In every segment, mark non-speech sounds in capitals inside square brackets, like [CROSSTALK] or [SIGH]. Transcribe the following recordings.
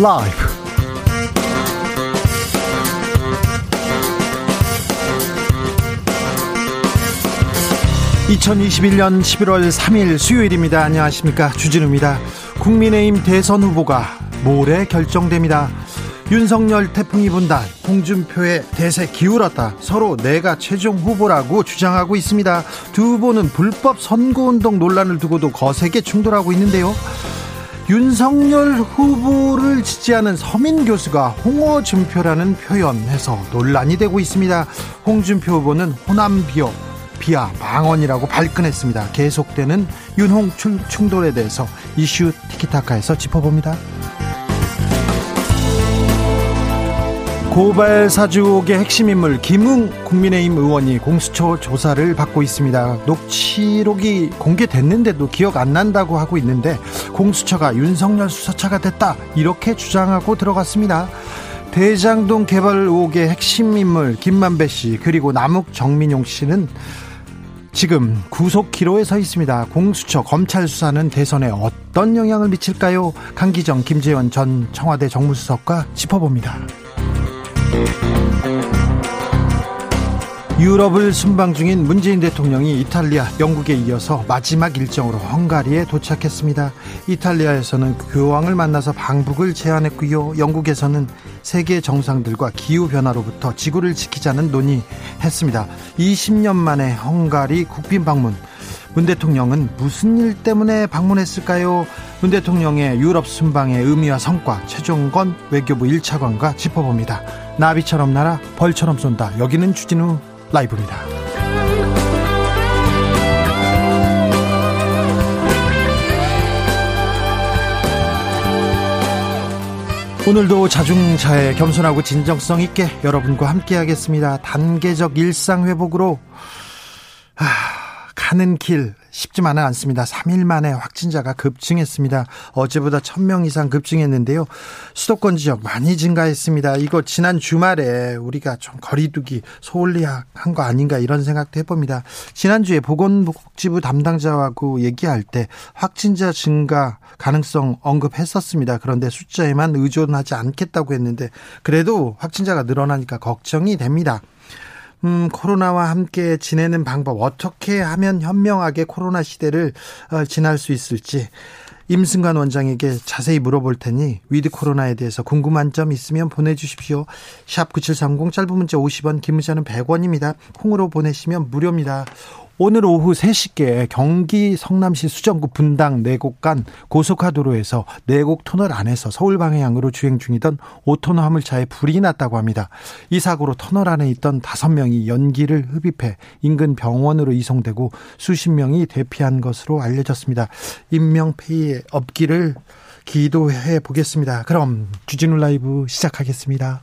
라이브. 2021년 11월 3일 수요일입니다. 안녕하십니까. 주진우입니다. 국민의힘 대선 후보가 모레 결정됩니다. 윤석열 태풍이 분다 홍준표의 대세 기울었다 서로 내가 최종 후보라고 주장하고 있습니다 두 후보는 불법 선거운동 논란을 두고도 거세게 충돌하고 있는데요 윤석열 후보를 지지하는 서민 교수가 홍어준표라는 표현해서 논란이 되고 있습니다. 홍준표 후보는 호남 비어 비하 망언이라고 발끈했습니다. 계속되는 윤홍 충돌에 대해서 이슈 티키타카에서 짚어봅니다 고발 사주옥의 핵심 인물 김웅 국민의힘 의원이 공수처 조사를 받고 있습니다. 녹취록이 공개됐는데도 기억 안 난다고 하고 있는데 공수처가 윤석열 수사차가 됐다 이렇게 주장하고 들어갔습니다. 대장동 개발 의혹의 핵심 인물 김만배 씨 그리고 남욱 정민용 씨는 지금 구속 기로에 서 있습니다. 공수처 검찰 수사는 대선에 어떤 영향을 미칠까요? 강기정 김재원 전 청와대 정무수석과 짚어봅니다. 유럽을 순방 중인 문재인 대통령이 이탈리아, 영국에 이어서 마지막 일정으로 헝가리에 도착했습니다. 이탈리아에서는 교황을 만나서 방북을 제안했고요. 영국에서는 세계 정상들과 기후 변화로부터 지구를 지키자는 논의했습니다. 20년 만에 헝가리 국빈 방문. 문 대통령은 무슨 일 때문에 방문했을까요? 문 대통령의 유럽 순방의 의미와 성과 최종건 외교부 1차관과 짚어봅니다. 나비처럼 날아 벌처럼 쏜다. 여기는 주진우 라이브입니다. 오늘도 자중차에 겸손하고 진정성 있게 여러분과 함께하겠습니다. 단계적 일상 회복으로 아, 가는 길 쉽지만은 않습니다. 3일 만에 확진자가 급증했습니다. 어제보다 1000명 이상 급증했는데요. 수도권 지역 많이 증가했습니다. 이거 지난 주말에 우리가 좀 거리두기 소홀히 한 거 아닌가 이런 생각도 해봅니다. 지난주에 보건복지부 담당자하고 얘기할 때 확진자 증가 가능성 언급했었습니다. 그런데 숫자에만 의존하지 않겠다고 했는데 그래도 확진자가 늘어나니까 걱정이 됩니다. 음, 코로나와 함께 지내는 방법 어떻게 하면 현명하게 코로나 시대를 어, 지날 수 있을지 임승관 원장에게 자세히 물어볼 테니 위드 코로나에 대해서 궁금한 점 있으면 보내주십시오. 샵 9730 짧은 문자 50원 긴 문자는 100원입니다. 콩으로 보내시면 무료입니다. 오늘 오후 3시께 경기 성남시 수정구 분당 내곡 간 고속화도로에서 내곡 터널 안에서 서울 방향으로 주행 중이던 5톤 화물차에 불이 났다고 합니다. 이 사고로 터널 안에 있던 5명이 연기를 흡입해 인근 병원으로 이송되고 수십 명이 대피한 것으로 알려졌습니다. 인명 피해 없기를 기도해 보겠습니다. 그럼 주진우 라이브 시작하겠습니다.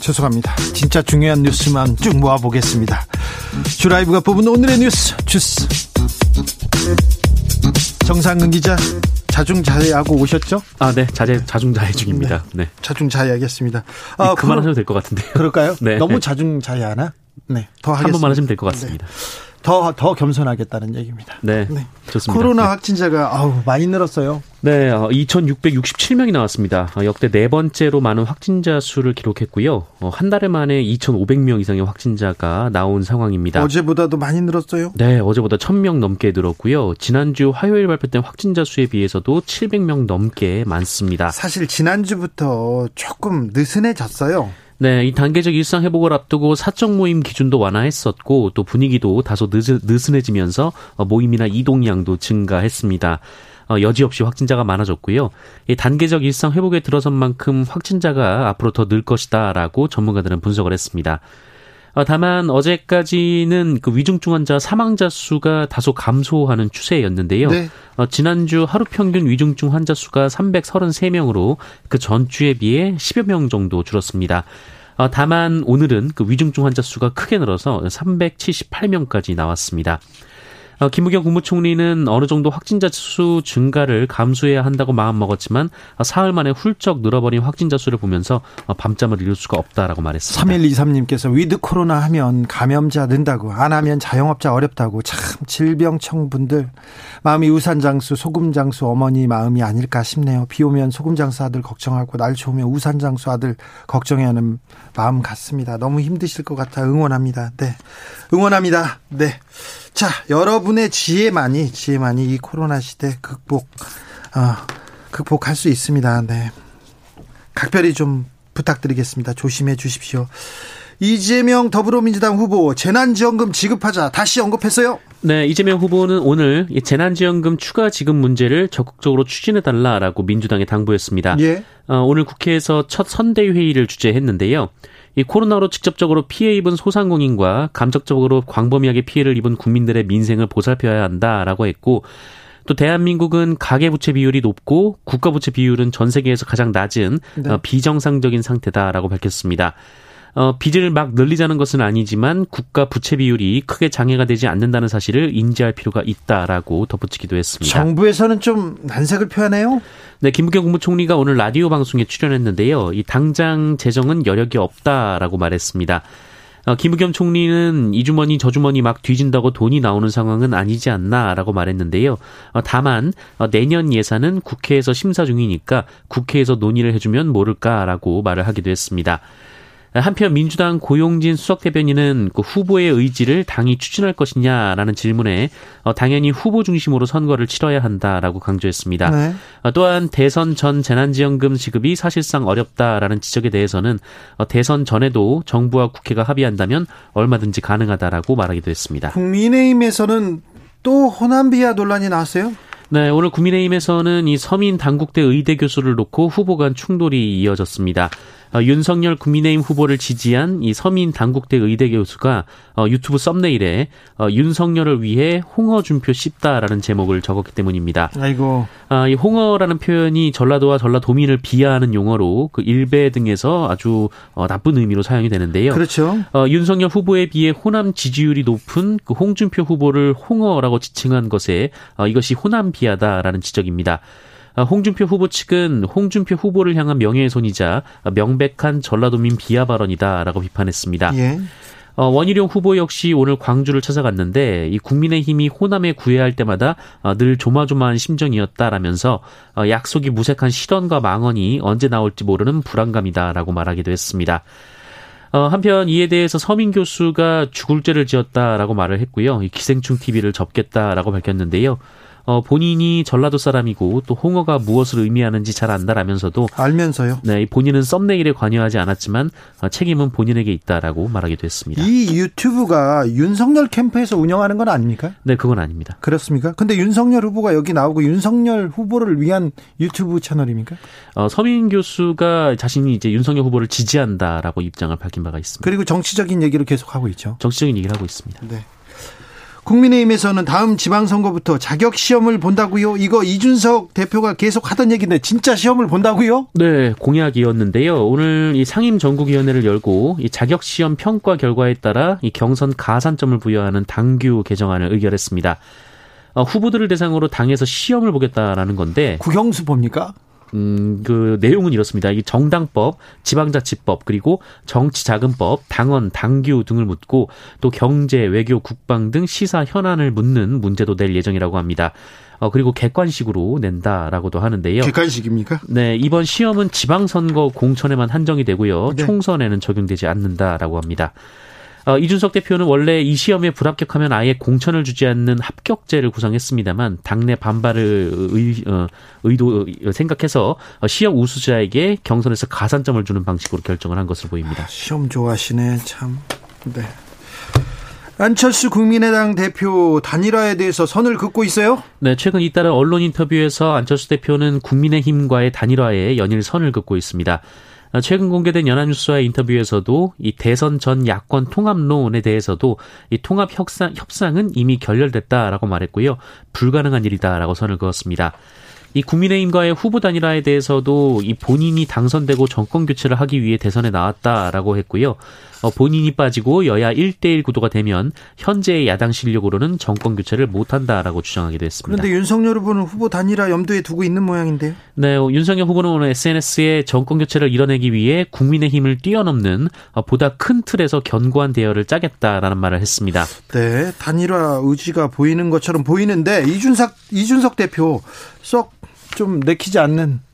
죄송합니다. 진짜 중요한 뉴스만 쭉 모아보겠습니다. 주라이브가 뽑은 오늘의 뉴스 주스. 정상근 기자 자중자애하고 오셨죠? 아, 네. 자제, 자중자애 중입니다. 네. 네. 자중자애하겠습니다. 아, 그만하셔도 될 것 같은데요. 그럴까요? [LAUGHS] 네. 너무 자중자애하나? 네. 더 하겠습니다. 한 번만 하시면 될 것 같습니다. 네. 더, 더 겸손하겠다는 얘기입니다. 네. 네. 좋습니다. 코로나 네. 확진자가, 아우, 많이 늘었어요. 네. 2667명이 어, 나왔습니다. 어, 역대 네 번째로 많은 확진자 수를 기록했고요. 어, 한 달에 만에 2500명 이상의 확진자가 나온 상황입니다. 어제보다도 많이 늘었어요? 네. 어제보다 1000명 넘게 늘었고요. 지난주 화요일 발표된 확진자 수에 비해서도 700명 넘게 많습니다. 사실 지난주부터 조금 느슨해졌어요. 네, 이 단계적 일상 회복을 앞두고 사적 모임 기준도 완화했었고 또 분위기도 다소 느슨해지면서 모임이나 이동량도 증가했습니다. 어, 여지없이 확진자가 많아졌고요. 이 단계적 일상 회복에 들어선 만큼 확진자가 앞으로 더 늘 것이다라고 전문가들은 분석을 했습니다. 어, 다만 어제까지는 그 위중증 환자 사망자 수가 다소 감소하는 추세였는데요. 네. 어, 지난주 하루 평균 위중증 환자 수가 333명으로 그 전주에 비해 10여 명 정도 줄었습니다. 어, 다만 오늘은 그 위중증 환자 수가 크게 늘어서 378명까지 나왔습니다. 어, 김부겸 국무총리는 어느 정도 확진자 수 증가를 감수해야 한다고 마음먹었지만 어, 사흘 만에 훌쩍 늘어버린 확진자 수를 보면서 어, 밤잠을 이룰 수가 없다라고 말했습니다. 3123님께서 위드 코로나 하면 감염자 는다고 안 하면 자영업자 어렵다고 참 질병청 분들 마음이 우산장수 소금장수 어머니 마음이 아닐까 싶네요. 비 오면 소금장수 아들 걱정하고 날 좋으면 우산장수 아들 걱정해야 하는 마음 같습니다. 너무 힘드실 것 같아 응원합니다. 네. 응원합니다. 네. 자, 여러분의 지혜만이, 지혜만이 이 코로나 시대 극복, 어, 극복할 수 있습니다. 네. 각별히 좀 부탁드리겠습니다. 조심해 주십시오. 이재명 더불어민주당 후보 재난지원금 지급하자 다시 언급했어요. 네, 이재명 후보는 오늘 재난지원금 추가 지급 문제를 적극적으로 추진해 달라라고 민주당에 당부했습니다. 예. 어, 오늘 국회에서 첫 선대회의를 주재했는데요. 이 코로나로 직접적으로 피해 입은 소상공인과 감적적으로 광범위하게 피해를 입은 국민들의 민생을 보살펴야 한다라고 했고 또 대한민국은 가계부채 비율이 높고 국가부채 비율은 전 세계에서 가장 낮은 네. 어, 비정상적인 상태다라고 밝혔습니다. 어, 빚을 막 늘리자는 것은 아니지만 국가 부채 비율이 크게 장애가 되지 않는다는 사실을 인지할 필요가 있다라고 덧붙이기도 했습니다. 정부에서는 좀 난색을 표하네요. 네, 김부겸 국무총리가 오늘 라디오 방송에 출연했는데요. 이 당장 재정은 여력이 없다라고 말했습니다. 어, 김부겸 총리는 이 주머니 저 주머니 막 뒤진다고 돈이 나오는 상황은 아니지 않나라고 말했는데요. 어, 다만 어, 내년 예산은 국회에서 심사 중이니까 국회에서 논의를 해주면 모를까라고 말을 하기도 했습니다. 한편 민주당 고용진 수석 대변인은 그 후보의 의지를 당이 추진할 것이냐라는 질문에 어, 당연히 후보 중심으로 선거를 치러야 한다라고 강조했습니다. 네. 어, 또한 대선 전 재난지원금 지급이 사실상 어렵다라는 지적에 대해서는 어, 대선 전에도 정부와 국회가 합의한다면 얼마든지 가능하다라고 말하기도 했습니다. 국민의힘에서는 또 호남 비하 논란이 나왔어요? 네, 오늘 국민의힘에서는 이 서민 당국대 의대 교수를 놓고 후보 간 충돌이 이어졌습니다. 어, 윤석열 국민의힘 후보를 지지한 이 서민 당국대 의대 교수가 어, 유튜브 썸네일에 어, 윤석열을 위해 홍어 준표 씹다라는 제목을 적었기 때문입니다. 아이고. 아, 이 홍어라는 표현이 전라도와 전라도민을 비하하는 용어로 그 일베 등에서 아주 어, 나쁜 의미로 사용이 되는데요. 그렇죠. 어, 윤석열 후보에 비해 호남 지지율이 높은 그 홍준표 후보를 홍어라고 지칭한 것에 어, 이것이 호남 비하다라는 지적입니다. 아, 홍준표 후보 측은 홍준표 후보를 향한 명예훼손이자 명백한 전라도민 비하 발언이다라고 비판했습니다. 예. 어, 원희룡 후보 역시 오늘 광주를 찾아갔는데 이 국민의힘이 호남에 구애할 때마다 어, 늘 조마조마한 심정이었다라면서 어, 약속이 무색한 실언과 망언이 언제 나올지 모르는 불안감이다라고 말하기도 했습니다. 어, 한편 이에 대해서 서민 교수가 죽을 죄를 지었다라고 말을 했고요. 기생충 TV를 접겠다라고 밝혔는데요. 어, 본인이 전라도 사람이고 또 홍어가 무엇을 의미하는지 잘 안다라면서도 알면서요. 네, 본인은 썸네일에 관여하지 않았지만 어, 책임은 본인에게 있다라고 말하기도 했습니다. 이 유튜브가 윤석열 캠프에서 운영하는 건 아닙니까? 네, 그건 아닙니다. 그렇습니까? 근데 윤석열 후보가 여기 나오고 윤석열 후보를 위한 유튜브 채널입니까? 어, 서민 교수가 자신이 이제 윤석열 후보를 지지한다라고 입장을 밝힌 바가 있습니다. 그리고 정치적인 얘기를 계속 하고 있죠. 정치적인 얘기를 하고 있습니다. 네. 국민의힘에서는 다음 지방선거부터 자격 시험을 본다고요? 이거 이준석 대표가 계속 하던 얘기인데 진짜 시험을 본다고요? 네, 공약이었는데요. 오늘 이 상임 전국위원회를 열고 이 자격 시험 평가 결과에 따라 이 경선 가산점을 부여하는 당규 개정안을 의결했습니다. 어, 후보들을 대상으로 당에서 시험을 보겠다라는 건데 국영수 봅니까? 음, 그 내용은 이렇습니다. 이 정당법, 지방자치법, 그리고 정치자금법, 당원, 당규 등을 묻고 또 경제, 외교, 국방 등 시사 현안을 묻는 문제도 낼 예정이라고 합니다. 어, 그리고 객관식으로 낸다라고도 하는데요. 객관식입니까? 네, 이번 시험은 지방선거 공천에만 한정이 되고요. 네. 총선에는 적용되지 않는다라고 합니다. 어, 이준석 대표는 원래 이 시험에 불합격하면 아예 공천을 주지 않는 합격제를 구성했습니다만 당내 반발을 의, 어, 의도 어, 생각해서 시험 우수자에게 경선에서 가산점을 주는 방식으로 결정을 한 것으로 보입니다. 시험 좋아하시네 참. 네. 안철수 국민의당 대표 단일화에 대해서 선을 긋고 있어요? 네, 최근 잇따른 언론 인터뷰에서 안철수 대표는 국민의힘과의 단일화에 연일 선을 긋고 있습니다. 최근 공개된 연합뉴스와의 인터뷰에서도 이 대선 전 야권 통합론에 대해서도 이 통합 협상, 협상은 이미 결렬됐다라고 말했고요. 불가능한 일이다라고 선을 그었습니다. 이 국민의힘과의 후보 단일화에 대해서도 이 본인이 당선되고 정권 교체를 하기 위해 대선에 나왔다라고 했고요. 어, 본인이 빠지고 여야 1대1 구도가 되면 현재의 야당 실력으로는 정권 교체를 못한다라고 주장하기도 했습니다. 그런데 윤석열 후보는 후보 단일화 염두에 두고 있는 모양인데요. 네, 어, 윤석열 후보는 오늘 SNS에 정권 교체를 이뤄내기 위해 국민의 힘을 뛰어넘는 어, 보다 큰 틀에서 견고한 대열을 짜겠다라는 말을 했습니다. 네, 단일화 의지가 보이는 것처럼 보이는데 이준석 이준석 대표 썩 좀 내키지 않는 어,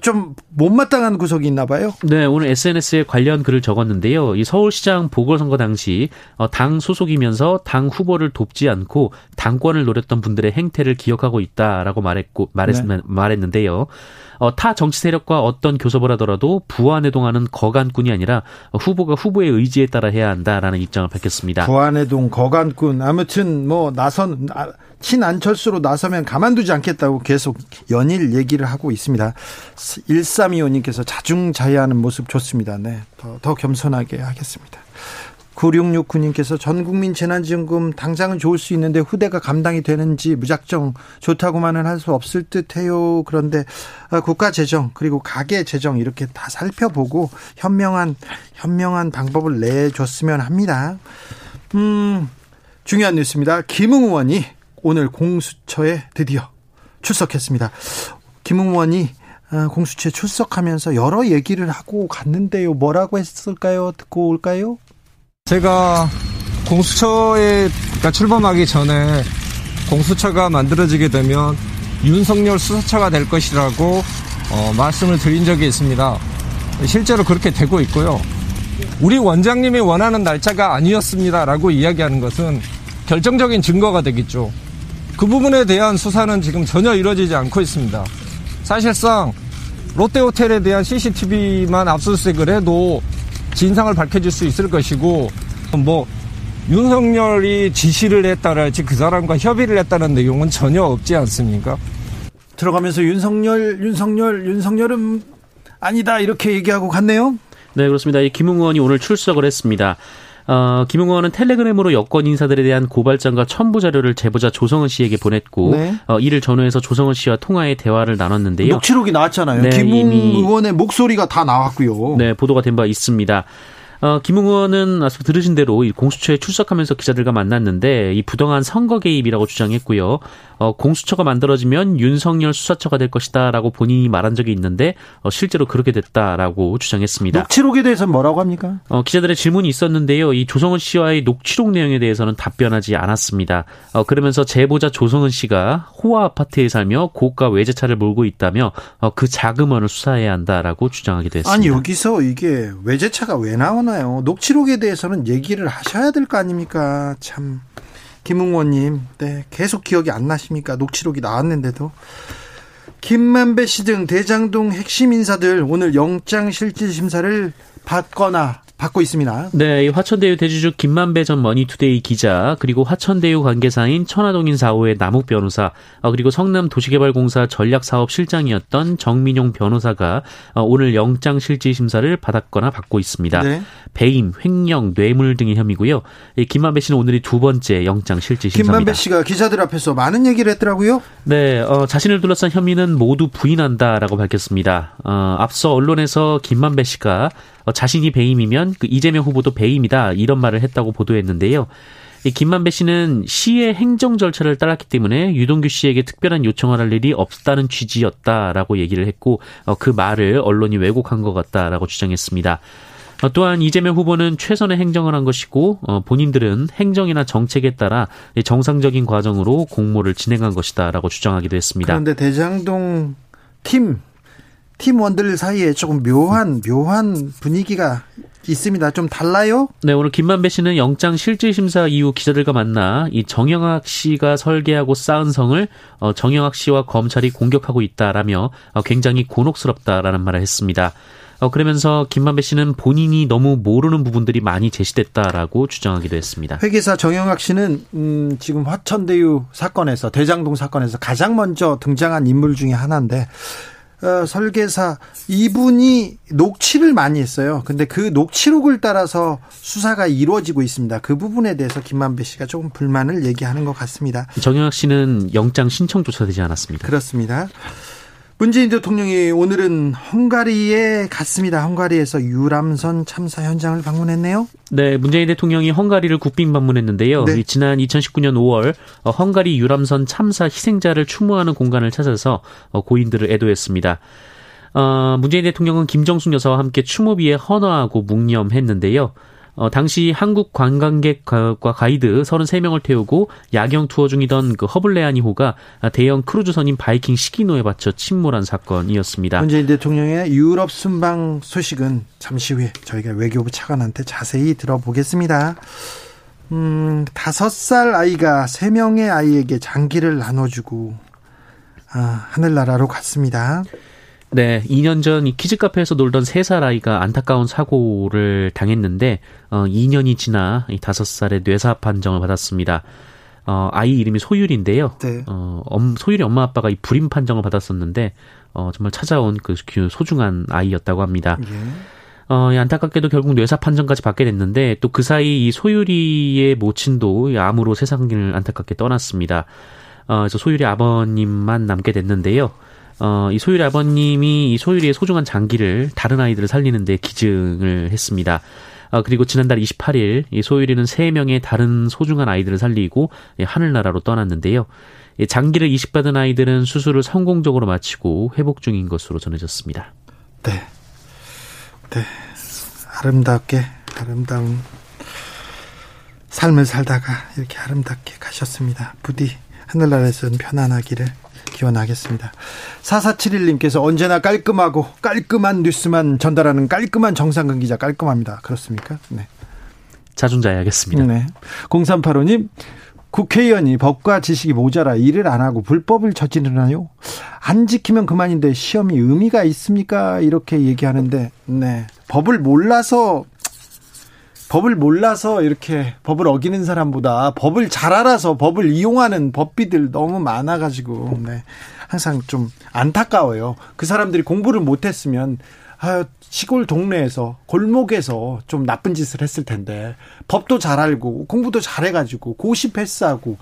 좀 못마땅한 구석이 있나 봐요. 네, 오늘 SNS에 관련 글을 적었는데요. 이 서울시장 보궐선거 당시 어, 당 소속이면서 당 후보를 돕지 않고 당권을 노렸던 분들의 행태를 기억하고 있다라고 말했고 말했, 네. 말했는데요. 어, 타 정치 세력과 어떤 교섭을 하더라도 부안해동하는 거간꾼이 아니라 후보가 후보의 의지에 따라 해야 한다라는 입장을 밝혔습니다. 부안해동 거간꾼 아무튼 뭐 나선 아, 친안철수로 나서면 가만두지 않겠다고 계속 연일 얘기를 하고 있습니다. 1325님께서 자중자애하는 모습 좋습니다. 네. 더, 더 겸손하게 하겠습니다. 9669님께서 전 국민 재난지원금 당장은 좋을 수 있는데 후대가 감당이 되는지 무작정 좋다고만은 할 수 없을 듯 해요. 그런데 아, 국가 재정 그리고 가계 재정 이렇게 다 살펴보고 현명한 현명한 방법을 내줬으면 합니다. 음, 중요한 뉴스입니다. 김웅 의원이 오늘 공수처에 드디어 출석했습니다. 김웅 의원이 아, 공수처에 출석하면서 여러 얘기를 하고 갔는데요. 뭐라고 했을까요? 듣고 올까요? 제가 공수처에 그러니까 출범하기 전에 공수처가 만들어지게 되면 윤석열 수사처가 될 것이라고 어, 말씀을 드린 적이 있습니다. 실제로 그렇게 되고 있고요. 우리 원장님이 원하는 날짜가 아니었습니다라고 이야기하는 것은 결정적인 증거가 되겠죠. 그 부분에 대한 수사는 지금 전혀 이루어지지 않고 있습니다. 사실상 롯데호텔에 대한 CCTV만 압수수색을 해도 진상을 밝혀질 수 있을 것이고 뭐 윤석열이 지시를 했다랄지 그 사람과 협의를 했다는 내용은 전혀 없지 않습니까? 들어가면서 윤석열, 윤석열, 윤석열은 아니다 이렇게 얘기하고 갔네요. 네 그렇습니다. 이 김웅 의원이 오늘 출석을 했습니다. 어, 김웅 의원은 텔레그램으로 여권 인사들에 대한 고발장과 첨부 자료를 제보자 조성은 씨에게 보냈고 네. 어, 이를 전후해서 조성은 씨와 통화의 대화를 나눴는데요. 녹취록이 나왔잖아요. 네, 김웅 의원의 목소리가 다 나왔고요. 네, 보도가 된 바 있습니다. 어, 김웅 의원은 앞서 들으신 대로 공수처에 출석하면서 기자들과 만났는데 이 부당한 선거 개입이라고 주장했고요. 어, 공수처가 만들어지면 윤석열 수사처가 될 것이다라고 본인이 말한 적이 있는데 어, 실제로 그렇게 됐다라고 주장했습니다. 녹취록에 대해서는 뭐라고 합니까? 어, 기자들의 질문이 있었는데요. 이 조성은 씨와의 녹취록 내용에 대해서는 답변하지 않았습니다. 어, 그러면서 제보자 조성은 씨가 호화 아파트에 살며 고가 외제차를 몰고 있다며 어, 그 자금원을 수사해야 한다라고 주장하기도 했습니다. 아니 여기서 이게 외제차가 왜 나오 나? 있잖아요. 녹취록에 대해서는 얘기를 하셔야 될 거 아닙니까? 참. 김웅 의원님, 네, 계속 기억이 안 나십니까? 녹취록이 나왔는데도. 김만배 씨 등 대장동 핵심 인사들 오늘 영장실질심사를 받거나 받고 있습니다. 네, 화천대유 대주주 김만배 전 머니투데이 기자 그리고 화천대유 관계사인 천화동인 4호의 남욱 변호사 어, 그리고 성남 도시개발공사 전략사업 실장이었던 정민용 변호사가 어, 오늘 영장 실질 심사를 받았거나 받고 있습니다. 네. 배임, 횡령, 뇌물 등의 혐의고요. 김만배 씨는 오늘이 두 번째 영장 실질 심사입니다. 김만배 씨가 기자들 앞에서 많은 얘기를 했더라고요. 네, 어, 자신을 둘러싼 혐의는 모두 부인한다라고 밝혔습니다. 어, 앞서 언론에서 김만배 씨가 어, 자신이 배임이면 그 이재명 후보도 배임이다 이런 말을 했다고 보도했는데요. 이 김만배 씨는 시의 행정 절차를 따랐기 때문에 유동규 씨에게 특별한 요청을 할 일이 없다는 취지였다라고 얘기를 했고 어, 그 말을 언론이 왜곡한 것 같다라고 주장했습니다. 어, 또한 이재명 후보는 최선의 행정을 한 것이고 본인들은 행정이나 정책에 따라 정상적인 과정으로 공모를 진행한 것이다라고 주장하기도 했습니다. 그런데 대장동 팀 팀원들 사이에 조금 묘한 묘한 분위기가 있습니다. 좀 달라요? 네, 오늘 김만배 씨는 영장 실질 심사 이후 기자들과 만나 이 정영학 씨가 설계하고 쌓은 성을 어, 정영학 씨와 검찰이 공격하고 있다라며 어, 굉장히 곤혹스럽다라는 말을 했습니다. 어, 그러면서 김만배 씨는 본인이 너무 모르는 부분들이 많이 제시됐다라고 주장하기도 했습니다. 회계사 정영학 씨는 음, 지금 화천대유 사건에서 대장동 사건에서 가장 먼저 등장한 인물 중에 하나인데 어, 설계사 이분이 녹취를 많이 했어요. 근데 그 녹취록을 따라서 수사가 이루어지고 있습니다. 그 부분에 대해서 김만배 씨가 조금 불만을 얘기하는 것 같습니다. 정영학 씨는 영장 신청조차 되지 않았습니다. 그렇습니다. 문재인 대통령이 오늘은 헝가리에 갔습니다. 헝가리에서 유람선 참사 현장을 방문했네요. 네, 문재인 대통령이 헝가리를 국빈 방문했는데요. 네. 지난 2019년 5월 어, 헝가리 유람선 참사 희생자를 추모하는 공간을 찾아서 어, 고인들을 애도했습니다. 어, 문재인 대통령은 김정숙 여사와 함께 추모비에 헌화하고 묵념했는데요. 어, 당시 한국 관광객과 가이드 33명을 태우고 야경 투어 중이던 그 허블레아니호가 대형 크루즈선인 바이킹 시긴호에 받혀 침몰한 사건이었습니다. 문재인 대통령의 유럽 순방 소식은 잠시 후에 저희가 외교부 차관한테 자세히 들어보겠습니다. 음, 다섯 살 아이가 세 명의 아이에게 장기를 나눠주고 아, 하늘나라로 갔습니다. 네, 2년 전 이 키즈 카페에서 놀던 3살 아이가 안타까운 사고를 당했는데 어 2년이 지나 이 5살의 뇌사 판정을 받았습니다. 어 아이 이름이 소율인데요. 네. 어 엄, 소율이 엄마 아빠가 이 불임 판정을 받았었는데 어 정말 찾아온 그 소중한 아이였다고 합니다. 예. 어, 안타깝게도 결국 뇌사 판정까지 받게 됐는데 또 그 사이 이 소율이의 모친도 암으로 세상을 안타깝게 떠났습니다. 어, 그래서 소율이 아버님만 남게 됐는데요. 어, 이 소율이 아버님이 이 소율이의 소중한 장기를 다른 아이들을 살리는데 기증을 했습니다. 어, 그리고 지난달 28일 이 소율이는 3명의 다른 소중한 아이들을 살리고 하늘나라로 떠났는데요. 장기를 이식받은 아이들은 수술을 성공적으로 마치고 회복 중인 것으로 전해졌습니다. 네. 네. 아름답게, 아름다운 삶을 살다가 이렇게 아름답게 가셨습니다. 부디 하늘나라에서는 편안하기를 기원하겠습니다. 4471님께서 언제나 깔끔하고 깔끔한 뉴스만 전달하는 깔끔한 정상근 기자 깔끔합니다. 그렇습니까? 네. 자중자야겠습니다. 네. 0385님, 국회의원이 법과 지식이 모자라 일을 안 하고 불법을 저지르나요? 안 지키면 그만인데 시험이 의미가 있습니까? 이렇게 얘기하는데, 네. 법을 몰라서 법을 몰라서 이렇게 법을 어기는 사람보다 법을 잘 알아서 법을 이용하는 법비들 너무 많아가지고 네. 항상 좀 안타까워요. 그 사람들이 공부를 못했으면 아, 시골 동네에서 골목에서 좀 나쁜 짓을 했을 텐데 법도 잘 알고 공부도 잘해가지고 고시 패스하고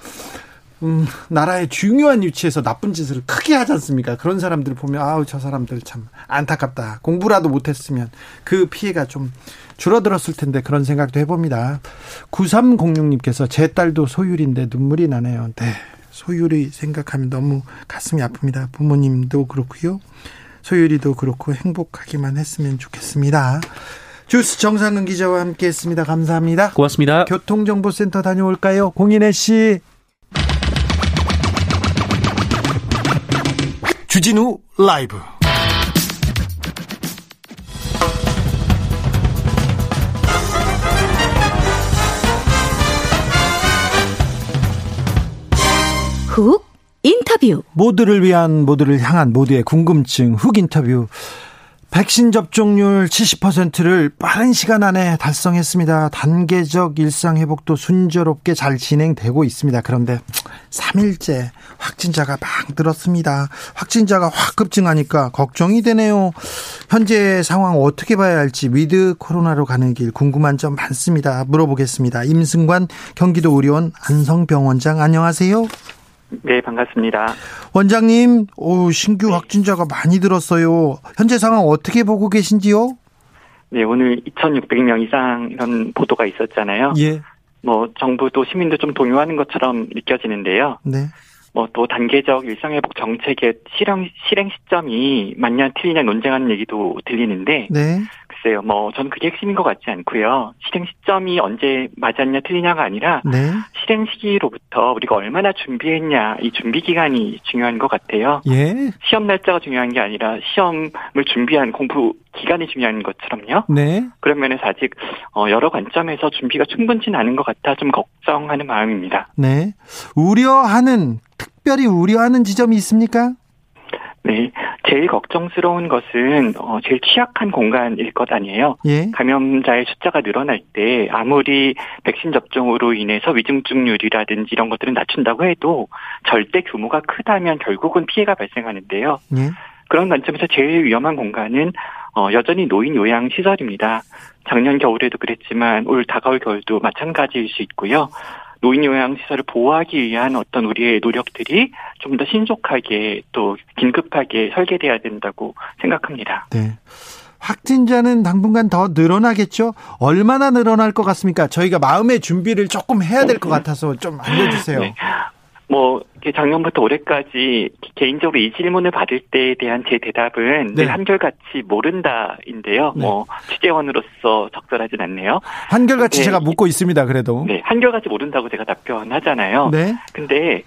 음, 나라의 중요한 위치에서 나쁜 짓을 크게 하지 않습니까? 그런 사람들 보면 아우 저 사람들 참 안타깝다. 공부라도 못했으면 그 피해가 좀 줄어들었을 텐데 그런 생각도 해봅니다. 9306님께서 제 딸도 소율인데 눈물이 나네요. 네. 소율이 생각하면 너무 가슴이 아픕니다. 부모님도 그렇고요. 소율이도 그렇고 행복하기만 했으면 좋겠습니다. 주스 정상근 기자와 함께했습니다. 감사합니다. 고맙습니다. 교통정보센터 다녀올까요? 공인혜 씨. 주진우 라이브. 훅 인터뷰. 모두를 위한 모두를 향한 모두의 궁금증 훅 인터뷰. 백신 접종률 70%를 빠른 시간 안에 달성했습니다. 단계적 일상 회복도 순조롭게 잘 진행되고 있습니다. 그런데 3일째 확진자가 막 늘었습니다. 확진자가 확 급증하니까 걱정이 되네요. 현재 상황 어떻게 봐야 할지 위드 코로나로 가는 길 궁금한 점 많습니다. 물어보겠습니다. 임승관 경기도 의료원 안성병원장 안녕하세요. 네, 반갑습니다. 원장님, 오, 신규 네. 확진자가 많이 들었어요. 현재 상황 어떻게 보고 계신지요? 네, 오늘 2,600명 이상 이런 보도가 있었잖아요. 예. 뭐 정부도 시민도 좀 동요하는 것처럼 느껴지는데요. 네. 뭐 또 단계적 일상회복 정책의 실행 실행 시점이 맞냐 틀리냐 논쟁하는 얘기도 들리는데 네. 글쎄요, 뭐 저는 그게 핵심인 것 같지 않고요. 실행 시점이 언제 맞았냐 틀리냐가 아니라 네. 실행 시기로부터 우리가 얼마나 준비했냐 이 준비 기간이 중요한 것 같아요. 예. 시험 날짜가 중요한 게 아니라 시험을 준비한 공부 기간이 중요한 것처럼요. 네. 그런 면에서 아직 어, 여러 관점에서 준비가 충분치는 않은 것 같아 좀 걱정하는 마음입니다. 네. 우려하는 특별히 우려하는 지점이 있습니까? 네, 제일 걱정스러운 것은 어, 제일 취약한 공간일 것 아니에요. 예? 감염자의 숫자가 늘어날 때 아무리 백신 접종으로 인해서 위중증률이라든지 이런 것들은 낮춘다고 해도 절대 규모가 크다면 결국은 피해가 발생하는데요. 예? 그런 관점에서 제일 위험한 공간은 어, 여전히 노인 요양 시설입니다. 작년 겨울에도 그랬지만 올 다가올 겨울도 마찬가지일 수 있고요. 노인 요양 시설을 보호하기 위한 어떤 우리의 노력들이 좀 더 신속하게 또 긴급하게 설계돼야 된다고 생각합니다. 네. 확진자는 당분간 더 늘어나겠죠? 얼마나 늘어날 것 같습니까? 저희가 마음의 준비를 조금 해야 될 것 같아서 좀 알려주세요. 네. 뭐 작년부터 올해까지 개인적으로 이 질문을 받을 때에 대한 제 대답은 네. 한결같이 모른다인데요. 네. 뭐 취재원으로서 적절하진 않네요. 한결같이 제가 묻고 있습니다. 그래도 네, 한결같이 모른다고 제가 답변하잖아요. 네. 근데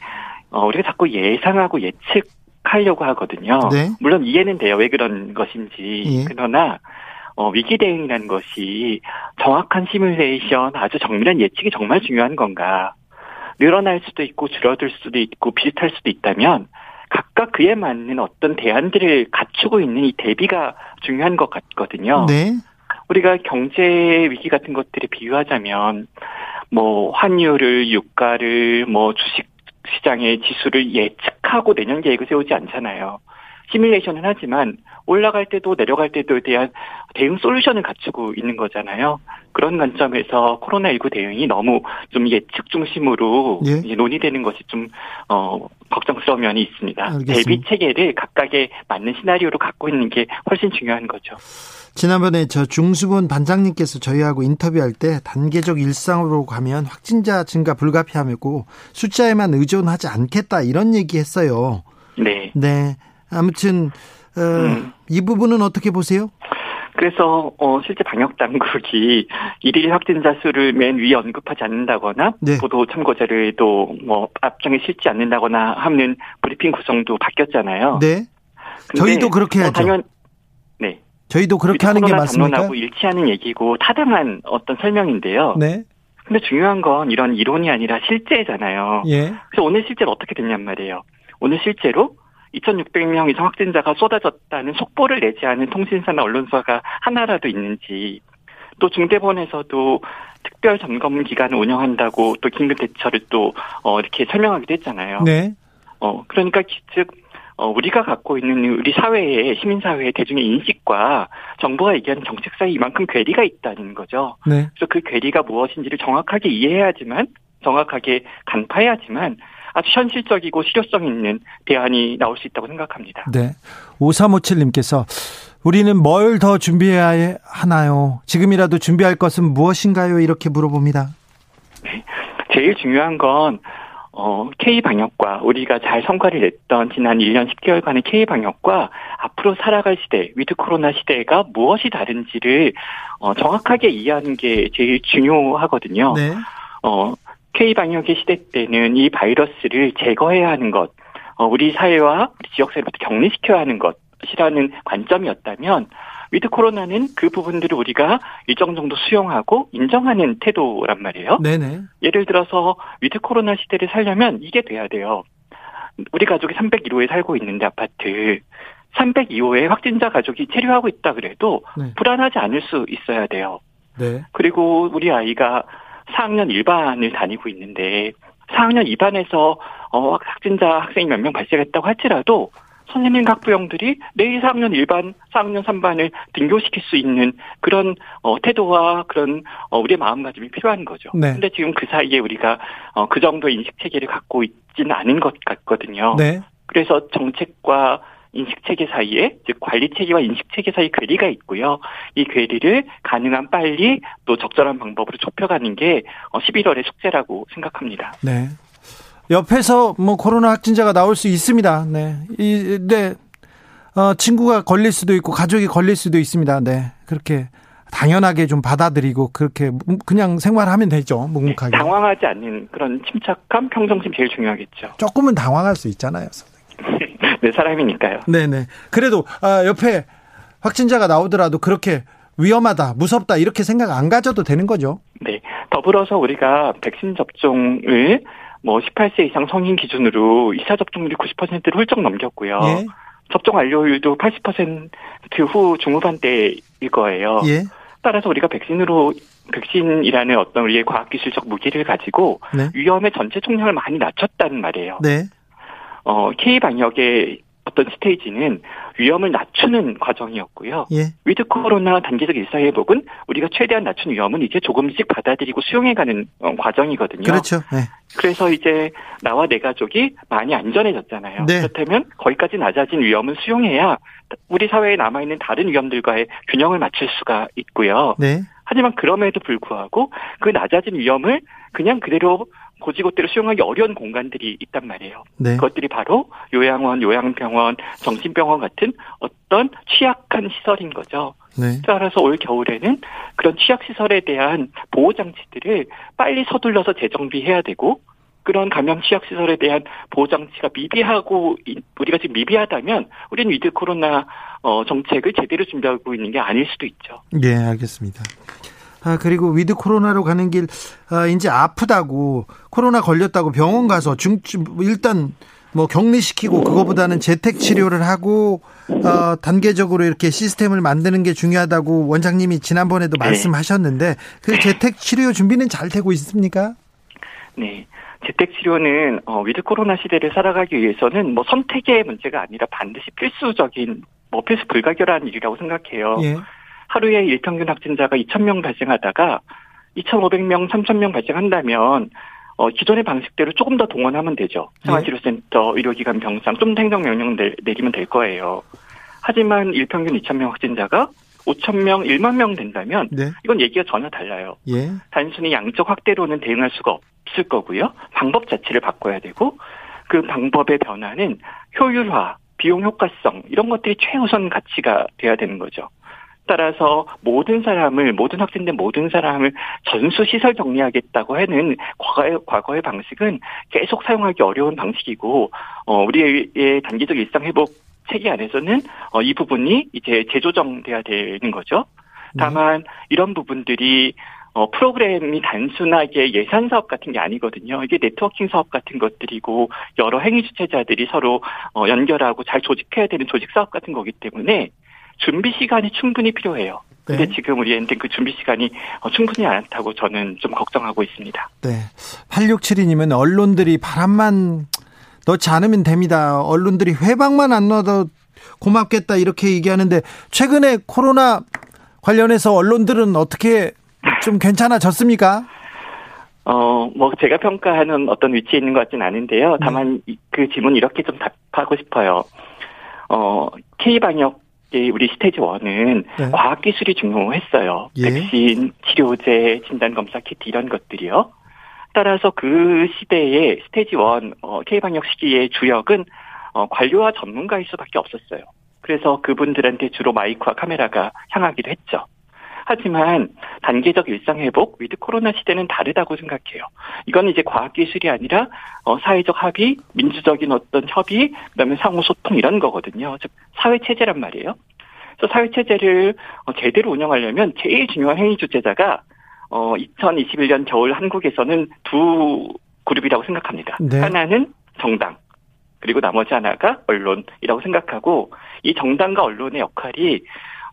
어, 우리가 자꾸 예상하고 예측 하려고 하거든요. 네. 물론 이해는 돼요. 왜 그런 것인지. 예. 그러나 어, 위기 대응이라는 것이 정확한 시뮬레이션, 아주 정밀한 예측이 정말 중요한 건가? 늘어날 수도 있고 줄어들 수도 있고 비슷할 수도 있다면 각각 그에 맞는 어떤 대안들을 갖추고 있는 이 대비가 중요한 것 같거든요. 네. 우리가 경제 위기 같은 것들을 비유하자면 뭐 환율을 유가를 뭐 주식 시장의 지수를 예측하고 내년 계획을 세우지 않잖아요. 시뮬레이션은 하지만 올라갈 때도 내려갈 때도에 대한 대응 솔루션을 갖추고 있는 거잖아요. 그런 관점에서 코로나19 대응이 너무 좀 예측 중심으로 예? 논의되는 것이 좀, 어, 걱정스러운 면이 있습니다. 알겠습니다. 대비 체계를 각각에 맞는 시나리오로 갖고 있는 게 훨씬 중요한 거죠. 지난번에 저 중수본 반장님께서 저희하고 인터뷰할 때 단계적 일상으로 가면 확진자 증가 불가피하고 숫자에만 의존하지 않겠다 이런 얘기 했어요. 네. 네. 아무튼 어, 음. 이 부분은 어떻게 보세요? 그래서 어 실제 방역 당국이 [LAUGHS] 일일 확진자 수를 맨 위에 언급하지 않는다거나 네. 보도 참고자료에도 뭐 앞장에 실지 않는다거나 하는 브리핑 구성도 바뀌었잖아요. 네. 저희도 그렇게 어, 하죠. 당연 네. 저희도 그렇게 하는 게 맞습니까? 하고 일치하는 얘기고 타당한 어떤 설명인데요. 네. 근데 중요한 건 이런 이론이 아니라 실제잖아요. 예. 그래서 오늘 실제로 어떻게 됐냔 말이에요. 오늘 실제로 2,600명 이상 확진자가 쏟아졌다는 속보를 내지 않은 통신사나 언론사가 하나라도 있는지 또 중대본에서도 특별 점검 기간을 운영한다고 또 긴급 대처를 또 어, 이렇게 설명하기도 했잖아요. 네. 어 그러니까 즉 어, 우리가 갖고 있는 우리 사회의 시민사회의 대중의 인식과 정부가 얘기하는 정책 사이 이만큼 괴리가 있다는 거죠. 네. 그래서 그 괴리가 무엇인지를 정확하게 이해해야지만 정확하게 간파해야지만 아주 현실적이고 실효성 있는 대안이 나올 수 있다고 생각합니다. 네. 5357님께서 우리는 뭘 더 준비해야 하나요? 지금이라도 준비할 것은 무엇인가요? 이렇게 물어봅니다. 네. 제일 중요한 건 어, K방역과 우리가 잘 성과를 냈던 지난 1년 10개월간의 K방역과 앞으로 살아갈 시대, 위드 코로나 시대가 무엇이 다른지를 어, 정확하게 이해하는 게 제일 중요하거든요. 네. 어, K방역의 시대 때는 이 바이러스를 제거해야 하는 것, 어, 우리 사회와 우리 지역 사회부터 격리시켜야 하는 것이라는 관점이었다면 위드 코로나는 그 부분들을 우리가 일정 정도 수용하고 인정하는 태도란 말이에요. 네네. 예를 들어서 위드 코로나 시대를 살려면 이게 돼야 돼요. 우리 가족이 301호에 살고 있는데 아파트 302호에 확진자 가족이 체류하고 있다 그래도 네. 불안하지 않을 수 있어야 돼요. 네. 그리고 우리 아이가 4학년 1반을 다니고 있는데 4학년 2반에서 어, 확진자 학생이 몇 명 발생했다고 할지라도 선생님 학부형들이 내일 4학년 1반, 4학년 3반을 등교시킬 수 있는 그런 어, 태도와 그런 어, 우리의 마음가짐이 필요한 거죠. 네. 근데 지금 그 사이에 우리가 어, 그 정도 인식 체계를 갖고 있지는 않은 것 같거든요. 네. 그래서 정책과 인식 체계 사이에 즉 관리 체계와 인식 체계 사이 괴리가 있고요. 이 괴리를 가능한 빨리 또 적절한 방법으로 좁혀가는 게 11월의 어, 숙제라고 생각합니다. 네. 옆에서 뭐 코로나 확진자가 나올 수 있습니다. 네. 이, 네. 어, 친구가 걸릴 수도 있고 가족이 걸릴 수도 있습니다. 네. 그렇게 당연하게 좀 받아들이고 그렇게 그냥 생활하면 되죠. 묵묵하게. 네, 당황하지 않는 그런 침착함, 평정심 제일 중요하겠죠. 조금은 당황할 수 있잖아요. [LAUGHS] 네, 사람이니까요. 네네. 그래도 아, 옆에 확진자가 나오더라도 그렇게 위험하다, 무섭다 이렇게 생각 안 가져도 되는 거죠. 네. 더불어서 우리가 백신 접종을 뭐 18세 이상 성인 기준으로 2차 접종률이 90%를 훌쩍 넘겼고요. 예. 접종 완료율도 80%후 중후반대일 거예요. 예. 따라서 우리가 백신으로 백신이라는 어떤 우리의 과학기술적 무기를 가지고 네. 위험의 전체 총량을 많이 낮췄다는 말이에요. 네. 어, K 방역의 어떤 스테이지는 위험을 낮추는 과정이었고요. 예. 위드 코로나 단계적 일상회복은 우리가 최대한 낮춘 위험은 이제 조금씩 받아들이고 수용해가는 어, 과정이거든요. 그렇죠. 네. 그래서 이제 나와 내 가족이 많이 안전해졌잖아요. 네. 그렇다면 거기까지 낮아진 위험은 수용해야 우리 사회에 남아있는 다른 위험들과의 균형을 맞출 수가 있고요. 네. 하지만 그럼에도 불구하고 그 낮아진 위험을 그냥 그대로 고지고대로 수용하기 어려운 공간들이 있단 말이에요. 네. 그것들이 바로 요양원, 요양병원, 정신병원 같은 어떤 취약한 시설인 거죠. 네. 따라서 올 겨울에는 그런 취약시설에 대한 보호장치들을 빨리 서둘러서 재정비해야 되고 그런 감염 취약 시설에 대한 보호장치가 미비하고 우리가 지금 미비하다면 우리는 위드 코로나 어, 정책을 제대로 준비하고 있는 게 아닐 수도 있죠. 네, 알겠습니다. 아, 그리고 위드 코로나로 가는 길, 아, 이제 아프다고, 코로나 걸렸다고 병원 가서 중, 일단 뭐 격리시키고 그거보다는 재택 치료를 하고 어, 단계적으로 이렇게 시스템을 만드는 게 중요하다고 원장님이 지난번에도 네. 말씀하셨는데 그 재택 치료 준비는 잘 되고 있습니까? 네. 재택 치료는 어, 위드 코로나 시대를 살아가기 위해서는 뭐 선택의 문제가 아니라 반드시 필수적인 뭐 필수 불가결한 일이라고 생각해요. 예. 하루에 일평균 확진자가 2,000명 발생하다가 2,500명, 3,000명 발생한다면 어, 기존의 방식대로 조금 더 동원하면 되죠. 생활치료센터, 의료기관 병상 좀 행정명령 내리면 될 거예요. 하지만 일평균 2,000명 확진자가 5,000명, 1만 명 된다면 네. 이건 얘기가 전혀 달라요. 예. 단순히 양적 확대로는 대응할 수가 없을 거고요. 방법 자체를 바꿔야 되고 그 방법의 변화는 효율화, 비용 효과성 이런 것들이 최우선 가치가 돼야 되는 거죠. 따라서 모든 사람을 모든 확진된 모든 사람을 전수 시설 격리하겠다고 하는 과거의 과거의 방식은 계속 사용하기 어려운 방식이고 어 우리의 단기적 일상 회복 체계 안에서는 어, 이 부분이 이제 재조정돼야 되는 거죠. 네. 다만 이런 부분들이 어, 프로그램이 단순하게 예산 사업 같은 게 아니거든요. 이게 네트워킹 사업 같은 것들이고 여러 행위 주체자들이 서로 어, 연결하고 잘 조직해야 되는 조직 사업 같은 거기 때문에 준비 시간이 충분히 필요해요. 근데 네. 지금 우리한텐 그 준비 시간이 어, 충분치 않다고 저는 좀 걱정하고 있습니다. 네. 8672님은 언론들이 바람만 넣지 않으면 됩니다. 언론들이 회방만 안 넣어도 고맙겠다 이렇게 얘기하는데 최근에 코로나 관련해서 언론들은 어떻게 좀 괜찮아졌습니까? 어, 뭐 제가 평가하는 어떤 위치에 있는 것 같지는 않은데요. 다만 네. 그 질문 이렇게 좀 답하고 싶어요. 어, K 방역 우리 스테이지 1은 네. 과학기술이 중요했어요. 예. 백신, 치료제, 진단검사 키트 이런 것들이요. 따라서 그 시대에 스테이지 1 어, K방역 시기의 주역은 어, 관료와 전문가일 수밖에 없었어요. 그래서 그분들한테 주로 마이크와 카메라가 향하기도 했죠. 하지만 단계적 일상 회복 위드 코로나 시대는 다르다고 생각해요. 이건 이제 과학 기술이 아니라 어, 사회적 합의, 민주적인 어떤 협의, 그다음에 상호 소통 이런 거거든요. 즉 사회 체제란 말이에요. 그래서 사회 체제를 어, 제대로 운영하려면 제일 중요한 행위 주체자가 어 2021년 겨울 한국에서는 두 그룹이라고 생각합니다. 네. 하나는 정당 그리고 나머지 하나가 언론이라고 생각하고 이 정당과 언론의 역할이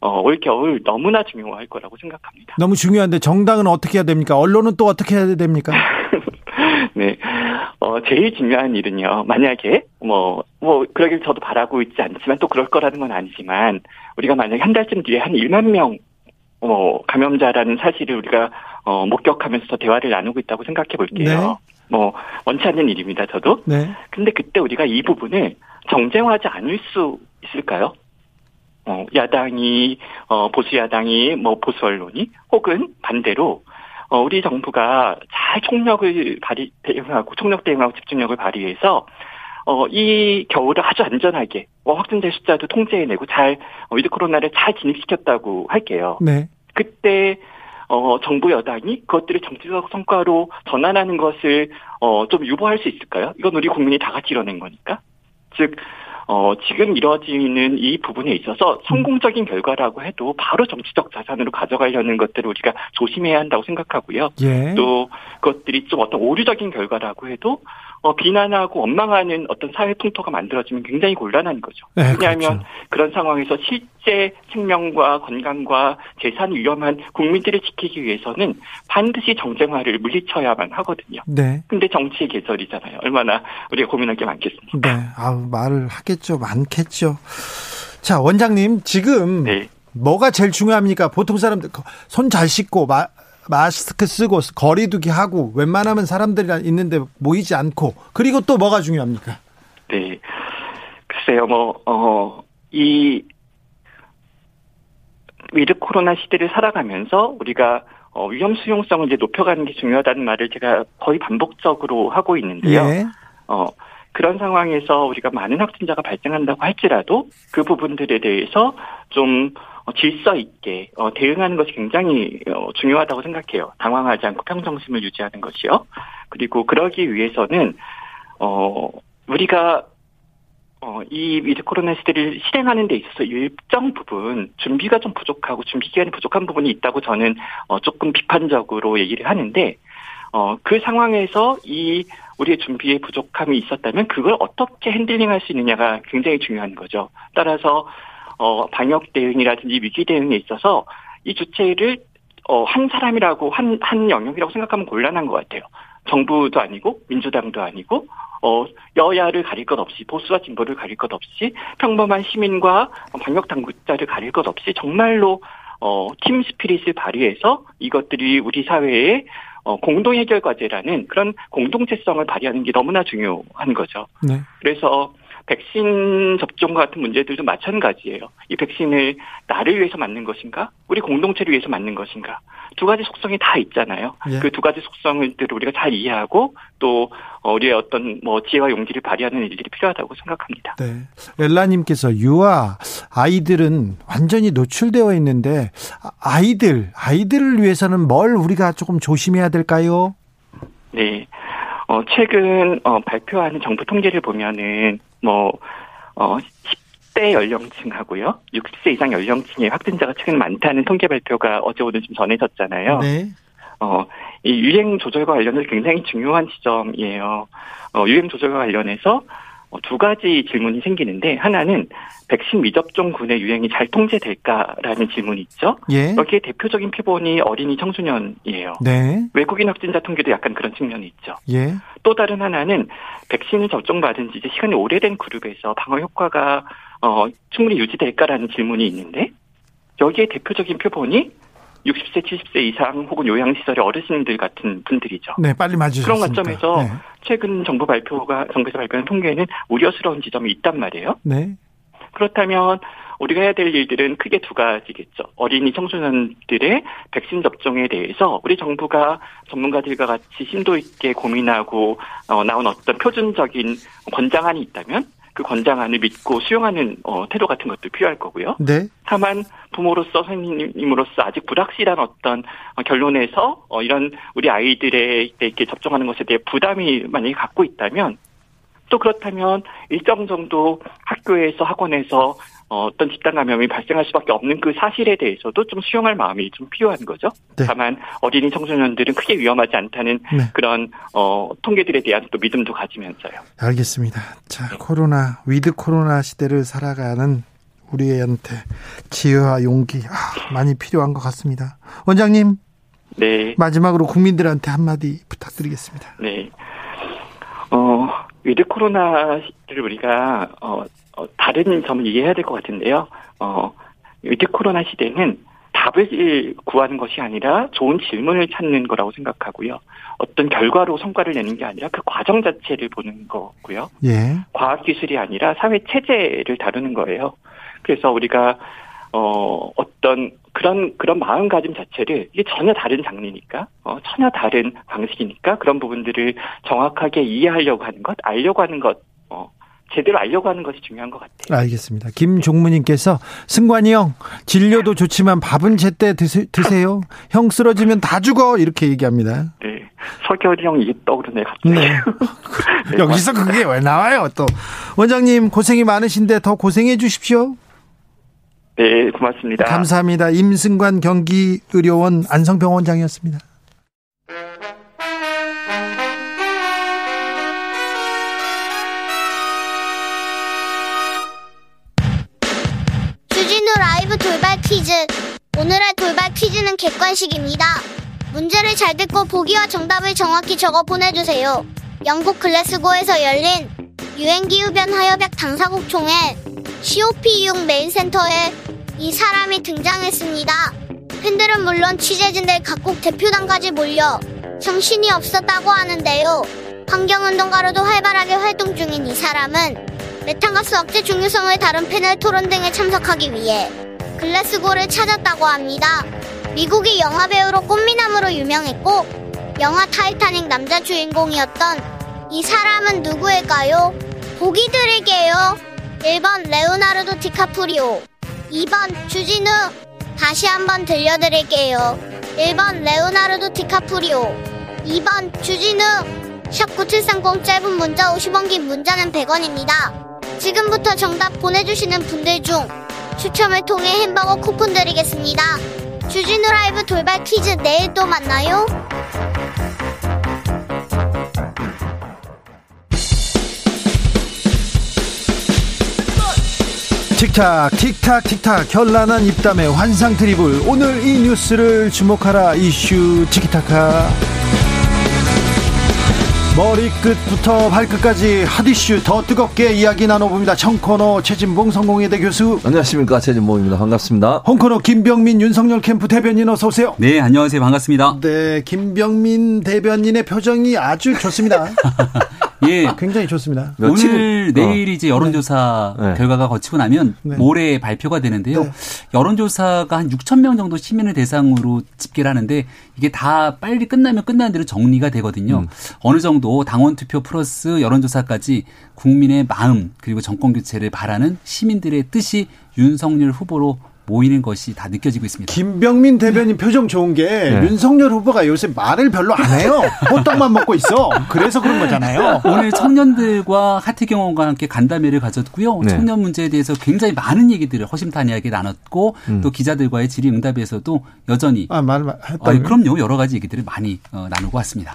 어, 올 겨울 너무나 중요할 거라고 생각합니다. 너무 중요한데 정당은 어떻게 해야 됩니까? 언론은 또 어떻게 해야 됩니까? [LAUGHS] 네. 어, 제일 중요한 일은요. 만약에 뭐, 뭐, 그러길 저도 바라고 있지 않지만 또 그럴 거라는 건 아니지만 우리가 만약에 한 달쯤 뒤에 한 1만 명 어, 감염자라는 사실을 우리가 어, 목격하면서 대화를 나누고 있다고 생각해 볼게요. 네. 뭐 원치 않는 일입니다. 저도. 네. 근데 그때 우리가 이 부분을 정쟁화하지 않을 수 있을까요? 어, 야당이 어, 보수 야당이 뭐 보수 언론이 혹은 반대로 어, 우리 정부가 잘 총력을 발휘 대응하고 총력 대응하고 집중력을 발휘해서 어, 이 겨울을 아주 안전하게, 어, 확진자 숫자도 통제해내고 잘, 어, 위드 코로나를 잘 진입시켰다고 할게요. 네. 그때, 어, 정부 여당이 그것들을 정치적 성과로 전환하는 것을, 어, 좀 유보할 수 있을까요? 이건 우리 국민이 다 같이 이뤄낸 거니까. 즉, 어, 지금 이루어지는 이 부분에 있어서 성공적인 결과라고 해도 바로 정치적 자산으로 가져가려는 것들을 우리가 조심해야 한다고 생각하고요. 예. 또 그것들이 좀 어떤 오류적인 결과라고 해도 어, 비난하고 원망하는 어떤 사회 풍토가 만들어지면 굉장히 곤란한 거죠. 네, 왜냐하면 그렇죠. 그런 상황에서 실제 생명과 건강과 재산 위험한 국민들을 지키기 위해서는 반드시 정쟁화를 물리쳐야만 하거든요. 네. 근데 정치의 계절이잖아요. 얼마나 우리가 고민할 게 많겠습니까? 네. 아, 말을 하겠죠. 많겠죠. 자, 원장님, 지금 네. 뭐가 제일 중요합니까? 보통 사람들 손 잘 씻고 마, 마스크 쓰고 거리두기 하고 웬만하면 사람들이 있는데 모이지 않고 그리고 또 뭐가 중요합니까? 네. 글쎄요, 뭐, 어, 이 위드 코로나 시대를 살아가면서 우리가 어, 위험 수용성을 이제 높여가는 게 중요하다는 말을 제가 거의 반복적으로 하고 있는데요. 예. 어, 그런 상황에서 우리가 많은 확진자가 발생한다고 할지라도 그 부분들에 대해서 좀 어, 질서 있게 어, 대응하는 것이 굉장히 어, 중요하다고 생각해요. 당황하지 않고 평정심을 유지하는 것이요. 그리고 그러기 위해서는 어 우리가 어, 이 위드 코로나 시대를 실행하는 데 있어서 일정 부분 준비가 좀 부족하고 준비 기간이 부족한 부분이 있다고 저는 어, 조금 비판적으로 얘기를 하는데 어, 그 상황에서 이 우리의 준비에 부족함이 있었다면 그걸 어떻게 핸들링 할 수 있느냐가 굉장히 중요한 거죠. 따라서 어, 방역 대응이라든지 위기 대응에 있어서 이 주체를 어, 한 사람이라고 한, 한 영역이라고 생각하면 곤란한 것 같아요. 정부도 아니고 민주당도 아니고 어 여야를 가릴 것 없이 보수와 진보를 가릴 것 없이 평범한 시민과 방역 당국자를 가릴 것 없이 정말로 어 팀 스피릿을 발휘해서 이것들이 우리 사회에 어, 공동 해결 과제라는 그런 공동체성을 발휘하는 게 너무나 중요한 거죠. 네. 그래서 백신 접종과 같은 문제들도 마찬가지예요. 이 백신을 나를 위해서 맞는 것인가? 우리 공동체를 위해서 맞는 것인가? 두 가지 속성이 다 있잖아요. 예. 그두 가지 속성을 우리가 잘 이해하고 또 우리의 어떤 뭐 지혜와 용기를 발휘하는 일들이 필요하다고 생각합니다. 네. 엘라님께서 유아 아이들은 완전히 노출되어 있는데 아이들 아이들을 위해서는 뭘 우리가 조금 조심해야 될까요? 네. 어, 최근 어, 발표하는 정부 통계를 보면은 뭐 어, 10대 연령층하고요. 60세 이상 연령층의 확진자가 최근 많다는 통계 발표가 어제 오늘 좀 전해졌잖아요. 네. 어, 이 유행 조절과 관련해서 굉장히 중요한 지점이에요. 어, 유행 조절과 관련해서 어, 두 가지 질문이 생기는데 하나는 백신 미접종군의 유행이 잘 통제될까라는 질문이 있죠. 예. 여기에 대표적인 표본이 어린이 청소년이에요. 네. 외국인 확진자 통계도 약간 그런 측면이 있죠. 예. 또 다른 하나는 백신을 접종받은 지 이제 시간이 오래된 그룹에서 방어 효과가 어, 충분히 유지될까라는 질문이 있는데 여기에 대표적인 표본이 60세, 70세 이상 혹은 요양시설의 어르신들 같은 분들이죠. 네, 빨리 맞으셨습니다. 그런 관점에서 네. 최근 정부 발표가 정부에서 발표한 통계에는 우려스러운 지점이 있단 말이에요. 네. 그렇다면 우리가 해야 될 일들은 크게 두 가지겠죠. 어린이 청소년들의 백신 접종에 대해서 우리 정부가 전문가들과 같이 심도 있게 고민하고 어, 나온 어떤 표준적인 권장안이 있다면 그 권장안을 믿고 수용하는 어, 태도 같은 것도 필요할 거고요. 네. 다만 부모로서 선생님으로서 아직 불확실한 어떤 결론에서 어, 이런 우리 아이들의 이렇게 접종하는 것에 대해 부담이 만약에 갖고 있다면 또 그렇다면 일정 정도 학교에서 학원에서 어, 어떤 집단 감염이 발생할 수밖에 없는 그 사실에 대해서도 좀 수용할 마음이 좀 필요한 거죠. 네. 다만 어린이 청소년들은 크게 위험하지 않다는 네. 그런 어, 통계들에 대한 또 믿음도 가지면서요. 알겠습니다. 자, 코로나 위드 코로나 시대를 살아가는 우리한테 지혜와 용기 아, 많이 필요한 것 같습니다. 원장님. 네. 마지막으로 국민들한테 한마디 부탁드리겠습니다. 네. 어, 위드 코로나를 우리가 어, 어, 다른 점을 이해해야 될 것 같은데요. 어, 위드 코로나 시대는 답을 구하는 것이 아니라 좋은 질문을 찾는 거라고 생각하고요. 어떤 결과로 성과를 내는 게 아니라 그 과정 자체를 보는 거고요. 예. 과학 기술이 아니라 사회 체제를 다루는 거예요. 그래서 우리가 어 어떤 그런 그런 마음가짐 자체를 이게 전혀 다른 장르니까 어 전혀 다른 방식이니까 그런 부분들을 정확하게 이해하려고 하는 것, 알려고 하는 것 어, 제대로 알려고 하는 것이 중요한 것 같아요. 알겠습니다. 김종무님께서 승관이 형 진료도 좋지만 밥은 제때 드세요. 형 쓰러지면 다 죽어 이렇게 얘기합니다. 네, 서결이 형 이게 떠오르네 갑자기. 네. 네 [LAUGHS] 여기서 그게 왜 나와요? 또 원장님 고생이 많으신데 더 고생해 주십시오. 네, 고맙습니다. 감사합니다. 임승관 경기의료원 안성병원장이었습니다. 객관식입니다. 문제를 잘 듣고 보기와 정답을 정확히 적어 보내주세요. 영국 글래스고에서 열린 유엔기후변 화협약 당사국 총회 COP6 메인센터에 이 사람이 등장했습니다. 팬들은 물론 취재진들 각국 대표단까지 몰려 정신이 없었다고 하는데요. 환경운동가로도 활발하게 활동 중인 이 사람은 메탄가스 억제 중요성을 다룬 패널 토론 등에 참석하기 위해 글래스고를 찾았다고 합니다. 미국의 영화 배우로 꽃미남으로 유명했고 영화 타이타닉 남자 주인공이었던 이 사람은 누구일까요? 보기 드릴게요. 1번 레오나르도 디카프리오 2번 주진우 다시 한번 들려드릴게요. 1번 레오나르도 디카프리오 2번 주진우 샵9730 짧은 문자 50원 긴 문자는 100원입니다. 지금부터 정답 보내주시는 분들 중 추첨을 통해 햄버거 쿠폰 드리겠습니다. 주진우 라이브 돌발 퀴즈 내일 또 만나요. 틱탁 틱탁 틱탁 현란한 입담의 환상 드리블 오늘 이 뉴스를 주목하라 이슈 티키타카 머리끝부터 발끝까지 핫이슈 더 뜨겁게 이야기 나눠봅니다. 청코너 최진봉 성공회대 교수. 안녕하십니까 최진봉입니다. 반갑습니다. 홍코너 김병민 윤석열 캠프 대변인 어서 오세요. 네 안녕하세요 반갑습니다. 네 김병민 대변인의 표정이 아주 좋습니다. [LAUGHS] 예, 굉장히 좋습니다. 오늘 어. 내일 이제 여론조사 네. 네. 결과가 거치고 나면 네. 모레 발표가 되는데요. 네. 여론조사가 한 6천 명 정도 시민을 대상으로 집계를 하는데 이게 다 빨리 끝나면 끝나는 대로 정리가 되거든요. 음. 어느 정도 당원 투표 플러스 여론조사까지 국민의 마음 그리고 정권 교체를 바라는 시민들의 뜻이 윤석열 후보로 모이는 것이 다 느껴지고 있습니다. 김병민 대변인 표정 좋은 게 네. 윤석열 후보가 요새 말을 별로 안 해요. 호떡만 먹고 있어. 그래서 그런 거잖아요. 오늘 청년들과 하태경 의원과 함께 간담회를 가졌고요. 네. 청년 문제에 대해서 굉장히 많은 얘기들을 허심탄회하게 나눴고 음. 또 기자들과의 질의응답에서도 여전히 아, 말 했다. 아, 그럼요. 여러 가지 얘기들을 많이 어, 나누고 왔습니다.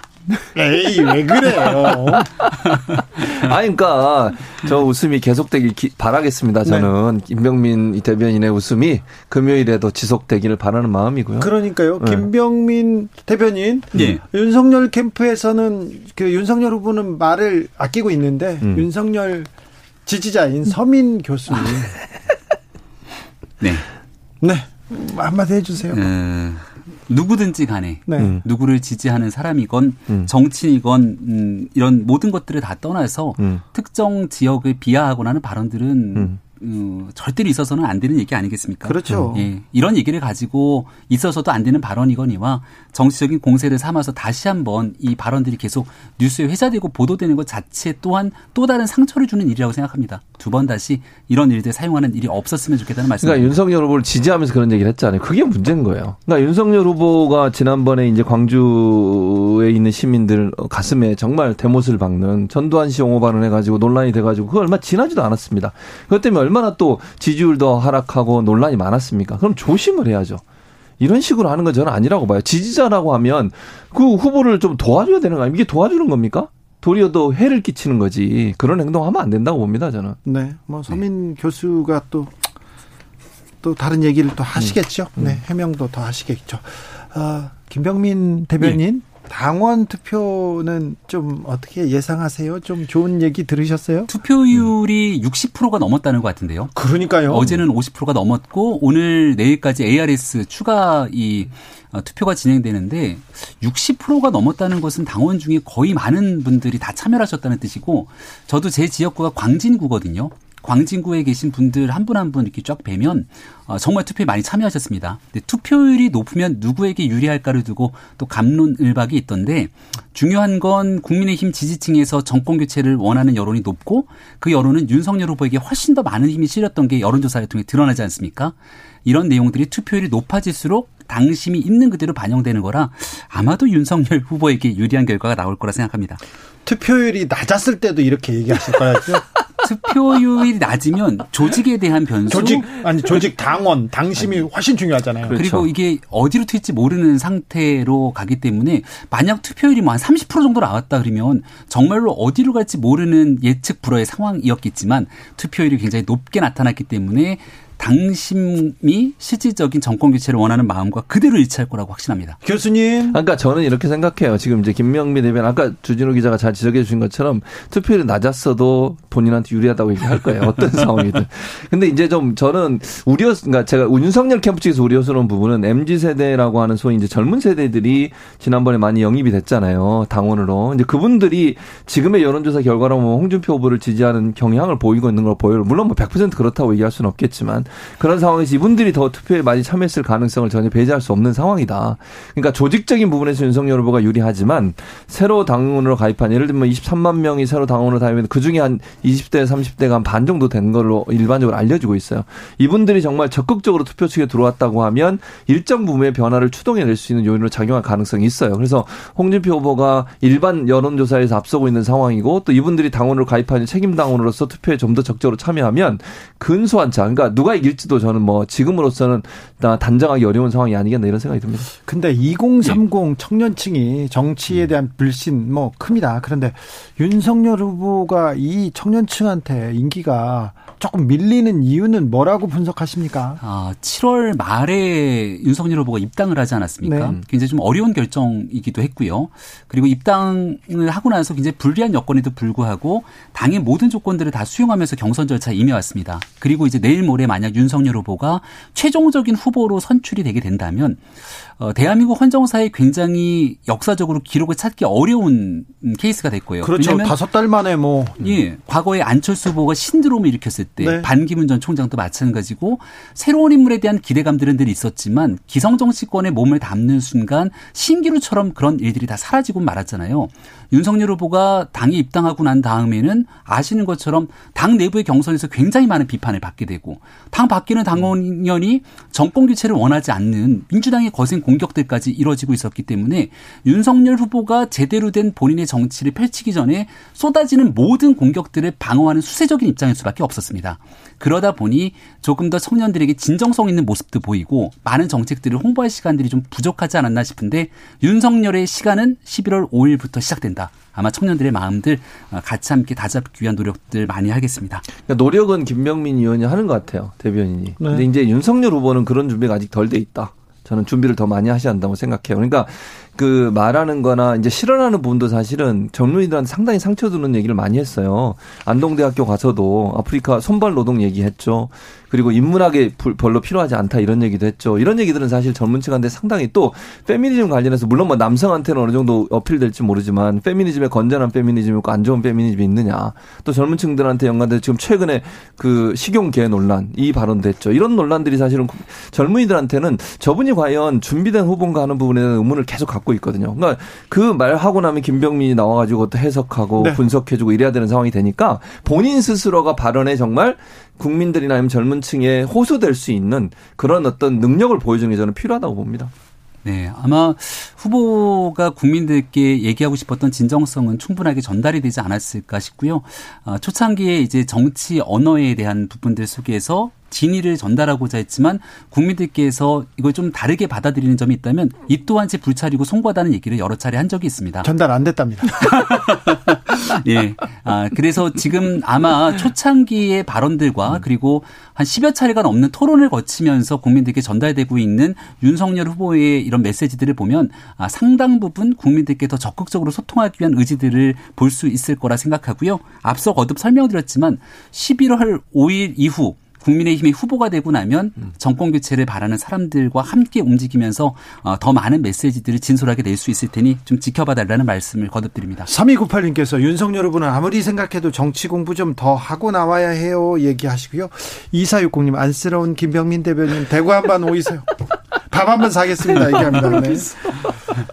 에이 왜 그래요? [LAUGHS] 아니 그러니까 저 웃음이 계속되길 기, 바라겠습니다. 저는 네. 김병민 대변인의 웃음이 금요일에도 지속되기를 바라는 마음이고요. 그러니까요. 네. 김병민 대변인 네. 윤석열 캠프에서는 그 윤석열 후보는 말을 아끼고 있는데 음. 윤석열 지지자인 서민 교수님 네. 네. 한마디 해주세요. 음. 누구든지 간에 네. 음. 누구를 지지하는 사람이건 음. 정치인이건 음, 이런 모든 것들을 다 떠나서 음. 특정 지역을 비하하거나 하는 발언들은 음. 어, 절대로 있어서는 안 되는 얘기 아니겠습니까? 그렇죠. 예, 이런 얘기를 가지고 있어서도 안 되는 발언이거니와 정치적인 공세를 삼아서 다시 한번 이 발언들이 계속 뉴스에 회자되고 보도되는 것 자체 또한 또 다른 상처를 주는 일이라고 생각합니다. 두 번 다시 이런 일들 사용하는 일이 없었으면 좋겠다는 말씀. 그러니까 윤석열 후보를 지지하면서 그런 얘기를 했잖아요. 그게 문제인 거예요. 그러니까 윤석열 후보가 지난번에 이제 광주에 있는 시민들 가슴에 정말 대못을 박는 전두환 씨 옹호 발언 해가지고 논란이 돼가지고 그 얼마 지나지도 않았습니다. 그것 때문에 얼마나 또 지지율도 하락하고 논란이 많았습니까? 그럼 조심을 해야죠. 이런 식으로 하는 건 저는 아니라고 봐요. 지지자라고 하면 그 후보를 좀 도와줘야 되는 거 아니에요? 이게 도와주는 겁니까? 도리어 더 해를 끼치는 거지. 그런 행동하면 안 된다고 봅니다, 저는. 네. 뭐 서민 네. 교수가 또, 또 다른 얘기를 또 하시겠죠. 음. 네. 해명도 더 하시겠죠. 아, 김병민 대변인. 네. 당원 투표는 좀 어떻게 예상하세요? 좀 좋은 얘기 들으셨어요? 투표율이 60%가 넘었다는 것 같은데요. 그러니까요. 어제는 50%가 넘었고 오늘 내일까지 ARS 추가 이 어, 투표가 진행되는데 60%가 넘었다는 것은 당원 중에 거의 많은 분들이 다 참여하셨다는 뜻이고 저도 제 지역구가 광진구거든요. 광진구에 계신 분들 한 분 한 분 이렇게 쫙 뵈면 어, 정말 투표에 많이 참여하셨습니다. 근데 투표율이 높으면 누구에게 유리할까를 두고 또 감론을박이 있던데 중요한 건 국민의힘 지지층에서 정권 교체를 원하는 여론이 높고 그 여론은 윤석열 후보에게 훨씬 더 많은 힘이 실렸던 게 여론조사를 통해 드러나지 않습니까? 이런 내용들이 투표율이 높아질수록 당심이 있는 그대로 반영되는 거라 아마도 윤석열 후보에게 유리한 결과가 나올 거라 생각합니다. 투표율이 낮았을 때도 이렇게 얘기하실 거였죠? [LAUGHS] 투표율이 낮으면 조직에 대한 변수. 조직, 아니, 조직 당원, 당심이 아니, 훨씬 중요하잖아요. 그리고 그렇죠. 이게 어디로 튈지 모르는 상태로 가기 때문에 만약 투표율이 뭐 한 30% 정도 나왔다 그러면 정말로 어디로 갈지 모르는 예측 불허의 상황이었겠지만 투표율이 굉장히 높게 나타났기 때문에 당심이 실질적인 정권 교체를 원하는 마음과 그대로 일치할 거라고 확신합니다. 교수님. 그러니까 저는 이렇게 생각해요. 지금 이제 김명미 대변 아까 주진우 기자가 잘 지적해 주신 것처럼 투표율이 낮았어도 본인한테 유리하다고 얘기할 거예요. 어떤 [LAUGHS] 상황이든. 근데 이제 좀 저는 우려, 그러니까 제가 윤석열 캠프 측에서 우려스러운 부분은 MZ 세대라고 하는 소위 이제 젊은 세대들이 지난번에 많이 영입이 됐잖아요. 당원으로. 이제 그분들이 지금의 여론조사 결과로 뭐 홍준표 후보를 지지하는 경향을 보이고 있는 걸 보여요. 물론 뭐 100% 그렇다고 얘기할 수는 없겠지만 그런 상황에서 이분들이 더 투표에 많이 참여했을 가능성을 전혀 배제할 수 없는 상황이다. 그러니까 조직적인 부분에서 윤석열 후보가 유리하지만 새로 당원으로 가입한 예를 들면 23만 명이 새로 당원으로 가입했는데 그 중에 한 20대 30대가 한 반 정도 된 걸로 일반적으로 알려지고 있어요. 이분들이 정말 적극적으로 투표 측에 들어왔다고 하면 일정 부분의 변화를 추동해낼 수 있는 요인으로 작용할 가능성이 있어요. 그래서 홍준표 후보가 일반 여론조사에서 앞서고 있는 상황이고 또 이분들이 당원으로 가입하는 책임 당원으로서 투표에 좀 더 적극적으로 참여하면 근소한 차. 그러니까 누가 이길지도 저는 뭐 지금으로서는 단정하기 어려운 상황이 아니겠나 이런 생각이 듭니다. 근데 2030 예. 청년층이 정치에 대한 불신 뭐 큽니다. 그런데 윤석열 후보가 이 청년층한테 인기가 조금 밀리는 이유는 뭐라고 분석하십니까? 아, 7월 말에 윤석열 후보가 입당을 하지 않았습니까? 네. 굉장히 좀 어려운 결정이기도 했고요. 그리고 입당을 하고 나서 굉장히 불리한 여건에도 불구하고 당의 모든 조건들을 다 수용하면서 경선 절차에 임해왔습니다. 그리고 이제 내일 모레 만약 윤석열 후보가 최종적인 후보로 선출이 되게 된다면 어, 대한민국 헌정사에 굉장히 역사적으로 기록을 찾기 어려운 케이스가 됐고요. 그렇죠. 다섯 달 만에 뭐. 예. 과거에 안철수 후보가 신드롬을 일으켰을 때 네. 반기문 전 총장도 마찬가지고 새로운 인물에 대한 기대감들은 늘 있었지만 기성 정치권에 몸을 담는 순간 신기루처럼 그런 일들이 다 사라지고 말았잖아요. 윤석열 후보가 당에 입당하고 난 다음에는 아시는 것처럼 당 내부의 경선에서 굉장히 많은 비판을 받게 되고 당 바뀌는 당원연이 정권 교체를 원하지 않는 민주당의 거센 공격들까지 이뤄지고 있었기 때문에 윤석열 후보가 제대로 된 본인의 정치를 펼치기 전에 쏟아지는 모든 공격들을 방어하는 수세적인 입장일 수밖에 없었습니다. 그러다 보니 조금 더 청년들에게 진정성 있는 모습도 보이고 많은 정책들을 홍보할 시간들이 좀 부족하지 않았나 싶은데 윤석열의 시간은 11월 5일부터 시작된다. 아마 청년들의 마음들 같이 함께 다잡기 위한 노력들 많이 하겠습니다. 그러니까 노력은 김명민 의원이 하는 것 같아요. 대변인이. 네. 근데 이제 윤석열 후보는 그런 준비가 아직 덜 돼 있다. 저는 준비를 더 많이 하셔야 한다고 생각해요. 그러니까 그 말하는 거나 이제 실현하는 부분도 사실은 젊은이들한테 상당히 상처 주는 얘기를 많이 했어요. 안동대학교 가서도 아프리카 손발 노동 얘기했죠. 그리고 인문학에 별로 필요하지 않다 이런 얘기도 했죠. 이런 얘기들은 사실 젊은 층한테 상당히 또 페미니즘 관련해서 물론 뭐 남성한테는 어느 정도 어필될지 모르지만 페미니즘에 건전한 페미니즘이 있고 안 좋은 페미니즘이 있느냐. 또 젊은 층들한테 연관돼서 지금 최근에 그 식용계 논란 이 발언도 했죠. 이런 논란들이 사실은 젊은이들한테는 저분이 과연 준비된 후보인가 하는 부분에 대한 의문을 계속 갖고 갖고 있거든요. 그러니까 그 말 하고 나면 김병민이 나와가지고 또 해석하고 네. 분석해주고 이래야 되는 상황이 되니까 본인 스스로가 발언에 정말 국민들이나 아니면 젊은 층에 호소될 수 있는 그런 어떤 능력을 보여주는 게 저는 필요하다고 봅니다. 네, 아마 후보가 국민들께 얘기하고 싶었던 진정성은 충분하게 전달이 되지 않았을까 싶고요. 어, 초창기에 이제 정치 언어에 대한 부분들 속에서 진의를 전달하고자 했지만 국민들께서 이걸 좀 다르게 받아들이는 점이 있다면 이 또한 제 불찰이고 송구하다는 얘기를 여러 차례 한 적이 있습니다. 전달 안 됐답니다. [LAUGHS] 예. 아, 그래서 지금 아마 초창기의 발언들과 그리고 한 10여 차례가 넘는 토론을 거치면서 국민들께 전달되고 있는 윤석열 후보의 이런 메시지들을 보면 아, 상당 부분 국민들께 더 적극적으로 소통하기 위한 의지들을 볼 수 있을 거라 생각하고요. 앞서 거듭 설명드렸지만 11월 5일 이후 국민의힘이 후보가 되고 나면 음. 정권 교체를 바라는 사람들과 함께 움직이면서 어, 더 많은 메시지들을 진솔하게 낼 수 있을 테니 좀 지켜봐 달라는 말씀을 거듭드립니다. 3298님께서 윤석열 후보는 아무리 생각해도 정치 공부 좀 더 하고 나와야 해요 얘기하시고요. 2460님 안쓰러운 김병민 대변인 대구 한번 오이세요. [LAUGHS] 밥 한번 사겠습니다 얘기합니다. 네.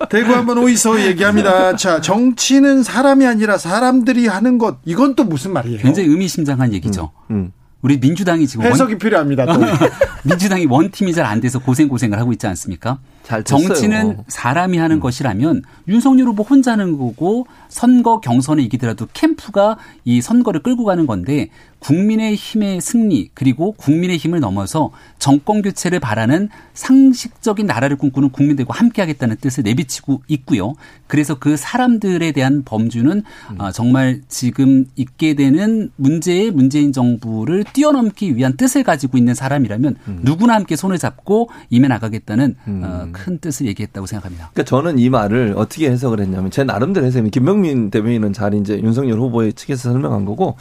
대구 한번 오이소 얘기합니다. 자 정치는 사람이 아니라 사람들이 하는 것 이건 또 무슨 말이에요? 굉장히 의미심장한 얘기죠. 음, 음. 우리 민주당이 지금 해석이 원, 필요합니다. 또. [LAUGHS] 민주당이 원팀이 잘 안 돼서 고생 고생을 하고 있지 않습니까? 정치는 사람이 하는 음. 것이라면 윤석열 후보 혼자 하는 거고 선거 경선에 이기더라도 캠프가 이 선거를 끌고 가는 건데 국민의 힘의 승리 그리고 국민의 힘을 넘어서 정권 교체를 바라는 상식적인 나라를 꿈꾸는 국민들과 함께하겠다는 뜻을 내비치고 있고요. 그래서 그 사람들에 대한 범주는 음. 어, 정말 지금 있게 되는 문제의 문재인 정부를 뛰어넘기 위한 뜻을 가지고 있는 사람이라면 음. 누구나 함께 손을 잡고 임해 나가겠다는 음. 어, 큰 뜻을 얘기했다고 생각합니다. 그러니까 저는 이 말을 어떻게 해석을 했냐면 제 나름대로 해석이 김명민 대변인은 잘 이제 윤석열 후보의 측에서 설명한 거고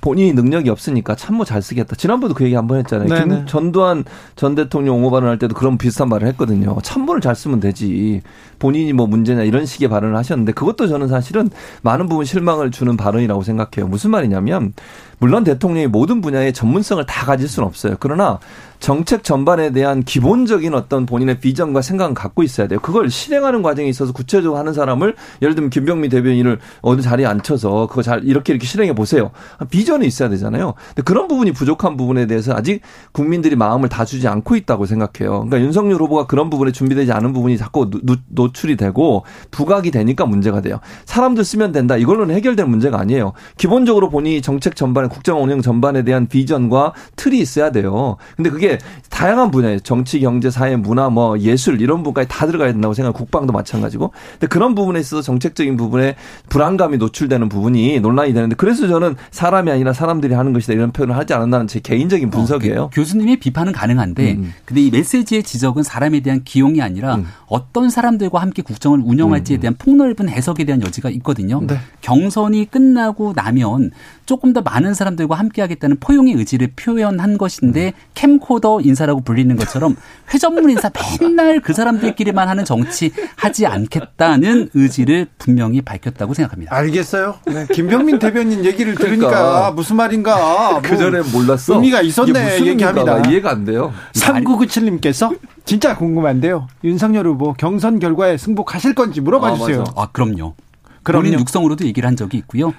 본인이 능력 이 없으니까 참모 잘 쓰겠다. 지난번도 그 얘기 한 번 했잖아요. 김, 전두환 전 대통령 옹호 발언할 때도 그런 비슷한 말을 했거든요. 참모를 잘 쓰면 되지. 본인이 뭐 문제냐 이런 식의 발언을 하셨는데 그것도 저는 사실은 많은 부분 실망을 주는 발언이라고 생각해요. 무슨 말이냐면 물론 대통령이 모든 분야의 전문성을 다 가질 수는 없어요. 그러나 정책 전반에 대한 기본적인 어떤 본인의 비전과 생각은 갖고 있어야 돼요. 그걸 실행하는 과정에 있어서 구체적으로 하는 사람을 예를 들면 김병민 대변인을 어느 자리에 앉혀서 그거 잘 이렇게 이렇게 실행해 보세요. 비전이 있어야 되잖아요. 근데 그런 부분이 부족한 부분에 대해서 아직 국민들이 마음을 다 주지 않고 있다고 생각해요. 그러니까 윤석열 후보가 그런 부분에 준비되지 않은 부분이 자꾸 노 출이 되고 부각이 되니까 문제가 돼요. 사람들 쓰면 된다. 이걸로는 해결될 문제가 아니에요. 기본적으로 본인이 정책 전반에 국정 운영 전반에 대한 비전과 틀이 있어야 돼요. 근데 그게 다양한 분야에 정치, 경제, 사회, 문화, 뭐 예술 이런 부분까지 다 들어가야 된다고 생각해요. 국방도 마찬가지고. 근데 그런 부분에 있어서 정책적인 부분에 불안감이 노출되는 부분이 논란이 되는데 그래서 저는 사람이 아니라 사람들이 하는 것이다 이런 표현을 하지 않았다는 제 개인적인 분석이에요. 어, 그 교수님의 비판은 가능한데 음. 근데 이 메시지의 지적은 사람에 대한 기용이 아니라 음. 어떤 사람들과 함께 국정을 운영할지에 음. 대한 폭넓은 해석에 대한 여지가 있거든요. 네. 경선이 끝나고 나면 조금 더 많은 사람들과 함께하겠다는 포용의 의지를 표현한 것인데 음. 캠코더 인사라고 불리는 것처럼 회전문 인사 맨날 그 사람들끼리만 하는 정치 하지 않겠다는 의지를 분명히 밝혔다고 생각합니다. 알겠어요. 네. 김병민 대변인 얘기를 들으니까 그러니까. 무슨 말인가. 그 전에 몰랐어. 의미가 있었네 얘기합니다. 이해가 안 돼요. 3997님께서 진짜 궁금한데요. 윤석열 후보 경선 결과에 승복하실 건지 물어봐 아, 주세요. 아, 그럼요. 그럼요. 본인 육성으로도 얘기를 한 적이 있고요.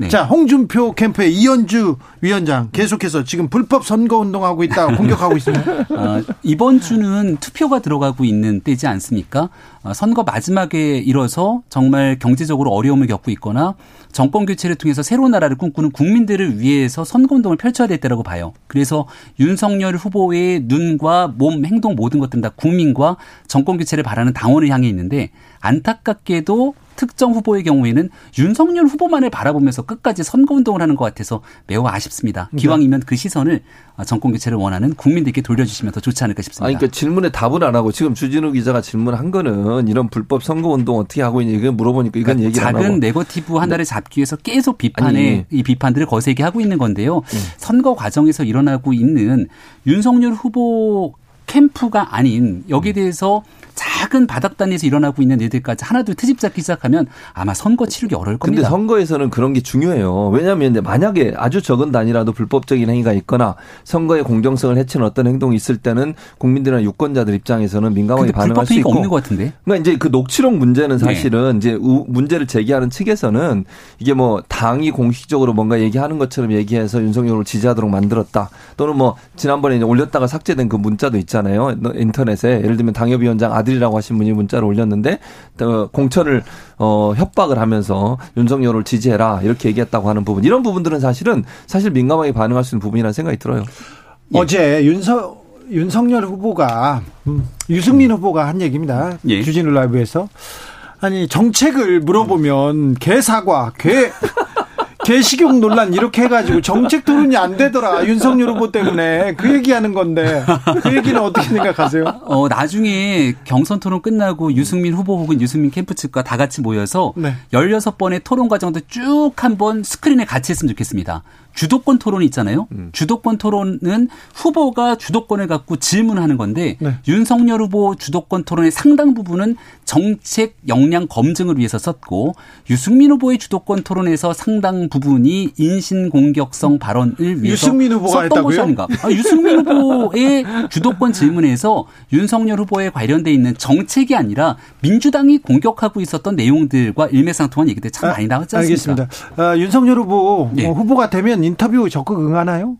네. 자, 홍준표 캠프의 이현주 위원장 계속해서 지금 불법 선거 운동하고 있다 공격하고 있습니다. [LAUGHS] 아, 이번 주는 투표가 들어가고 있는 때지 않습니까? 아, 선거 마지막에 이뤄서 정말 경제적으로 어려움을 겪고 있거나 정권 교체를 통해서 새로운 나라를 꿈꾸는 국민들을 위해서 선거 운동을 펼쳐야 될 때라고 봐요. 그래서 윤석열 후보의 눈과 몸, 행동 모든 것들은 다 국민과 정권 교체를 바라는 당원을 향해 있는데 안타깝게도 특정 후보의 경우에는 윤석열 후보만을 바라보면서 끝까지 선거 운동을 하는 것 같아서 매우 아쉽습니다. 네. 기왕이면 그 시선을 정권 교체를 원하는 국민들께 돌려주시면 더 좋지 않을까 싶습니다. 아니, 그러니까 질문에 답을 안 하고 지금 주진우 기자가 질문한 거는 이런 불법 선거 운동 어떻게 하고 있냐 이걸 물어보니까 이건 그러니까 얘기 안 하고 작은 네거티브 하나를 네. 잡기 위해서 계속 비판에 이 비판들을 거세게 하고 있는 건데요. 네. 선거 과정에서 일어나고 있는 윤석열 후보 캠프가 아닌 여기에 대해서 작은 바닥 단에서 일어나고 있는 일들까지 하나둘 트집 잡기 시작하면 아마 선거 치르기 어려울 겁니다. 근데 선거에서는 그런 게 중요해요. 왜냐하면 만약에 아주 적은 단위라도 불법적인 행위가 있거나 선거의 공정성을 해치는 어떤 행동이 있을 때는 국민들이나 유권자들 입장에서는 민감하게 반응할 수 있고. 없는 것 같은데. 그러니까 이제 그 녹취록 문제는 네. 사실은 네. 이제 문제를 제기하는 측에서는 이게 뭐 당이 공식적으로 뭔가 얘기하는 것처럼 얘기해서 윤석열을 지지하도록 만들었다. 또는 뭐 지난번에 올렸다가 삭제된 그 문자도 있잖아요. 인터넷에 예를 들면 당협위원장 아들 아들이라고 하신 분이 문자를 올렸는데 공천을 어 협박을 하면서 윤석열을 지지해라 이렇게 얘기했다고 하는 부분 이런 부분들은 사실은 사실 민감하게 반응할 수 있는 부분이라는 생각이 들어요. 예. 어제 윤석 윤석열 후보가 음, 유승민 후보가 한 얘기입니다. 예. 주진우 라이브에서 아니 정책을 물어보면 개 사과 개 개식용 논란 이렇게 해가지고 정책 토론이 안 되더라 윤석열 후보 때문에 그 얘기하는 건데 그 얘기는 어떻게 생각하세요? 어 나중에 경선 토론 끝나고 유승민 후보 혹은 유승민 캠프 측과 다 같이 모여서 네. 16번의 토론 과정도 쭉 한번 스크린에 같이 했으면 좋겠습니다. 주도권 토론이 있잖아요. 음. 주도권 토론은 후보가 주도권을 갖고 질문하는 건데 네. 윤석열 후보 주도권 토론의 상당 부분은 정책 역량 검증을 위해서 썼고 유승민 후보의 주도권 토론에서 상당 부분이 인신 공격성 발언을 위해서 유승민 후보가 썼던 것이 아닌가. 아, 유승민 후보의 주도권 질문에서 윤석열 후보에 관련돼 있는 정책이 아니라 민주당이 공격하고 있었던 내용들과 일맥상통한 얘기들 참 아, 많이 나왔지 않습니까? 알겠습니다. 아, 윤석열 후보 네. 후보가 되면 인터뷰 적극 응하나요?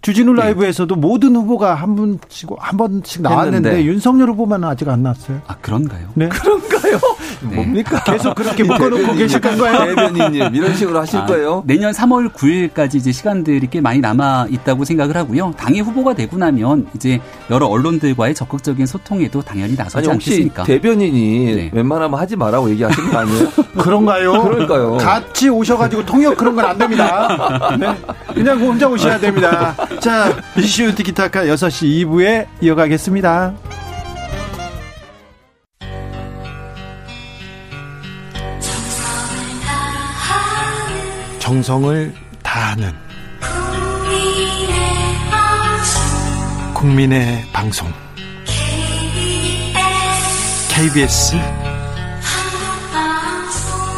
주진우 네. 라이브에서도 모든 후보가 한 분씩 한 번씩 나왔는데 했는데. 윤석열 후보만 아직 안 나왔어요. 아 그런가요? 네. [LAUGHS] 그런가요? 네. 뭡니까? 계속 그렇게 묶어놓고 계실 건가요? 대변인님 이런 식으로 하실 아, 거예요? 내년 3월 9일까지 이제 시간들이 꽤 많이 남아 있다고 생각을 하고요. 당의 후보가 되고 나면 이제 여러 언론들과의 적극적인 소통에도 당연히 나서지 아니, 않겠습니까? 대변인이 네. 웬만하면 하지 마라고 얘기하신 거 아니에요? [LAUGHS] 그런가요? 그러니까요. 같이 오셔가지고 통역 그런 건 안 됩니다. 네. 그냥 혼자 오셔야 됩니다. 자, 이슈 티키타카 6시 2부에 이어가겠습니다. 정성을 다하는 국민의 방송 KBS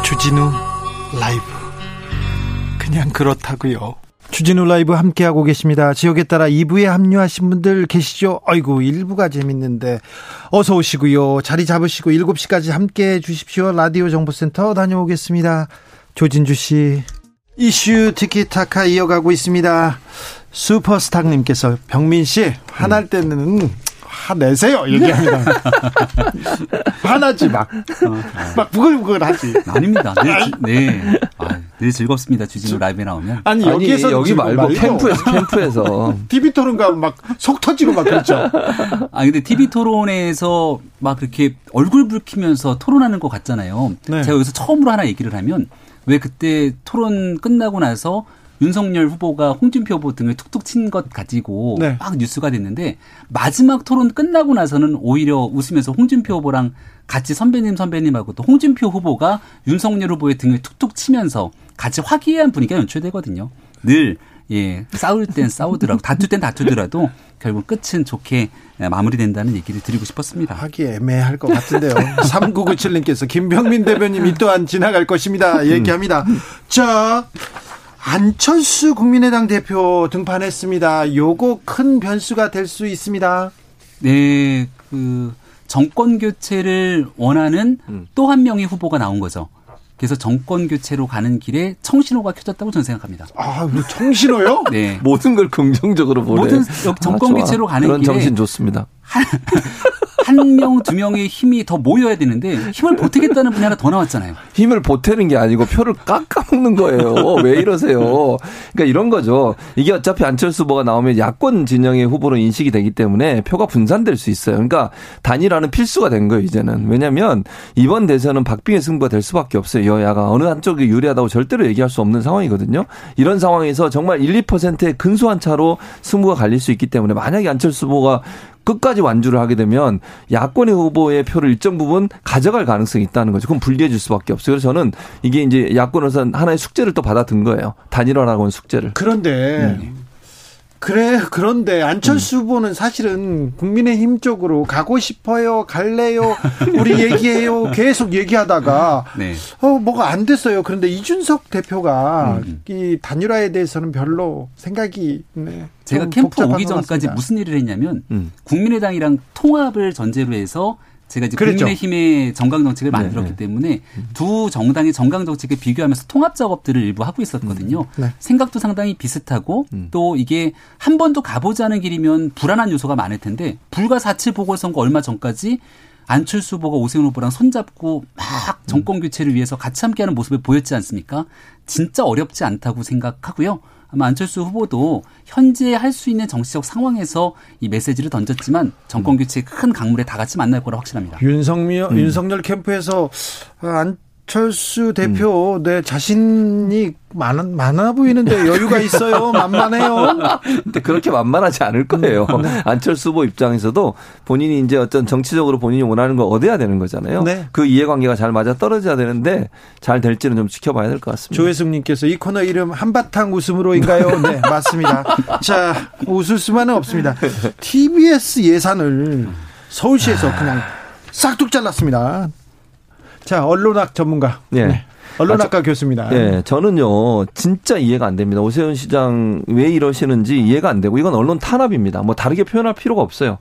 주진우 라이브 그냥 그렇다고요. 주진우 라이브 함께하고 계십니다. 지역에 따라 2부에 합류하신 분들 계시죠? 아이고 1부가 재밌는데 어서 오시고요. 자리 잡으시고 7시까지 함께 해 주십시오. 라디오 정보센터 다녀오겠습니다. 조진주 씨 이슈 티키타카 이어가고 있습니다. 슈퍼스타님께서 병민 씨 화날 때는 화내세요 얘기합니다. [LAUGHS] 화나지 막. 막 부글부글 하지. 아닙니다. 네. 네. 아, 늘 즐겁습니다. 주진우 라이브에 나오면. 아니, 여기에서 여기 말고, 말고 캠프에서 캠프에서 [LAUGHS] TV 토론 가면 막 속 터지고 막 그렇죠. 아 근데 TV 토론에서 막 그렇게 얼굴 붉히면서 토론하는 것 같잖아요. 네. 제가 여기서 처음으로 하나 얘기를 하면 왜 그때 토론 끝나고 나서 윤석열 후보가 홍준표 후보 등을 툭툭 친 것 가지고 네. 막 뉴스가 됐는데 마지막 토론 끝나고 나서는 오히려 웃으면서 홍준표 후보랑 같이 선배님 선배님하고 또 홍준표 후보가 윤석열 후보의 등을 툭툭 치면서 같이 화기애애한 분위기가 연출되거든요. 늘 예, 싸울 땐 싸우더라도 다툴 땐 다투더라도 결국 끝은 좋게 마무리된다는 얘기를 드리고 싶었습니다. 하기 애매할 것 같은데요. [LAUGHS] 3997님께서 김병민 대변인 이 또한 지나갈 것입니다. 얘기합니다. 자, 안철수 국민의당 대표 등판했습니다. 요거 큰 변수가 될 수 있습니다. 네, 그 정권 교체를 원하는 음. 또한 명의 후보가 나온 거죠. 그래서 정권 교체로 가는 길에 청신호가 켜졌다고 저는 생각합니다. 아, 청신호요? [LAUGHS] 네. 모든 걸 긍정적으로 보네. 모든 정권 아, 교체로 가는 그런 길에 정신 좋습니다. 한 명, 두 명의 힘이 더 모여야 되는데 힘을 보태겠다는 분이 하나 더 나왔잖아요. 힘을 보태는 게 아니고 표를 깎아먹는 거예요. 왜 이러세요? 그러니까 이런 거죠. 이게 어차피 안철수 후보가 나오면 야권 진영의 후보로 인식이 되기 때문에 표가 분산될 수 있어요. 그러니까 단일화는 필수가 된 거예요, 이제는. 왜냐하면 이번 대선은 박빙의 승부가 될 수밖에 없어요. 여야가 어느 한쪽이 유리하다고 절대로 얘기할 수 없는 상황이거든요. 이런 상황에서 정말 1, 2%의 근소한 차로 승부가 갈릴 수 있기 때문에 만약에 안철수 후보가 끝까지 완주를 하게 되면 야권의 후보의 표를 일정 부분 가져갈 가능성이 있다는 거죠. 그럼 불리해 질 수밖에 없어요. 그래서 저는 이게 이제 야권에서 하나의 숙제를 또 받아든 거예요. 단일화라고 하는 숙제를. 그런데 음. 그래 그런데 안철수 음. 후보는 사실은 국민의힘 쪽으로 가고 싶어요 갈래요 우리 [LAUGHS] 얘기해요 계속 얘기하다가 네. 어 뭐가 안 됐어요 그런데 이준석 대표가 음. 이 단일화에 대해서는 별로 생각이 네, 제가 캠프 오기 전까지 무슨 일을 했냐면 음. 국민의당이랑 통합을 전제로 해서 제가 이제 그랬죠. 국민의힘의 정강 정책을 네, 만들었기 네. 때문에 두 정당의 정강 정책을 비교하면서 통합 작업들을 일부 하고 있었거든요. 음. 네. 생각도 상당히 비슷하고 음. 또 이게 한 번도 가보지 않은 길이면 불안한 요소가 많을 텐데 불과 4.7 보궐선거 얼마 전까지 안철수 후보가 오세훈 후보랑 손잡고 막 음. 정권 교체를 위해서 같이 함께하는 모습을 보였지 않습니까? 진짜 어렵지 않다고 생각하고요. 아마 안철수 후보도 현재 할 수 있는 정치적 상황에서 이 메시지를 던졌지만 정권 교체의 큰 강물에 다 같이 만날 거라 확신합니다. 윤석열 음. 윤석열 캠프에서 안 안철수 대표, 음. 네, 자신이 많아, 많아 보이는데 여유가 있어요. [LAUGHS] 만만해요. 근데 그렇게 만만하지 않을 거예요. 네. 안철수 후보 입장에서도 본인이 이제 어떤 정치적으로 본인이 원하는 걸 얻어야 되는 거잖아요. 네. 그 이해관계가 잘 맞아 떨어져야 되는데 잘 될지는 좀 지켜봐야 될 것 같습니다. 조혜숙님께서 이 코너 이름 한바탕 웃음으로인가요? [LAUGHS] 네, 맞습니다. 자, 웃을 수만은 없습니다. [LAUGHS] TBS 예산을 서울시에서 그냥 싹둑 잘랐습니다. 자, 언론학 전문가. 네. 네. 언론학과 아, 교수입니다. 네, 저는요 진짜 이해가 안 됩니다. 오세훈 시장 왜 이러시는지 이해가 안 되고 이건 언론 탄압입니다. 뭐 다르게 표현할 필요가 없어요.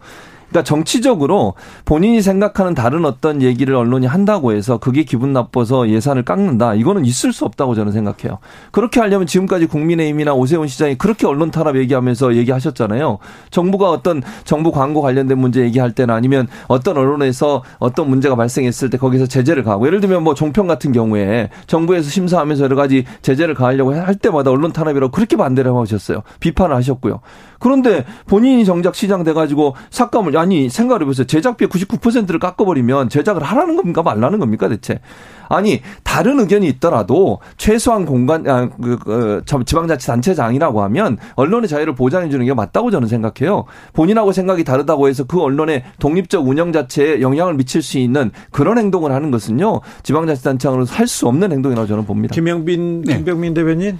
그러니까 정치적으로 본인이 생각하는 다른 어떤 얘기를 언론이 한다고 해서 그게 기분 나빠서 예산을 깎는다. 이거는 있을 수 없다고 저는 생각해요. 그렇게 하려면 지금까지 국민의힘이나 오세훈 시장이 그렇게 언론 탄압 얘기하면서 얘기하셨잖아요. 정부가 어떤 정부 광고 관련된 문제 얘기할 때나 아니면 어떤 언론에서 어떤 문제가 발생했을 때 거기서 제재를 가고 예를 들면 뭐 종편 같은 경우에 정부에서 심사하면서 여러 가지 제재를 가하려고 할 때마다 언론 탄압이라고 그렇게 반대를 하셨어요. 비판을 하셨고요. 그런데 본인이 정작 시장 돼가지고 삭감을 아니 생각을 해보세요. 제작비 99%를 깎아버리면 제작을 하라는 겁니까 말라는 겁니까 대체? 아니 다른 의견이 있더라도 최소한 공간 아, 그, 그, 지방자치단체장이라고 하면 언론의 자유를 보장해 주는 게 맞다고 저는 생각해요. 본인하고 생각이 다르다고 해서 그 언론의 독립적 운영 자체에 영향을 미칠 수 있는 그런 행동을 하는 것은요 지방자치단체장으로서 할 수 없는 행동이라고 저는 봅니다. 김영빈 네. 김병민 대변인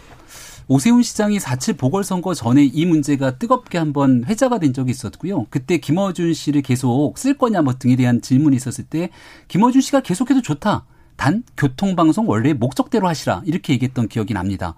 오세훈 시장이 4.7 보궐선거 전에 이 문제가 뜨겁게 한번 회자가 된 적이 있었고요. 그때 김어준 씨를 계속 쓸 거냐 뭐 등에 대한 질문이 있었을 때 김어준 씨가 계속해도 좋다. 단 교통방송 원래 목적대로 하시라 이렇게 얘기했던 기억이 납니다.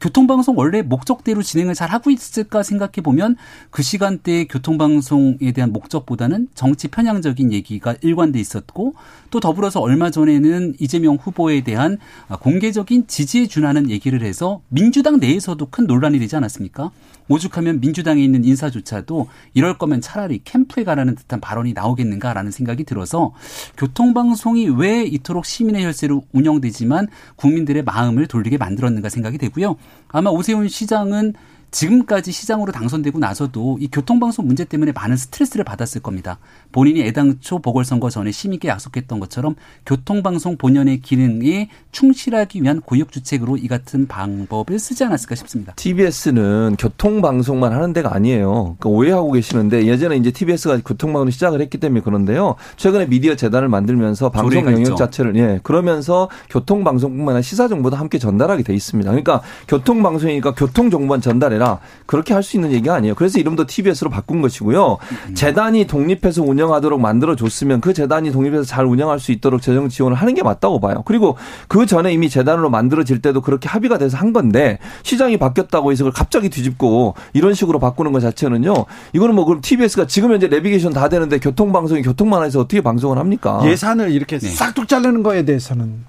교통방송 원래 목적대로 진행을 잘 하고 있을까 생각해 보면 그 시간대에 교통방송에 대한 목적보다는 정치 편향적인 얘기가 일관돼 있었고 또 더불어서 얼마 전에는 이재명 후보에 대한 공개적인 지지에 준하는 얘기를 해서 민주당 내에서도 큰 논란이 되지 않았습니까? 오죽하면 민주당에 있는 인사조차도 이럴 거면 차라리 캠프에 가라는 듯한 발언이 나오겠는가라는 생각이 들어서 교통방송이 왜 이토록 시민의 혈세로 운영되지만 국민들의 마음을 돌리게 만들었는가 생각이 되고요. 아마 오세훈 시장은 지금까지 시장으로 당선되고 나서도 이 교통방송 문제 때문에 많은 스트레스를 받았을 겁니다. 본인이 애당초 보궐선거 전에 시민께 약속했던 것처럼 교통방송 본연의 기능에 충실하기 위한 고육주책으로 이 같은 방법을 쓰지 않았을까 싶습니다. TBS는 교통방송만 하는 데가 아니에요. 그러니까 오해하고 계시는데 예전에 이제 TBS가 교통방송 시작을 했기 때문에 그런데요. 최근에 미디어 재단을 만들면서 방송 영역 있죠. 자체를 예 그러면서 교통방송뿐만 아니라 시사 정보도 함께 전달하게 돼 있습니다. 그러니까 교통방송이니까 교통 정보만 전달해 아니라 그렇게 할 수 있는 얘기가 아니에요. 그래서 이름도 TBS로 바꾼 것이고요. 재단이 독립해서 운영 하도록 만들어 줬으면 그 재단이 독립해서 잘 운영할 수 있도록 재정 지원을 하는 게 맞다고 봐요. 그리고 그 전에 이미 재단으로 만들어질 때도 그렇게 합의가 돼서 한 건데 시장이 바뀌었다고 해서 그걸 갑자기 뒤집고 이런 식으로 바꾸는 것 자체는요. 이거는 뭐 그럼 TBS가 지금 현재 내비게이션 다 되는데 교통방송이 교통만 해서 어떻게 방송을 합니까? 예산을 이렇게 네. 싹둑 자르는 거에 대해서는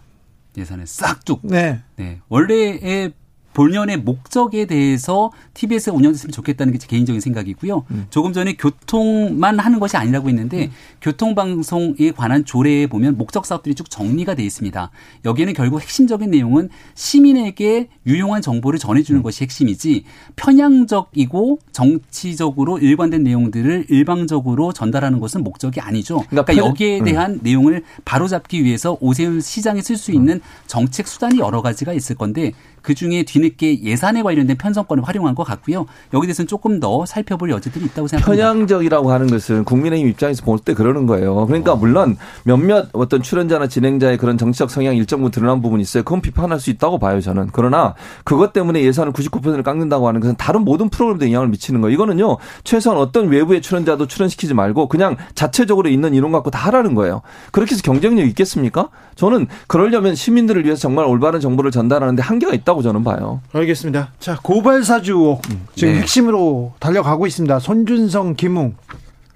예산을 싹둑. 네. 네. 원래의 본연의 목적에 대해서 TBS가 운영됐으면 좋겠다는 게 제 개인적인 생각이고요. 음. 조금 전에 교통만 하는 것이 아니라고 했는데 음. 교통방송에 관한 조례에 보면 목적 사업들이 쭉 정리가 돼 있습니다. 여기에는 결국 핵심적인 내용은 시민에게 유용한 정보를 전해주는 음. 것이 핵심이지 편향적이고 정치적으로 일관된 내용들을 일방적으로 전달하는 것은 목적이 아니죠. 그러니까, 그러니까 여기에 음. 대한 음. 내용을 바로잡기 위해서 오세훈 시장에 쓸수 있는 정책 수단이 여러 가지가 있을 건데 그 중에 뒤늦게 예산에 관련된 편성권을 활용한 것 같고요. 여기 대해서는 조금 더 살펴볼 여지들이 있다고 생각합니다. 편향적이라고 하는 것은 국민의힘 입장에서 볼 때 그러는 거예요. 그러니까 어. 물론 몇몇 어떤 출연자나 진행자의 그런 정치적 성향이 일정 부분 드러난 부분이 있어요. 그건 비판할 수 있다고 봐요, 저는. 그러나 그것 때문에 예산을 99%를 깎는다고 하는 것은 다른 모든 프로그램도 영향을 미치는 거예요. 이거는요, 최소한 어떤 외부의 출연자도 출연시키지 말고 그냥 자체적으로 있는 인원 갖고 다 하라는 거예요. 그렇게 해서 경쟁력 있겠습니까? 저는 그러려면 시민들을 위해서 정말 올바른 정보를 전달하는데 한계가 있다고 저는 봐요. 알겠습니다. 자, 고발 사주 의혹 지금 네. 핵심으로 달려가고 있습니다. 손준성, 김웅.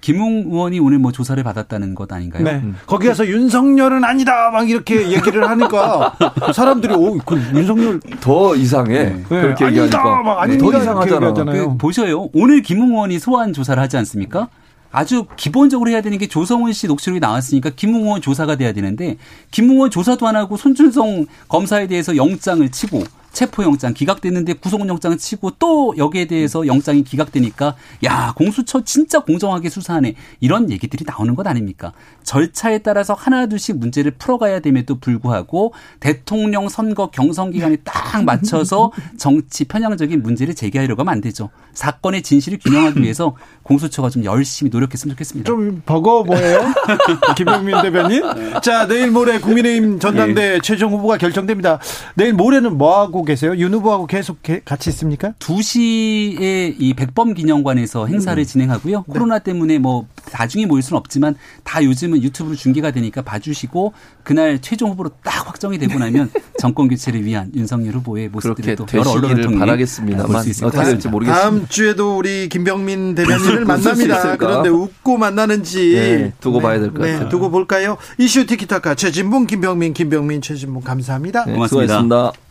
김웅 의원이 오늘 뭐 조사를 받았다는 것 아닌가요? 네. 음. 거기 가서 윤석열은 아니다 막 이렇게 얘기를 하니까 [LAUGHS] 사람들이 오, 그 윤석열 더 이상해. 네. 그렇게 네. 얘기하니까 막 아니다, 더 이상하잖아. 그 보셔요. 오늘 김웅 의원이 소환 조사를 하지 않습니까? 아주 기본적으로 해야 되는 게 조성은 씨 녹취록이 나왔으니까 김웅원 조사가 돼야 되는데 김웅원 조사도 안 하고 손준성 검사에 대해서 영장을 치고 체포영장 기각됐는데 구속영장 치고 또 여기에 대해서 영장이 기각되니까 야 공수처 진짜 공정하게 수사하네 이런 얘기들이 나오는 것 아닙니까? 절차에 따라서 하나 둘씩 문제를 풀어가야 됨에도 불구하고 대통령 선거 경선 기간에 딱 맞춰서 정치 편향적인 문제를 제기하려고 하면 안 되죠. 사건의 진실을 규명하기 [CLEARS THROAT] 위해서 공수처가 좀 열심히 노력했으면 좋겠습니다. 좀 버거워 보여요? [LAUGHS] 김병민 대변인. 자 내일 모레 국민의힘 전당대 네. 최종 후보가 결정됩니다. 내일 모레는 뭐 하고 하고 계세요? 윤 후보하고 계속 같이 있습니까? 2시에 이 백범 기념관에서 행사를 음. 진행하고요. 네. 코로나 때문에 뭐 나중에 모일 수는 없지만 다 요즘은 유튜브로 중계가 되니까 봐주시고 그날 최종 후보로 딱 확정이 되고 [LAUGHS] 나면 정권 교체를 위한 윤석열 후보의 모습들이 또 여러 언론을 통해 바라겠습니다만 어떻게 될지 모르겠습니다. 다음 주에도 우리 김병민 대변인을 [LAUGHS] 만납니다. 그런데 웃고 만나는지 네, 두고 네, 봐야 될것 네, 같아요. 두고 볼까요? 이슈 티키타카 최진봉 김병민 김병민 최진봉 감사합니다. 네, 고맙습니다. 수고하셨습니다.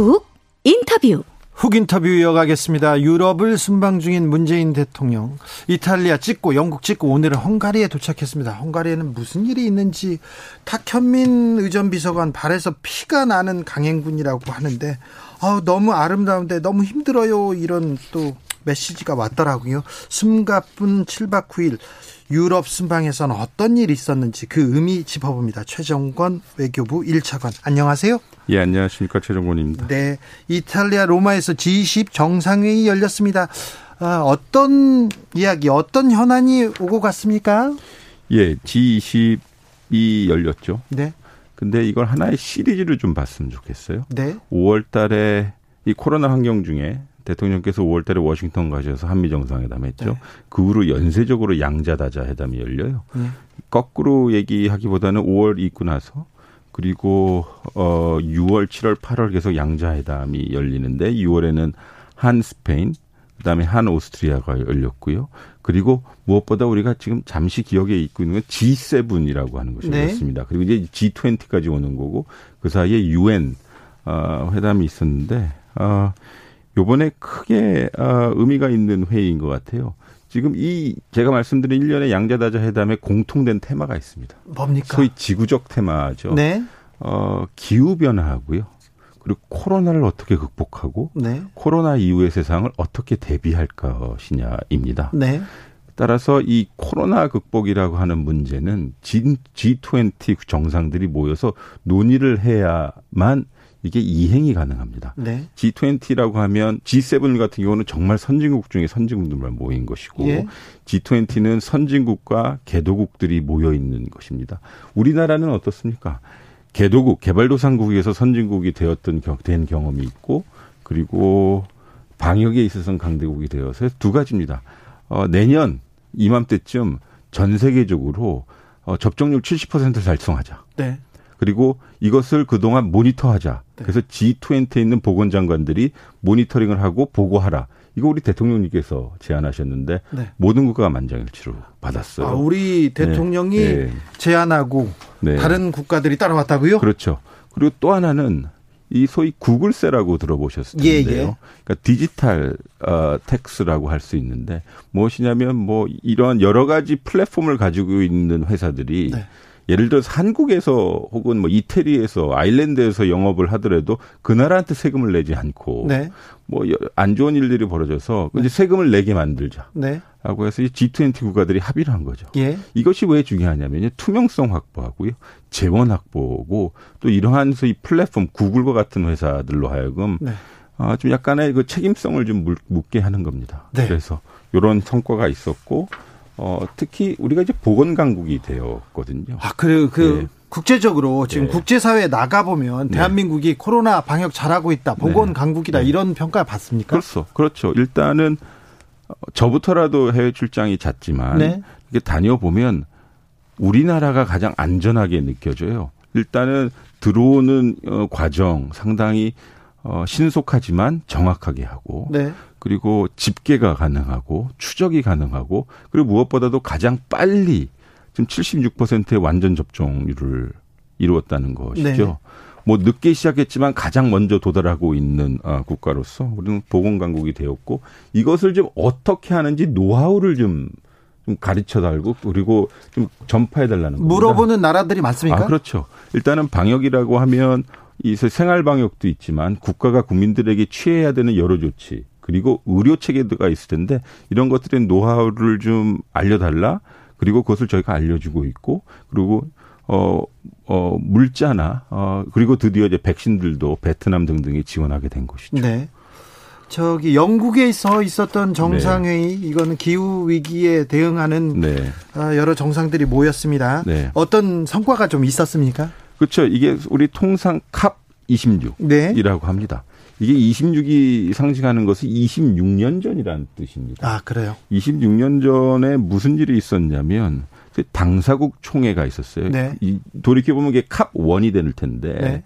훅 인터뷰. 훅 인터뷰 이어가겠습니다. 유럽을 순방 중인 문재인 대통령. 이탈리아 찍고 영국 찍고 오늘은 헝가리에 도착했습니다. 헝가리에는 무슨 일이 있는지 탁현민 의전비서관 발에서 피가 나는 강행군이라고 하는데 아, 너무 아름다운데 너무 힘들어요. 이런 또 메시지가 왔더라고요. 숨가쁜 7박 9일 유럽 순방에서는 어떤 일이 있었는지 그 의미 짚어봅니다. 최정권 외교부 1차관. 안녕하세요. 예, 안녕하십니까. 최정권입니다. 네. 이탈리아 로마에서 G20 정상회의 열렸습니다. 아, 어떤 이야기, 어떤 현안이 오고 갔습니까? 예, G20이 열렸죠. 네. 근데 이걸 하나의 시리즈로 좀 봤으면 좋겠어요. 네. 5월 달에 이 코로나 환경 중에 대통령께서 5월 달에 워싱턴 가셔서 한미 정상회담 했죠. 네. 그 후로 연쇄적으로 양자다자 회담이 열려요. 네. 거꾸로 얘기하기보다는 5월 있고 나서 그리고 어 6월, 7월, 8월 계속 양자회담이 열리는데 6월에는 한 스페인, 그다음에 한 오스트리아가 열렸고요. 그리고 무엇보다 우리가 지금 잠시 기억에 있고 있는 건 G7이라고 하는 것이 네. 그리고 이제 G20까지 오는 거고 그 사이에 UN 어, 회담이 있었는데 어, 요번에 크게 어, 의미가 있는 회의인 것 같아요. 지금 이 제가 말씀드린 1년의 양자다자 회담에 공통된 테마가 있습니다. 뭡니까? 소위 지구적 테마죠. 네. 어, 기후 변화하고요. 그리고 코로나를 어떻게 극복하고 네. 코로나 이후의 세상을 어떻게 대비할 것이냐입니다. 네. 따라서 이 코로나 극복이라고 하는 문제는 G20 정상들이 모여서 논의를 해야만 이게 이행이 가능합니다. 네. G20라고 하면 G7 같은 경우는 정말 선진국 중에 선진국들만 모인 것이고 예. G20는 선진국과 개도국들이 모여 있는 것입니다. 우리나라는 어떻습니까? 개도국, 개발도상국에서 선진국이 되었던 된 경험이 있고 그리고 방역에 있어서는 강대국이 되어서 두 가지입니다. 어, 내년 이맘때쯤 전 세계적으로 어, 접종률 70%를 달성하자. 네. 그리고 이것을 그동안 모니터하자. 네. 그래서 G20에 있는 보건장관들이 모니터링을 하고 보고하라. 이거 우리 대통령님께서 제안하셨는데 네. 모든 국가가 만장일치로 받았어요. 아, 우리 네. 대통령이 네. 제안하고 네. 다른 국가들이 따라왔다고요? 그렇죠. 그리고 또 하나는 이 소위 구글세라고 들어보셨을 예, 텐데요. 예, 예. 그러니까 디지털 어 tax라고 할 수 있는데 무엇이냐면 뭐 이런 여러 가지 플랫폼을 가지고 있는 회사들이 네. 예를 들어서 한국에서 혹은 뭐 이태리에서 아일랜드에서 영업을 하더라도 그 나라한테 세금을 내지 않고 네. 뭐안 좋은 일들이 벌어져서 네. 이제 세금을 내게 만들자. 네. 라고 해서 이 G20 국가들이 합의를 한 거죠. 예. 이것이 왜 중요하냐면요. 투명성 확보하고요. 재원 확보고 또 이러한 소위 플랫폼 구글과 같은 회사들로 하여금 네. 아, 좀 약간의 그 책임성을 좀 묻게 하는 겁니다. 네. 그래서 이런 성과가 있었고 어, 특히 우리가 이제 보건 강국이 되었거든요. 아, 그래요. 그 네. 국제적으로 지금 네. 국제사회에 나가보면 네. 대한민국이 코로나 방역 잘하고 있다, 보건 네. 강국이다, 네. 이런 평가 받습니까? 그렇죠. 그렇죠. 일단은 저부터라도 해외 출장이 잦지만 네. 이게 다녀보면 우리나라가 가장 안전하게 느껴져요. 일단은 들어오는 어, 과정 상당히 어, 신속하지만 정확하게 하고 네. 그리고 집계가 가능하고 추적이 가능하고 그리고 무엇보다도 가장 빨리 지금 76%의 완전 접종률을 이루었다는 것이죠. 네. 뭐 늦게 시작했지만 가장 먼저 도달하고 있는 어, 국가로서 우리는 보건 강국이 되었고 이것을 좀 어떻게 하는지 노하우를 좀좀 가르쳐 달고 그리고 좀 전파해 달라는. 물어보는 나라들이 많습니까? 아, 그렇죠. 일단은 방역이라고 하면 이 생활 방역도 있지만 국가가 국민들에게 취해야 되는 여러 조치 그리고 의료 체계가 있을 텐데 이런 것들의 노하우를 좀 알려달라. 그리고 그것을 저희가 알려주고 있고 그리고 어, 어, 물자나, 어, 그리고 드디어 이제 백신들도 베트남 등등이 지원하게 된 것이죠. 네. 저기 영국에서 있었던 정상회의 네. 이거는 기후 위기에 대응하는 네. 아, 여러 정상들이 모였습니다. 네. 어떤 성과가 좀 있었습니까? 그렇죠. 이게 우리 통상 캅 26이라고 합니다. 이게 26이 상징하는 것은 26년 전이라는 뜻입니다. 아, 그래요? 26년 전에 무슨 일이 있었냐면 그 당사국 총회가 있었어요. 네. 이 돌이켜 보면 이게 캅 원이 될 텐데 네.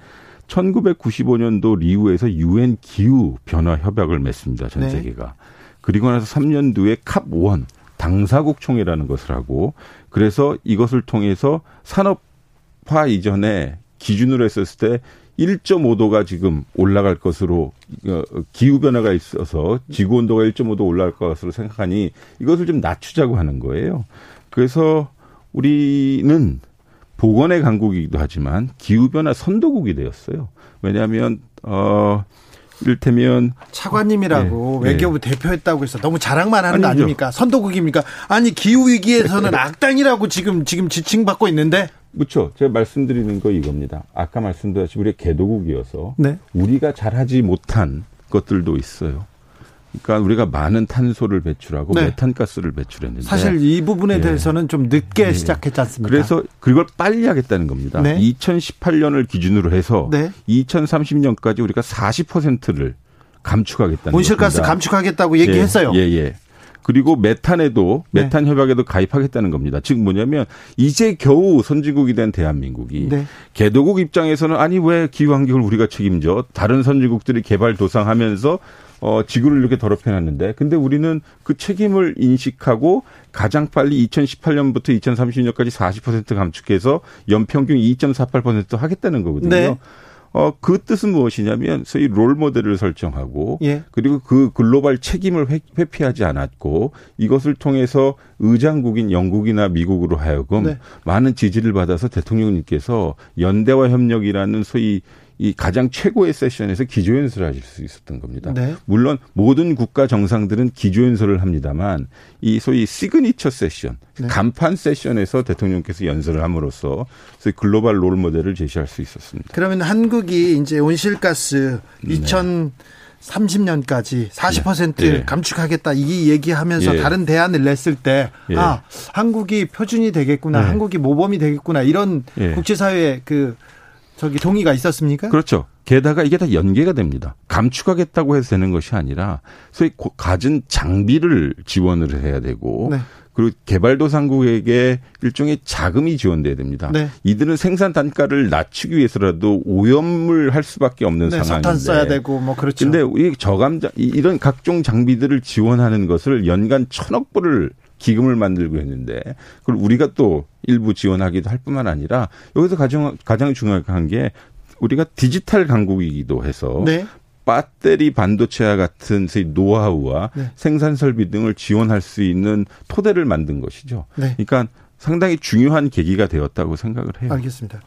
1995년도 리우에서 유엔 기후 변화 협약을 맺습니다. 전 네. 세계가. 그리고 나서 3년 뒤에 캅 1 당사국 총회라는 것을 하고 그래서 이것을 통해서 산업 화 이전에 기준으로 했었을 때 1.5도가 지금 올라갈 것으로 어, 기후 변화가 있어서 지구 온도가 1.5도 올라갈 것으로 생각하니 이것을 좀 낮추자고 하는 거예요. 그래서 우리는 보건의 강국이기도 하지만 기후 변화 선도국이 되었어요. 왜냐하면 어 이를테면 차관님이라고 네, 외교부 네. 대표했다고 해서 너무 자랑만 하는 아니죠. 거 아닙니까? 선도국입니까? 아니 기후 위기에서는 악당이라고 지금 지금 지칭받고 있는데 그렇죠. 제가 말씀드리는 거 이겁니다. 아까 말씀드렸듯이 우리 개도국이어서 네. 우리가 잘하지 못한 것들도 있어요. 그러니까 우리가 많은 탄소를 배출하고 네. 메탄가스를 배출했는데 사실 이 부분에 네. 대해서는 좀 늦게 네. 시작했지 않습니까? 그래서 그걸 빨리 하겠다는 겁니다. 2018년을 기준으로 해서 2030년까지 우리가 40%를 감축하겠다는 온실가스 겁니다. 감축하겠다고 얘기했어요. 예, 예. 예. 그리고 메탄에도 네. 메탄 네. 협약에도 가입하겠다는 겁니다. 즉 뭐냐면 이제 겨우 선진국이 된 대한민국이 네. 개도국 입장에서는 아니 왜 기후 환경을 우리가 책임져 다른 선진국들이 개발 도상하면서 어, 지구를 이렇게 더럽혀놨는데, 근데 우리는 그 책임을 인식하고 가장 빨리 2018년부터 2030년까지 40% 감축해서 연평균 2.48% 하겠다는 거거든요. 네. 어, 그 뜻은 무엇이냐면 소위 롤 모델을 설정하고 예. 그리고 그 글로벌 책임을 회, 회피하지 않았고 이것을 통해서 의장국인 영국이나 미국으로 하여금 네. 많은 지지를 받아서 대통령님께서 연대와 협력이라는 소위 이 가장 최고의 세션에서 기조연설을 하실 수 있었던 겁니다. 네. 물론 모든 국가 정상들은 기조연설을 합니다만 이 소위 signature session, 네. 간판 세션에서 대통령께서 연설을 함으로써 글로벌 롤 모델을 제시할 수 있었습니다. 그러면 한국이 이제 온실가스 2000 30년까지 40% 네. 감축하겠다 이 얘기하면서 예. 다른 대안을 냈을 때 예. 아, 한국이 표준이 되겠구나. 네. 한국이 모범이 되겠구나. 이런 예. 국제사회의 그 저기 동의가 있었습니까? 그렇죠. 게다가 이게 다 연계가 됩니다. 감축하겠다고 해서 되는 것이 아니라 소위 가진 장비를 지원을 해야 되고 네. 그리고 개발도상국에게 일종의 자금이 지원돼야 됩니다. 네. 이들은 생산 단가를 낮추기 위해서라도 오염을 할 수밖에 없는 네, 상황인데. 석탄 써야 되고 뭐 그렇죠. 근데 이 저감자 이런 각종 장비들을 지원하는 것을 연간 천억 불을 기금을 만들고 했는데 그걸 우리가 또 일부 지원하기도 할 뿐만 아니라 여기서 가장 가장 중요한 게 우리가 디지털 강국이기도 해서 네. 배터리 반도체와 같은 노하우와 네. 생산 설비 등을 지원할 수 있는 토대를 만든 것이죠. 네. 그러니까 상당히 중요한 계기가 되었다고 생각을 해요. 알겠습니다.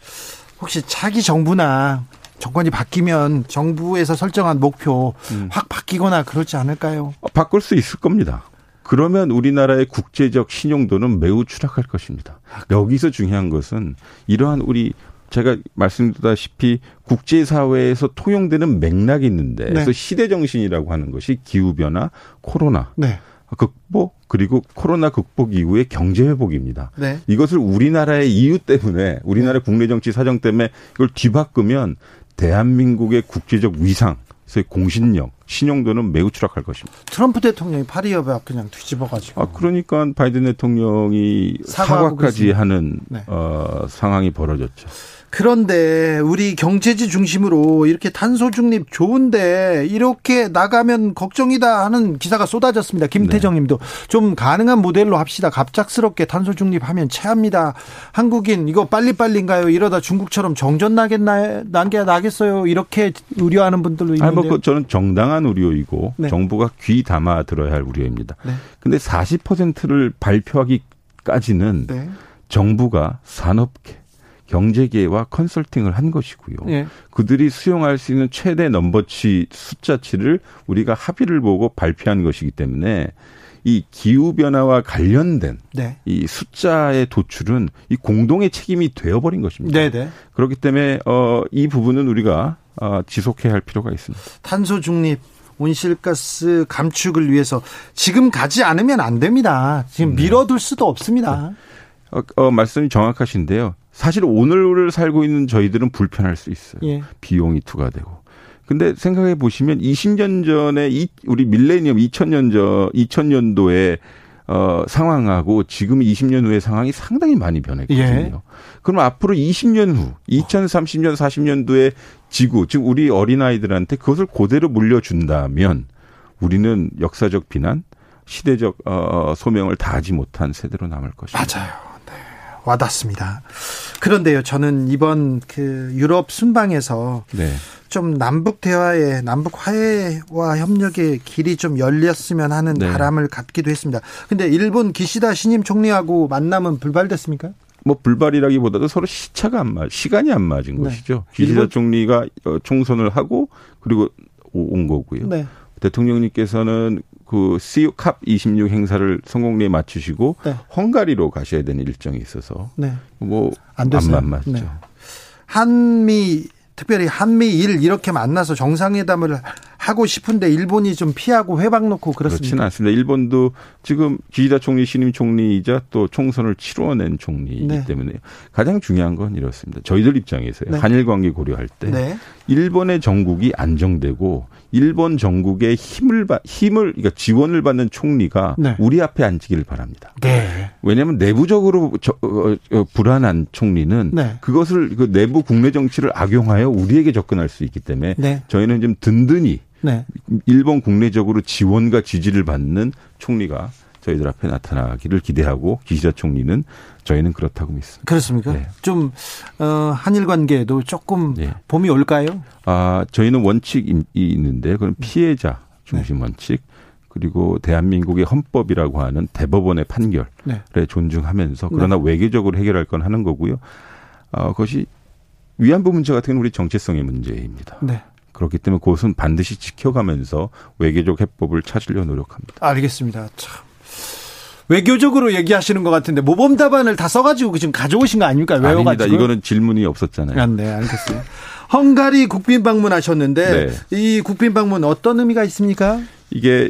혹시 차기 정부나 정권이 바뀌면 정부에서 설정한 목표 음. 확 바뀌거나 그렇지 않을까요? 어, 바꿀 수 있을 겁니다. 그러면 우리나라의 국제적 신용도는 매우 추락할 것입니다. 여기서 중요한 것은 이러한 우리 제가 말씀드렸다시피 국제사회에서 통용되는 맥락이 있는데 네. 그래서 시대 정신이라고 하는 것이 기후변화, 코로나, 네. 극복 그리고 코로나 극복 이후의 경제 회복입니다. 네. 이것을 우리나라의 이유 때문에 우리나라 네. 국내 정치 사정 때문에 이걸 뒤바꾸면 대한민국의 국제적 위상 그래서 공신력, 신용도는 매우 추락할 것입니다. 트럼프 대통령이 파리 협약 그냥 뒤집어가지고. 아 그러니까 바이든 대통령이 사과까지 하는 네. 어, 상황이 벌어졌죠. 그런데 우리 경제지 중심으로 이렇게 탄소 중립 좋은데 이렇게 나가면 걱정이다 하는 기사가 쏟아졌습니다. 김태정 네. 님도 좀 가능한 모델로 합시다. 갑작스럽게 탄소 중립하면 체합니다. 한국인 이거 빨리빨리인가요? 이러다 중국처럼 정전 나겠나 난게 나겠어요. 이렇게 우려하는 분들도 있는데. 뭐그 저는 정당한 우려이고 네. 정부가 귀 담아 들어야 할 우려입니다. 네. 근데 40%를 발표하기까지는 네. 정부가 산업계 경제계와 컨설팅을 한 것이고요. 예. 그들이 수용할 수 있는 최대 넘버치 숫자치를 우리가 합의를 보고 발표한 것이기 때문에 이 기후 변화와 관련된 네. 이 숫자의 도출은 이 공동의 책임이 되어버린 것입니다. 네네. 네. 그렇기 때문에 어이 부분은 우리가 어 지속해야 할 필요가 있습니다. 탄소 중립 온실가스 감축을 위해서 지금 가지 않으면 안 됩니다. 지금 네. 미뤄둘 수도 없습니다. 어, 어, 말씀이 정확하신데요. 사실 오늘을 살고 있는 저희들은 불편할 수 있어요. 예. 비용이 투과되고. 근데 생각해 보시면 20년 전에 이 우리 밀레니엄 2000년 전 2000년도에 어 상황하고 지금 20년 후의 상황이 상당히 많이 변했거든요. 예. 그럼 앞으로 20년 후 2030년 40년도에 지구 즉 우리 어린아이들한테 그것을 그대로 물려준다면 우리는 역사적 비난, 시대적 어 소명을 다하지 못한 세대로 남을 것입니다. 맞아요. 네. 와닿습니다. 그런데요, 저는 이번 그 유럽 순방에서 네. 좀 남북 대화에 남북 화해와 협력의 길이 좀 열렸으면 하는 네. 바람을 갖기도 했습니다. 근데 일본 기시다 신임 총리하고 만남은 불발됐습니까? 뭐 불발이라기보다도 서로 시차가 안 맞, 시간이 안 맞은 네. 것이죠. 기시다 일본... 총리가 어, 총선을 하고 그리고 온 거고요. 네. 대통령님께서는 그 CU 캅26 행사를 성공리에 맞추시고 네. 헝가리로 가셔야 되는 일정이 있어서 네. 뭐안 맞죠. 네. 한미 특별히 한미일 이렇게 만나서 정상회담을 하고 싶은데 일본이 좀 피하고 회방 놓고 그렇습니다. 그렇지는 않습니다. 일본도 지금 기시다 총리 신임 총리이자 또 총선을 치러낸 총리이기 네. 때문에 가장 중요한 건 이렇습니다. 저희들 입장에서요. 네. 한일 관계 고려할 때 네. 일본의 정국이 안정되고 일본 정국의 힘을 힘을 그러니까 지원을 받는 총리가 네. 우리 앞에 앉기를 바랍니다. 네. 왜냐하면 내부적으로 저, 어, 어, 불안한 총리는 네. 그것을 그 내부 국내 정치를 악용하여 우리에게 접근할 수 있기 때문에 네. 저희는 좀 든든히 네. 일본 국내적으로 지원과 지지를 받는 총리가 저희들 앞에 나타나기를 기대하고 기시다 총리는 저희는 그렇다고 믿습니다. 그렇습니까? 네. 좀 어, 한일 관계에도 조금 네. 봄이 올까요? 아 저희는 원칙이 있는데 그건 피해자 중심 네. 원칙 그리고 대한민국의 헌법이라고 하는 대법원의 판결에 네. 존중하면서 그러나 네. 외교적으로 해결할 건 하는 거고요. 어, 그것이 위안부 문제 같은 우리 정체성의 문제입니다. 네. 그렇기 때문에 그것은 반드시 지켜가면서 외교적 해법을 찾으려 노력합니다. 알겠습니다. 참. 외교적으로 얘기하시는 것 같은데 모범 답안을 다 써가지고 지금 가져오신 거 아닙니까? 외워가지고. 아닙니다. 이거는 질문이 없었잖아요. 아, 네, 알겠어요. 헝가리 국빈 방문하셨는데 네. 이 국빈 방문 어떤 의미가 있습니까? 이게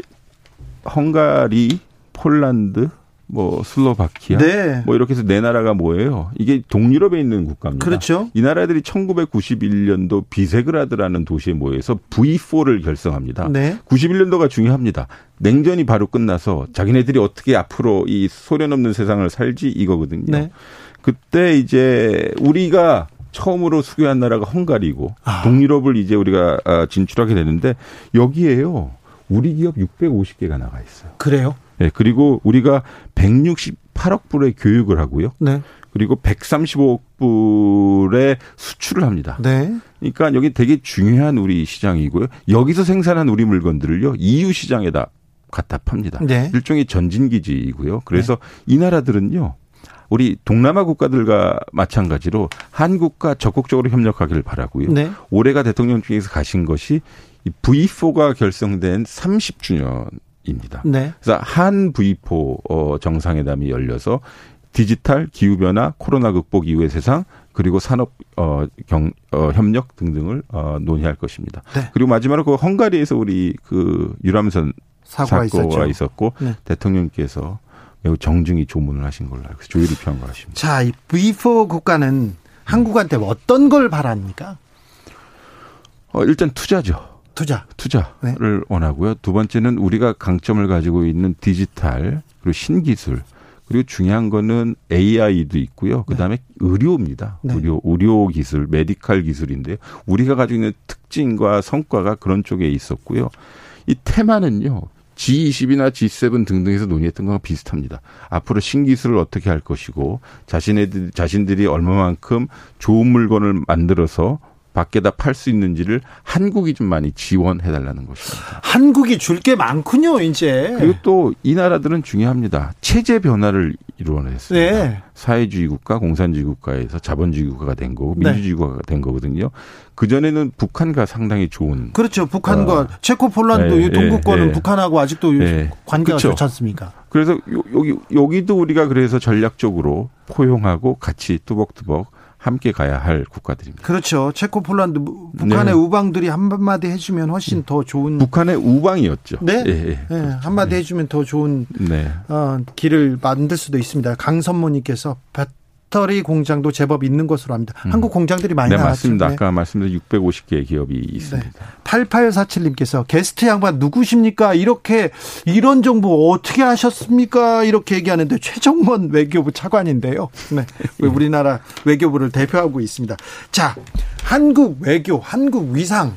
헝가리, 폴란드, 뭐 슬로바키아 네. 뭐 이렇게 해서 네 나라가 뭐예요? 이게 동유럽에 있는 국가입니다. 그렇죠. 이 나라들이 1991년도 비세그라드라는 도시에 모여서 V4를 결성합니다. 네. 91년도가 중요합니다. 냉전이 바로 끝나서 자기네들이 어떻게 앞으로 이 소련 없는 세상을 살지 이거거든요. 네. 그때 이제 우리가 처음으로 수교한 나라가 헝가리고 아. 동유럽을 이제 우리가 아, 진출하게 되는데 여기에요. 우리 기업 650개가 나가 있어요. 그래요? 네, 그리고 우리가 168억 불의 교육을 하고요. 네. 그리고 135억 불의 수출을 합니다. 네. 그러니까 여기 되게 중요한 우리 시장이고요. 여기서 생산한 우리 물건들을요, EU 시장에다 갖다 팝니다. 네. 일종의 전진기지이고요. 그래서 네. 이 나라들은요, 우리 동남아 국가들과 마찬가지로 한국과 적극적으로 협력하기를 바라고요. 네. 올해가 대통령 중에서 가신 것이 V4가 결성된 30주년 입니다. 네. 그래서 한 V4 어, 정상회담이 열려서 디지털 기후 변화, 코로나 극복 이후의 세상 그리고 산업 어, 경, 어, 협력 등등을 어, 논의할 것입니다. 네. 그리고 마지막으로 그 헝가리에서 우리 그 유람선 사고가, 사고가 있었고 네. 대통령께서 매우 정중히 조문을 하신 걸로 알고 조율을 표한 것 같습니다. 자, 이 V4 국가는 한국한테 어떤 걸 바랍니까? 어, 일단 투자죠. 투자. 투자를 네. 원하고요. 두 번째는 우리가 강점을 가지고 있는 디지털 그리고 신기술 그리고 중요한 거는 AI도 있고요. 그다음에 네. 의료입니다. 네. 의료 의료 기술, 메디칼 기술인데요. 우리가 가지고 있는 특징과 성과가 그런 쪽에 있었고요. 이 테마는요. G20이나 G7 등등에서 논의했던 거랑 비슷합니다. 앞으로 신기술을 어떻게 할 것이고 자신의 자신들이 얼마만큼 좋은 물건을 만들어서 밖에다 팔 수 있는지를 한국이 좀 많이 지원해 달라는 것입니다. 한국이 줄 게 많군요, 이제. 그리고 또 이 나라들은 중요합니다. 체제 변화를 이루어냈습니다. 네. 사회주의 국가, 공산주의 국가에서 자본주의 국가가 된 거고 네. 민주주의 네. 국가가 된 거거든요. 그 전에는 북한과 상당히 좋은 그렇죠. 북한과 어. 체코 폴란드 네, 동구권은 네, 북한하고 아직도 네. 관계가 그렇죠. 좋지 않습니까? 그래서 여기 여기도 우리가 그래서 전략적으로 포용하고 같이 뚜벅뚜벅 함께 가야 할 국가들입니다. 그렇죠. 체코, 폴란드, 북한의 네. 우방들이 한마디 해주면 훨씬 더 좋은. 북한의 우방이었죠. 네. 예, 예. 네. 한마디 네. 해주면 더 좋은 네. 어, 길을 만들 수도 있습니다. 강선모님께서 배터리 공장도 제법 있는 것으로 합니다. 음. 한국 공장들이 많이 네, 나왔죠. 맞습니다. 네. 아까 말씀드린 650개의 기업이 있습니다. 네. 8847님께서 게스트 양반 누구십니까? 이렇게 이런 정보 어떻게 하셨습니까? 이렇게 얘기하는데 최정원 외교부 차관인데요. 네. [LAUGHS] 우리나라 외교부를 대표하고 있습니다. 자, 한국 외교, 한국 위상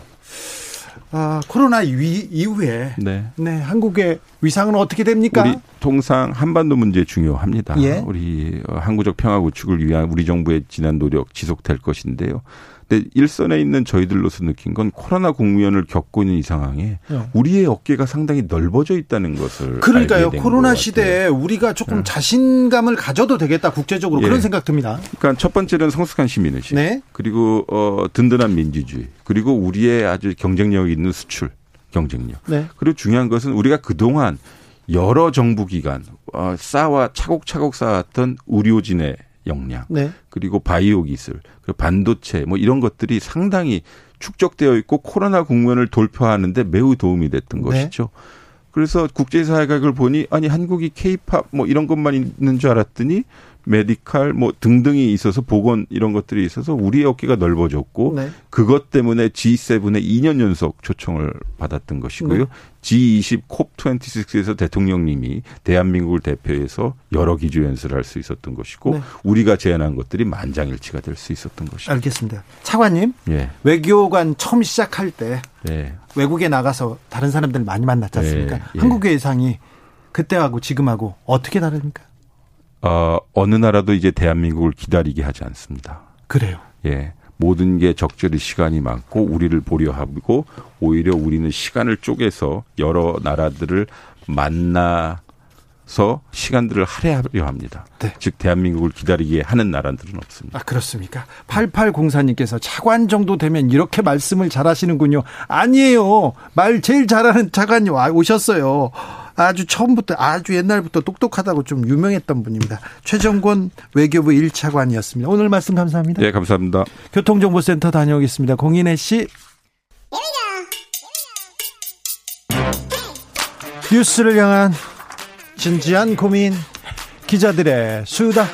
아, 코로나 위, 이후에 네. 네, 한국의 위상은 어떻게 됩니까? 우리 통상 한반도 문제 중요합니다. 예? 우리 항구적 평화 구축을 위한 우리 정부의 지난 노력 지속될 것인데요. 근데 일선에 있는 저희들로서 느낀 건 코로나 국면을 겪고 있는 이 상황에 네. 우리의 어깨가 상당히 넓어져 있다는 것을 그러니까요. 코로나 시대에 우리가 조금 네. 자신감을 가져도 되겠다 국제적으로 예. 그런 생각 듭니다. 그러니까 첫 번째는 성숙한 시민의식, 네. 그리고 어, 든든한 민주주의, 그리고 우리의 아주 경쟁력 있는 수출 경쟁력. 네. 그리고 중요한 것은 우리가 그동안 여러 정부 기관 어, 쌓아 차곡차곡 쌓았던 의료진의 역량, 네. 그리고 바이오 기술, 그리고 반도체 뭐 이런 것들이 상당히 축적되어 있고 코로나 국면을 돌파하는데 매우 도움이 됐던 네. 것이죠. 그래서 국제사회가 그걸 보니 아니 한국이 케이팝 뭐 이런 것만 있는 줄 알았더니 메디칼 뭐 등등이 있어서 보건 이런 것들이 있어서 우리의 어깨가 넓어졌고 네. 그것 때문에 G7에 2년 연속 초청을 받았던 것이고요. 네. G20 콥26에서 대통령님이 대한민국을 대표해서 여러 기조 연설을 할 수 있었던 것이고 네. 우리가 제안한 것들이 만장일치가 될 수 있었던 것이죠. 알겠습니다. 차관님, 예. 외교관 처음 시작할 때 예. 외국에 나가서 다른 사람들 많이 만났지 않습니까? 예. 예. 한국의 예상이 그때하고 지금하고 어떻게 다릅니까? 어, 어느 나라도 이제 대한민국을 기다리게 하지 않습니다. 그래요. 예. 모든 게 적절히 시간이 많고 우리를 보려 하고 오히려 우리는 시간을 쪼개서 여러 나라들을 만나서 시간들을 할애하려 합니다. 네. 즉 대한민국을 기다리게 하는 나라들은 없습니다. 아 그렇습니까? 8804님께서 차관 정도 되면 이렇게 말씀을 잘하시는군요. 아니에요. 말 제일 잘하는 차관이 오셨어요. 아주 처음부터 아주 옛날부터 똑똑하다고 좀 유명했던 분입니다. 최종건 외교부 1차관이었습니다. 오늘 말씀 감사합니다. 네, 감사합니다. 교통정보센터 다녀오겠습니다. 공인혜 씨. 뉴스를 향한 진지한 고민 기자들의 수다.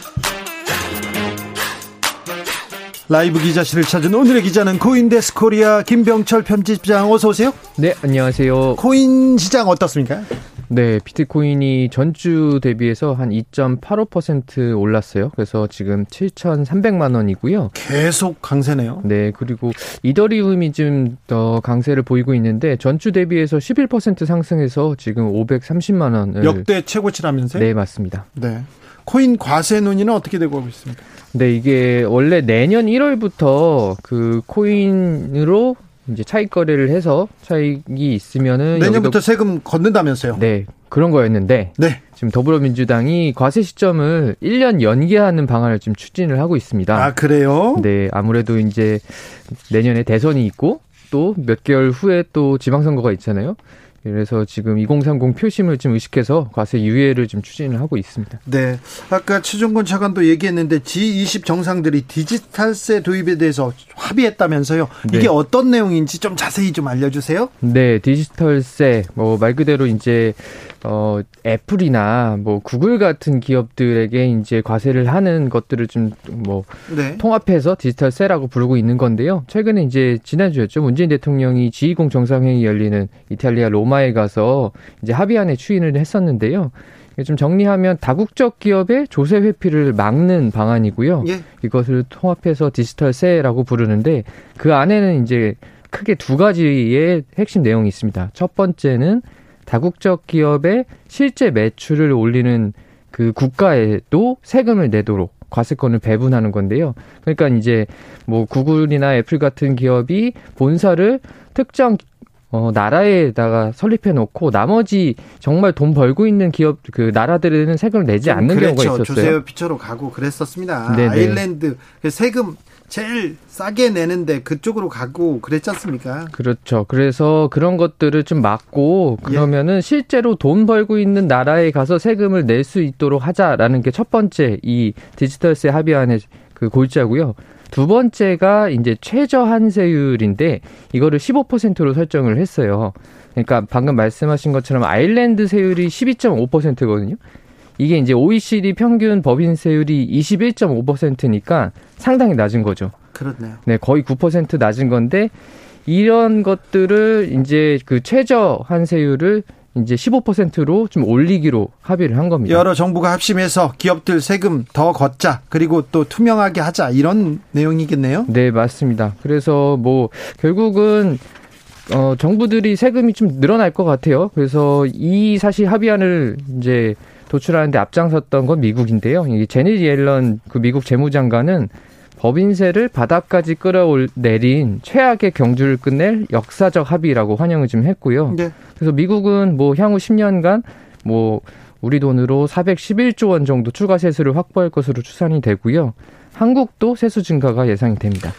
라이브 기자실을 찾은 오늘의 기자는 코인데스크 코리아 김병철 편집장 어서 오세요. 네, 안녕하세요. 코인 시장 어떻습니까? 네, 비트코인이 전주 대비해서 한 2.85% 올랐어요. 그래서 지금 7,300만 원이고요. 계속 강세네요. 네, 그리고 이더리움이 좀더 강세를 보이고 있는데 전주 대비해서 11% 상승해서 지금 530만 원을 역대 최고치라면서요? 네, 맞습니다. 네. 코인 과세 논의는 어떻게 되고 있습니까? 네, 이게 원래 내년 1월부터 그 코인으로 이제 차익 거래를 해서 차익이 있으면은 내년부터 세금 걷는다면서요? 네. 그런 거였는데 네. 지금 더불어민주당이 과세 시점을 1년 연기하는 방안을 지금 추진을 하고 있습니다. 아, 그래요? 네. 아무래도 이제 내년에 대선이 있고 또 몇 개월 후에 또 지방선거가 있잖아요. 그래서 지금 2030 표심을 좀 의식해서 과세 유예를 좀 추진을 하고 있습니다. 네. 아까 최종권 차관도 얘기했는데 G20 정상들이 디지털세 도입에 대해서 합의했다면서요. 이게 네. 어떤 내용인지 좀 자세히 좀 알려주세요. 네. 디지털세 뭐 말 그대로 이제 어 애플이나 뭐 구글 같은 기업들에게 이제 과세를 하는 것들을 좀 뭐 네. 통합해서 디지털세라고 부르고 있는 건데요. 최근에 이제 지난주였죠. 문재인 대통령이 G20 정상회의 열리는 이탈리아 로마 로마에 가서 이제 합의안에 추인을 했었는데요. 좀 정리하면 다국적 기업의 조세 회피를 막는 방안이고요. 예. 이것을 통합해서 디지털세라고 부르는데 그 안에는 이제 크게 두 가지의 핵심 내용이 있습니다. 첫 번째는 다국적 기업의 실제 매출을 올리는 그 국가에도 세금을 내도록 과세권을 배분하는 건데요. 그러니까 이제 뭐 구글이나 애플 같은 기업이 본사를 특정 어, 나라에다가 설립해 놓고 나머지 정말 돈 벌고 있는 기업 그 나라들에는 세금을 내지 않는 그랬죠. 경우가 있었어요. 조세호 피처로 가고 그랬었습니다. 네네. 아일랜드 그 세금 제일 싸게 내는데 그쪽으로 가고 그랬지 않습니까? 그렇죠. 그래서 그런 것들을 좀 막고 그러면은 예. 실제로 돈 벌고 있는 나라에 가서 세금을 낼 수 있도록 하자라는 게 첫 번째 이 디지털세 합의안의 그 골자고요. 두 번째가 이제 최저 한세율인데 이거를 15%로 설정을 했어요. 그러니까 방금 말씀하신 것처럼 아일랜드 세율이 12.5%거든요. 이게 이제 OECD 평균 법인세율이 21.5%니까 상당히 낮은 거죠. 그렇네요. 네, 거의 9% 낮은 건데 이런 것들을 이제 그 최저 한세율을 이제 15%로 좀 올리기로 합의를 한 겁니다. 여러 정부가 합심해서 기업들 세금 더 걷자 그리고 또 투명하게 하자 이런 내용이겠네요. 네, 맞습니다. 그래서 뭐 결국은 어 정부들이 세금이 좀 늘어날 것 같아요. 그래서 이 사실 합의안을 이제 도출하는데 앞장섰던 건 미국인데요. 이 제니 옐런 그 미국 재무장관은 법인세를 바닥까지 끌어내린 최악의 경주를 끝낼 역사적 합의라고 환영을 좀 했고요. 네. 그래서 미국은 뭐 향후 10년간 뭐 우리 돈으로 411조 원 정도 추가 세수를 확보할 것으로 추산이 되고요. 한국도 세수 증가가 예상이 됩니다.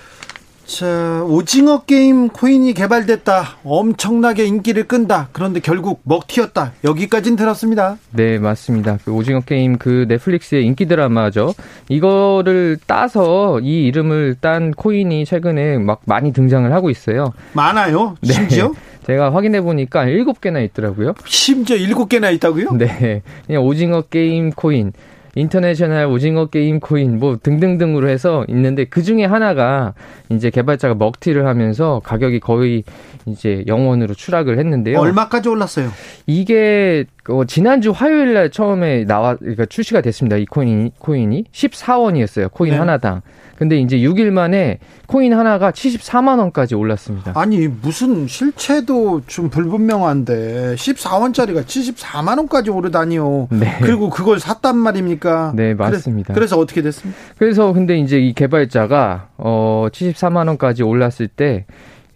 자, 오징어 게임 코인이 개발됐다. 엄청나게 인기를 끈다. 그런데 결국 먹튀였다. 여기까지는 들었습니다. 네, 맞습니다. 그 오징어 게임 그 넷플릭스의 인기 드라마죠. 이거를 따서 이 이름을 딴 코인이 최근에 막 많이 등장을 하고 있어요. 많아요? 네. 심지어? [LAUGHS] 제가 확인해 보니까 7개나 있더라고요. 심지어 7개나 있다고요? 네. 그냥 오징어 게임 코인. international 오징어 게임 코인 뭐 등등등으로 해서 있는데 그 중에 하나가 이제 개발자가 먹튀를 하면서 가격이 거의 이제 영원으로 추락을 했는데요. 얼마까지 올랐어요? 이게 어, 지난주 화요일 날 처음에 나와 그러니까 출시가 됐습니다. 이 코인이 코인이 14원이었어요. 코인 네. 하나당. 근데 이제 6일 만에 코인 하나가 74만 원까지 올랐습니다. 아니 무슨 실체도 좀 불분명한데 14원짜리가 74만 원까지 오르다니요. 네. 그리고 그걸 샀단 말입니까? 네 맞습니다. 그래, 서 어떻게 됐습니까? 그래서 근데 이제 이 개발자가 어 74만 원까지 올랐을 때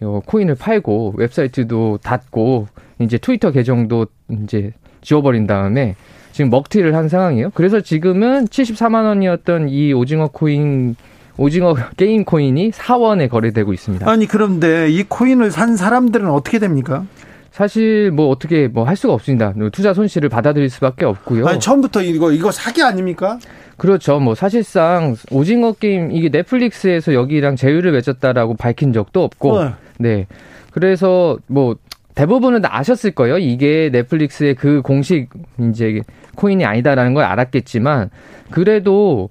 어, 코인을 팔고 웹사이트도 닫고 이제 트위터 계정도 이제 지워버린 다음에 지금 먹튀를 한 상황이에요. 그래서 지금은 74만 원이었던 이 오징어 코인 오징어 [LAUGHS] 게임 코인이 4원에 거래되고 있습니다. 아니 그런데 이 코인을 산 사람들은 어떻게 됩니까? 사실 뭐 어떻게 뭐 할 수가 없습니다. 투자 손실을 받아들일 수밖에 없고요. 아니 처음부터 이거 이거 사기 아닙니까? 그렇죠. 뭐 사실상 오징어 게임 이게 넷플릭스에서 여기랑 제휴를 맺었다라고 밝힌 적도 없고, 네. 네. 그래서 뭐 대부분은 아셨을 거예요. 이게 넷플릭스의 그 공식 이제 코인이 아니다라는 걸 알았겠지만 그래도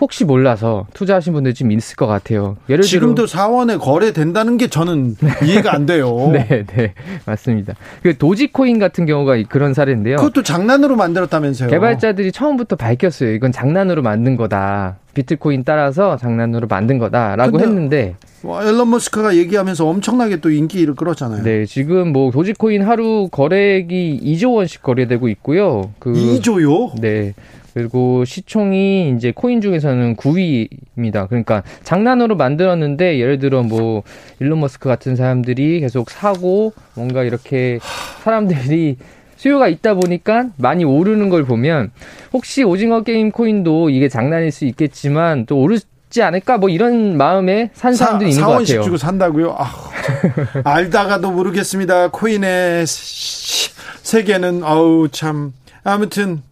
혹시 몰라서 투자하신 분들 좀 있을 것 같아요. 예를 지금도 4원에 거래된다는 게 저는 [LAUGHS] 이해가 안 돼요. [LAUGHS] 네, 네. 맞습니다. 그 도지코인 같은 경우가 그런 사례인데요. 그것도 장난으로 만들었다면서요. 개발자들이 처음부터 밝혔어요. 이건 장난으로 만든 거다. 비트코인 따라서 장난으로 만든 거다라고 했는데 뭐 앨런 머스크가 얘기하면서 엄청나게 또 인기를 끌었잖아요. 네, 지금 뭐 도지코인 하루 거래액이 2조 원씩 거래되고 있고요. 그 2조요? 네. 그리고 시총이 이제 코인 중에서는 9위입니다. 그러니까 장난으로 만들었는데 예를 들어 뭐 일론 머스크 같은 사람들이 계속 사고 뭔가 이렇게 사람들이 수요가 있다 보니까 많이 오르는 걸 보면 혹시 오징어 게임 코인도 이게 장난일 수 있겠지만 또 오르 지 않을까 뭐 이런 마음에 산 사람들이 있는 것 같아요. 주고 산다고요? 아, [LAUGHS] 알다가도 모르겠습니다. 코인의 세계는 아우 참 아무튼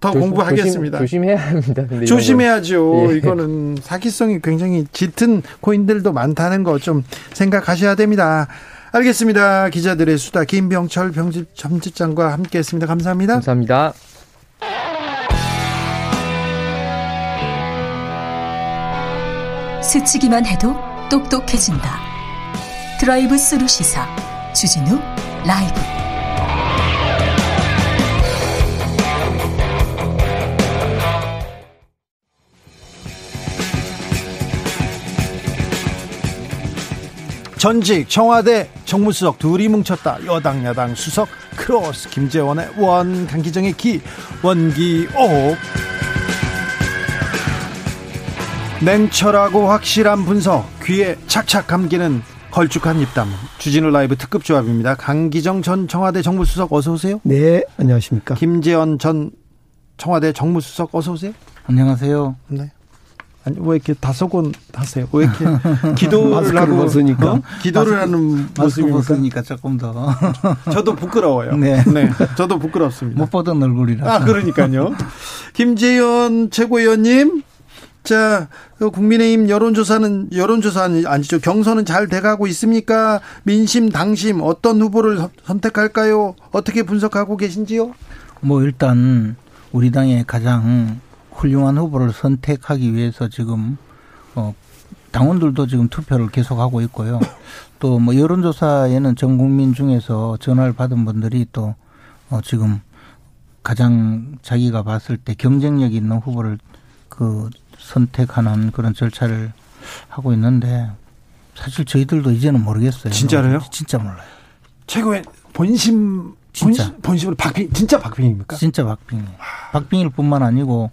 더 조심, 공부하겠습니다. 조심, 해야 합니다. 조심해야죠. 예. 이거는 사기성이 굉장히 짙은 코인들도 많다는 거 좀 생각하셔야 됩니다. 알겠습니다. 기자들의 수다 김병철 병집 점집장과 함께했습니다. 감사합니다. 감사합니다. 스치기만 해도 똑똑해진다. 드라이브 스루 시사 주진우 라이브. 전직 청와대 정무수석 둘이 뭉쳤다. 여당 야당 수석 크로스 김재원의 원 강기정의 기 원기옥 냉철하고 확실한 분석 귀에 착착 감기는 걸쭉한 입담 주진우 라이브 특급 조합입니다. 강기정 전 청와대 정무수석 어서 오세요. 네, 안녕하십니까. 김재원 전 청와대 정무수석 어서 오세요. 안녕하세요. 네. 아니 왜 이렇게 다소곤 하세요? 왜 이렇게 [LAUGHS] 기도를 하고 벗으니까 어? 기도를 하는 모습이 벗으니까 조금 더 [LAUGHS] 저도 부끄러워요. 네. 네. 저도 부끄럽습니다. 못 보던 얼굴이라. 아 그러니까요. [LAUGHS] 김재현 최고위원님 자, 그 국민의힘 여론조사는 여론조사는 아니죠. 경선은 잘 돼가고 있습니까? 민심, 당심 어떤 후보를 선택할까요? 어떻게 분석하고 계신지요? 뭐 일단 우리 당의 가장 훌륭한 후보를 선택하기 위해서 지금 어 당원들도 지금 투표를 계속하고 있고요. 또 뭐 여론조사에는 전 국민 중에서 전화를 받은 분들이 또 어 지금 가장 자기가 봤을 때 경쟁력 있는 후보를 그 선택하는 그런 절차를 하고 있는데 사실 저희들도 이제는 모르겠어요. 진짜로요? 진짜 몰라요. 최고의 본심 진짜 본심, 본심 으로 박빙 진짜 박빙입니까? 진짜 박빙이에요. 박빙일 뿐만 아니고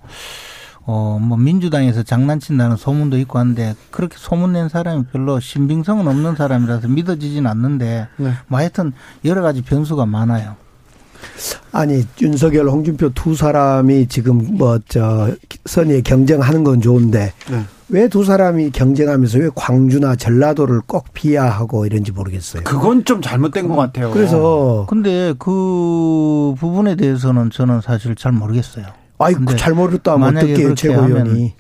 어 뭐 민주당에서 장난친다는 소문도 있고 한데 그렇게 소문낸 사람이 별로 신빙성은 없는 사람이라서 믿어지진 않는데 네. 뭐 하여튼 여러 가지 변수가 많아요. 아니 윤석열, 홍준표 두 사람이 지금 뭐 저 선의에 경쟁하는 건 좋은데 네. 왜 두 사람이 경쟁하면서 왜 광주나 전라도를 꼭 비하하고 이런지 모르겠어요. 그건 좀 잘못된 것 같아요. 그래서 근데 그 부분에 대해서는 저는 사실 잘 모르겠어요. 아이 잘 모르겠다면 어떻게 최고위원이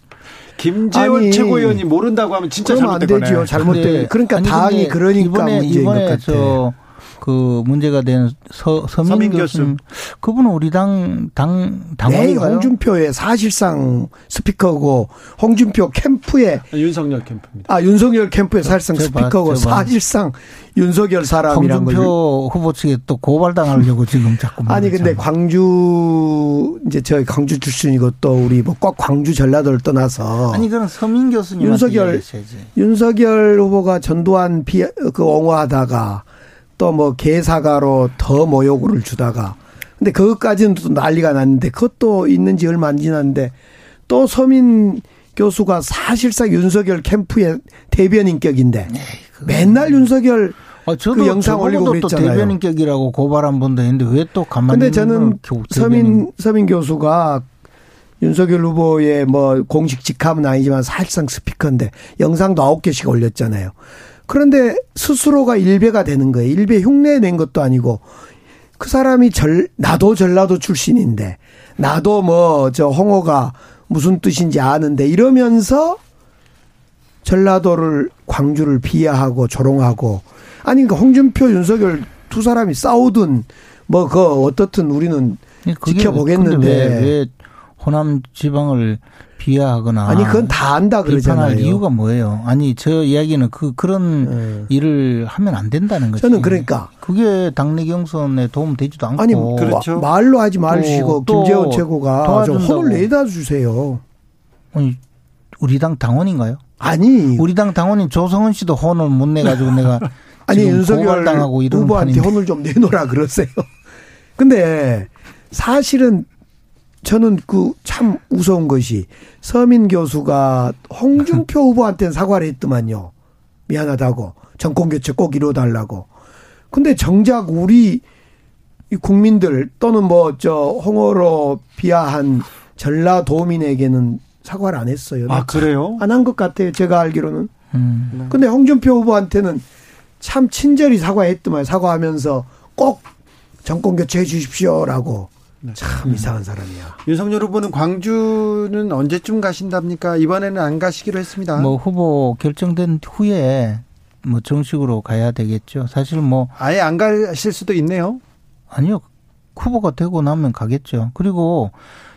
김재원 아니, 최고위원이 모른다고 하면 진짜 잘못된 안 되죠. 잘못된. 그러니까 아니, 당이 그러니까 이번에, 문제인 이번에 것 같아요. 그 문제가 된 서, 서민, 서민 교수 그분은 우리 당, 당, 당원인가요? 네, 홍준표의 사실상 스피커고 홍준표 캠프에 아, 윤석열 캠프입니다. 아, 윤석열 캠프의 사실상 스피커고 사실상 윤석열 사람이란 걸. 홍준표 후보 측에 또 고발당하려고 지금 자꾸 [LAUGHS] 아니 근데 광주 이제 저희 광주 출신이고 또 우리 뭐 꼭 광주 전라도를 떠나서 아니 그런 서민 교수님 윤석열 윤석열 후보가 전두환 비, 그 옹호하다가 또 뭐 개사가로 더 모욕을 주다가 근데 그것까지는 또 난리가 났는데 그것도 있는지 얼마 안 지났는데 또 서민 교수가 사실상 윤석열 캠프의 대변 인격인데 네, 맨날 윤석열 아, 저도 그 영상 올리고 그랬잖아요. 또 대변 인격이라고 고발한 분도 있는데 왜 또 가만히 근데 저는 서민 서민 교수가 윤석열 후보의 뭐 공식 직함은 아니지만 사실상 스피커인데 영상도 아홉 개씩 올렸잖아요. 그런데 스스로가 일배가 되는 거예요. 일배 흉내 낸 것도 아니고 그 사람이 절 나도 전라도 출신인데 나도 뭐 저 홍어가 무슨 뜻인지 아는데 이러면서 전라도를 광주를 비하하고 조롱하고 아니 그러니까 홍준표 윤석열 두 사람이 싸우든 뭐 그 어떻든 우리는 지켜보겠는데 왜, 왜 호남 지방을 비하하거나 아니 그건 다 안다 그러잖아요. 이유가 뭐예요? 아니 저 이야기는 그 그런 네. 일을 하면 안 된다는 거죠. 저는 그러니까 그게 당내 경선에 도움 되지도 않고 아니 그렇죠. 말로 하지 마시고 김재원 최고가 좀 혼을 내다 주세요. 아니 우리 당 당원인가요? 아니 우리 당 당원인 조성은 씨도 혼을 못 내가지고 내가 [LAUGHS] 아니 윤석열 당하고 후보한테 혼을 좀 내놓으라 그러세요. 근데 사실은 저는 그 참 무서운 것이 서민 교수가 홍준표 [LAUGHS] 후보한테는 사과를 했더만요. 미안하다고. 정권 교체 꼭 이뤄달라고. 근데 정작 우리 국민들 또는 뭐 저 홍어로 비하한 전라도민에게는 사과를 안 했어요. 아, 그래요? 안 한 것 같아요. 제가 알기로는. 음. 근데 홍준표 후보한테는 참 친절히 사과했더만 사과하면서 꼭 정권 교체해 주십시오라고. 네. 참 이상한 사람이야. 윤석열 후보는 광주는 언제쯤 가신답니까? 이번에는 안 가시기로 했습니다. 뭐 후보 결정된 후에 뭐 정식으로 가야 되겠죠. 사실 뭐 아예 안 가실 수도 있네요. 아니요. 후보가 되고 나면 가겠죠. 그리고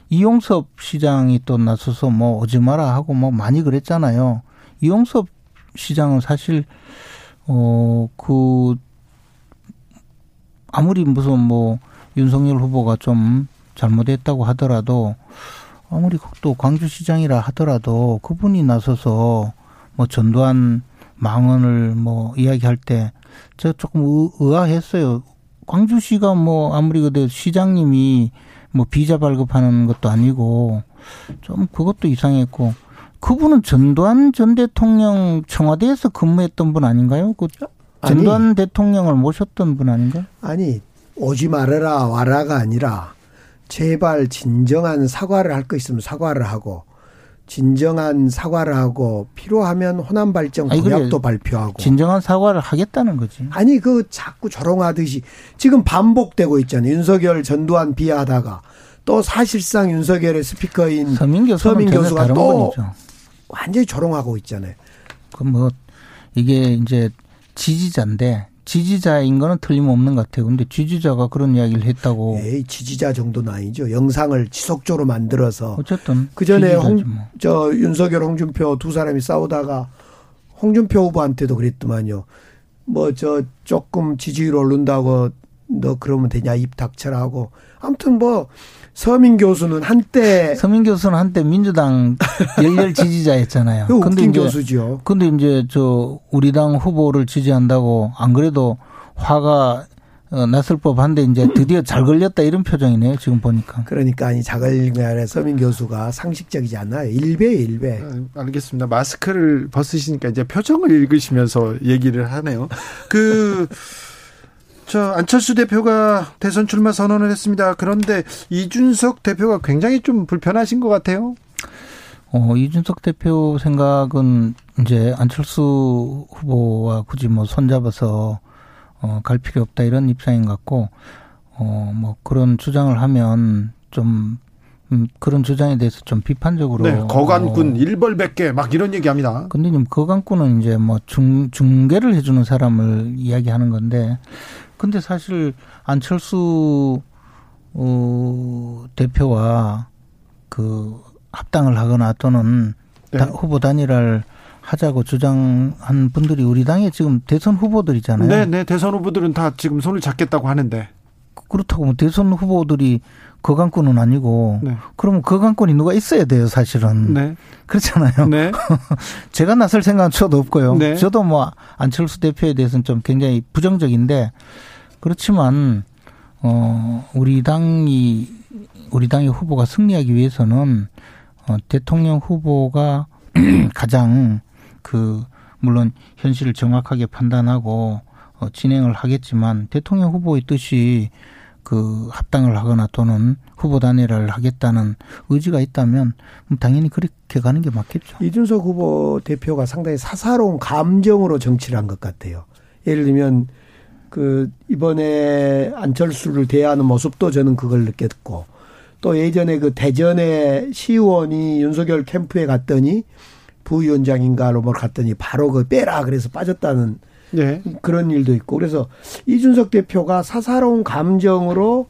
이용섭 시장이 또 나서서 뭐 오지 마라 하고 뭐 많이 그랬잖아요. 이용섭 시장은 사실 어그 아무리 무슨 뭐 윤석열 후보가 좀 잘못했다고 하더라도 아무리 또 광주시장이라 하더라도 그분이 나서서 뭐 전두환 망언을 뭐 이야기할 때 제가 조금 의, 의아했어요. 광주시가 뭐 아무리 그래도 시장님이 뭐 비자 발급하는 것도 아니고 좀 그것도 이상했고 그분은 전두환 전 대통령 청와대에서 근무했던 분 아닌가요? 그 전두환 아니, 대통령을 모셨던 분 아닌가? 아니 오지 말아라 와라가 아니라 제발 진정한 사과를 할 거 있으면 사과를 하고 진정한 사과를 하고 필요하면 호남 발전 공약도 발표하고 진정한 사과를 하겠다는 거지. 아니 그 자꾸 조롱하듯이 지금 반복되고 있잖아요. 윤석열 전두환 비하하다가 또 사실상 윤석열의 스피커인 서민, 교수 서민 교수가 또 분이죠. 완전히 조롱하고 있잖아요. 그럼 뭐 이게 이제 지지자인데 지지자인 거는 틀림없는 것 같아요. 근데 지지자가 그런 이야기를 했다고. 에이, 지지자 정도는 아니죠. 영상을 지속적으로 만들어서. 어쨌든. 그 전에 홍, 뭐. 저 윤석열, 홍준표 두 사람이 싸우다가 홍준표 후보한테도 그랬더만요. 뭐 저 조금 지지율 오른다고 너 그러면 되냐 입 닥쳐라 하고. 아무튼 뭐 서민 교수는 한때 서민 교수는 한때 민주당 [LAUGHS] 열렬 지지자였잖아요. 그 근데 이제, 교수죠. 근데 이제 저 우리 당 후보를 지지한다고 안 그래도 화가 어, 났을 법한데 이제 드디어 잘 걸렸다 이런 표정이네요 지금 보니까. 그러니까 아니 아니라 서민 교수가 상식적이지 않아요. 일배 일배. 아, 알겠습니다. 마스크를 벗으시니까 이제 표정을 읽으시면서 얘기를 하네요. 그 [LAUGHS] 저 안철수 대표가 대선 출마 선언을 했습니다. 그런데 이준석 대표가 굉장히 좀 불편하신 것 같아요. 어, 이준석 대표 생각은 이제 안철수 후보와 굳이 뭐 손잡아서 어, 갈 필요 없다 이런 입장인 것 같고, 어, 뭐 그런 주장을 하면 좀 음, 그런 주장에 대해서 좀 비판적으로. 네, 거간꾼 어, 일벌백계 막 이런 얘기 합니다. 근데 좀 거간꾼은 이제 뭐 중, 중계를 해주는 사람을 이야기하는 건데 근데 사실 안철수 어, 대표와 그 합당을 하거나 또는 네. 후보 단일화를 하자고 주장한 분들이 우리 당의 지금 대선 후보들이잖아요. 네, 네. 대선 후보들은 다 지금 손을 잡겠다고 하는데. 그렇다고 뭐 대선 후보들이 거강권은 아니고 네. 그러면 거강권이 누가 있어야 돼요, 사실은. 네. 그렇잖아요. 네. [LAUGHS] 제가 나설 생각은 저도 없고요. 네. 저도 뭐 안철수 대표에 대해서는 좀 굉장히 부정적인데 그렇지만 어 우리 당이 우리 당의 후보가 승리하기 위해서는 어 대통령 후보가 [CLEARS THROAT] 가장 그 물론 현실을 정확하게 판단하고 어 진행을 하겠지만 대통령 후보의 뜻이 그 합당을 하거나 또는 후보 단일화를 하겠다는 의지가 있다면 당연히 그렇게 가는 게 맞겠죠. 이준석 후보 대표가 상당히 사사로운 감정으로 정치를 한 것 같아요. 예를 들면 그 이번에 안철수를 대하는 모습도 저는 그걸 느꼈고 또 예전에 그 대전에 시의원이 윤석열 캠프에 갔더니 부위원장인가로 뭘 갔더니 바로 그 빼라 그래서 빠졌다는 네. 그런 일도 있고 그래서 이준석 대표가 사사로운 감정으로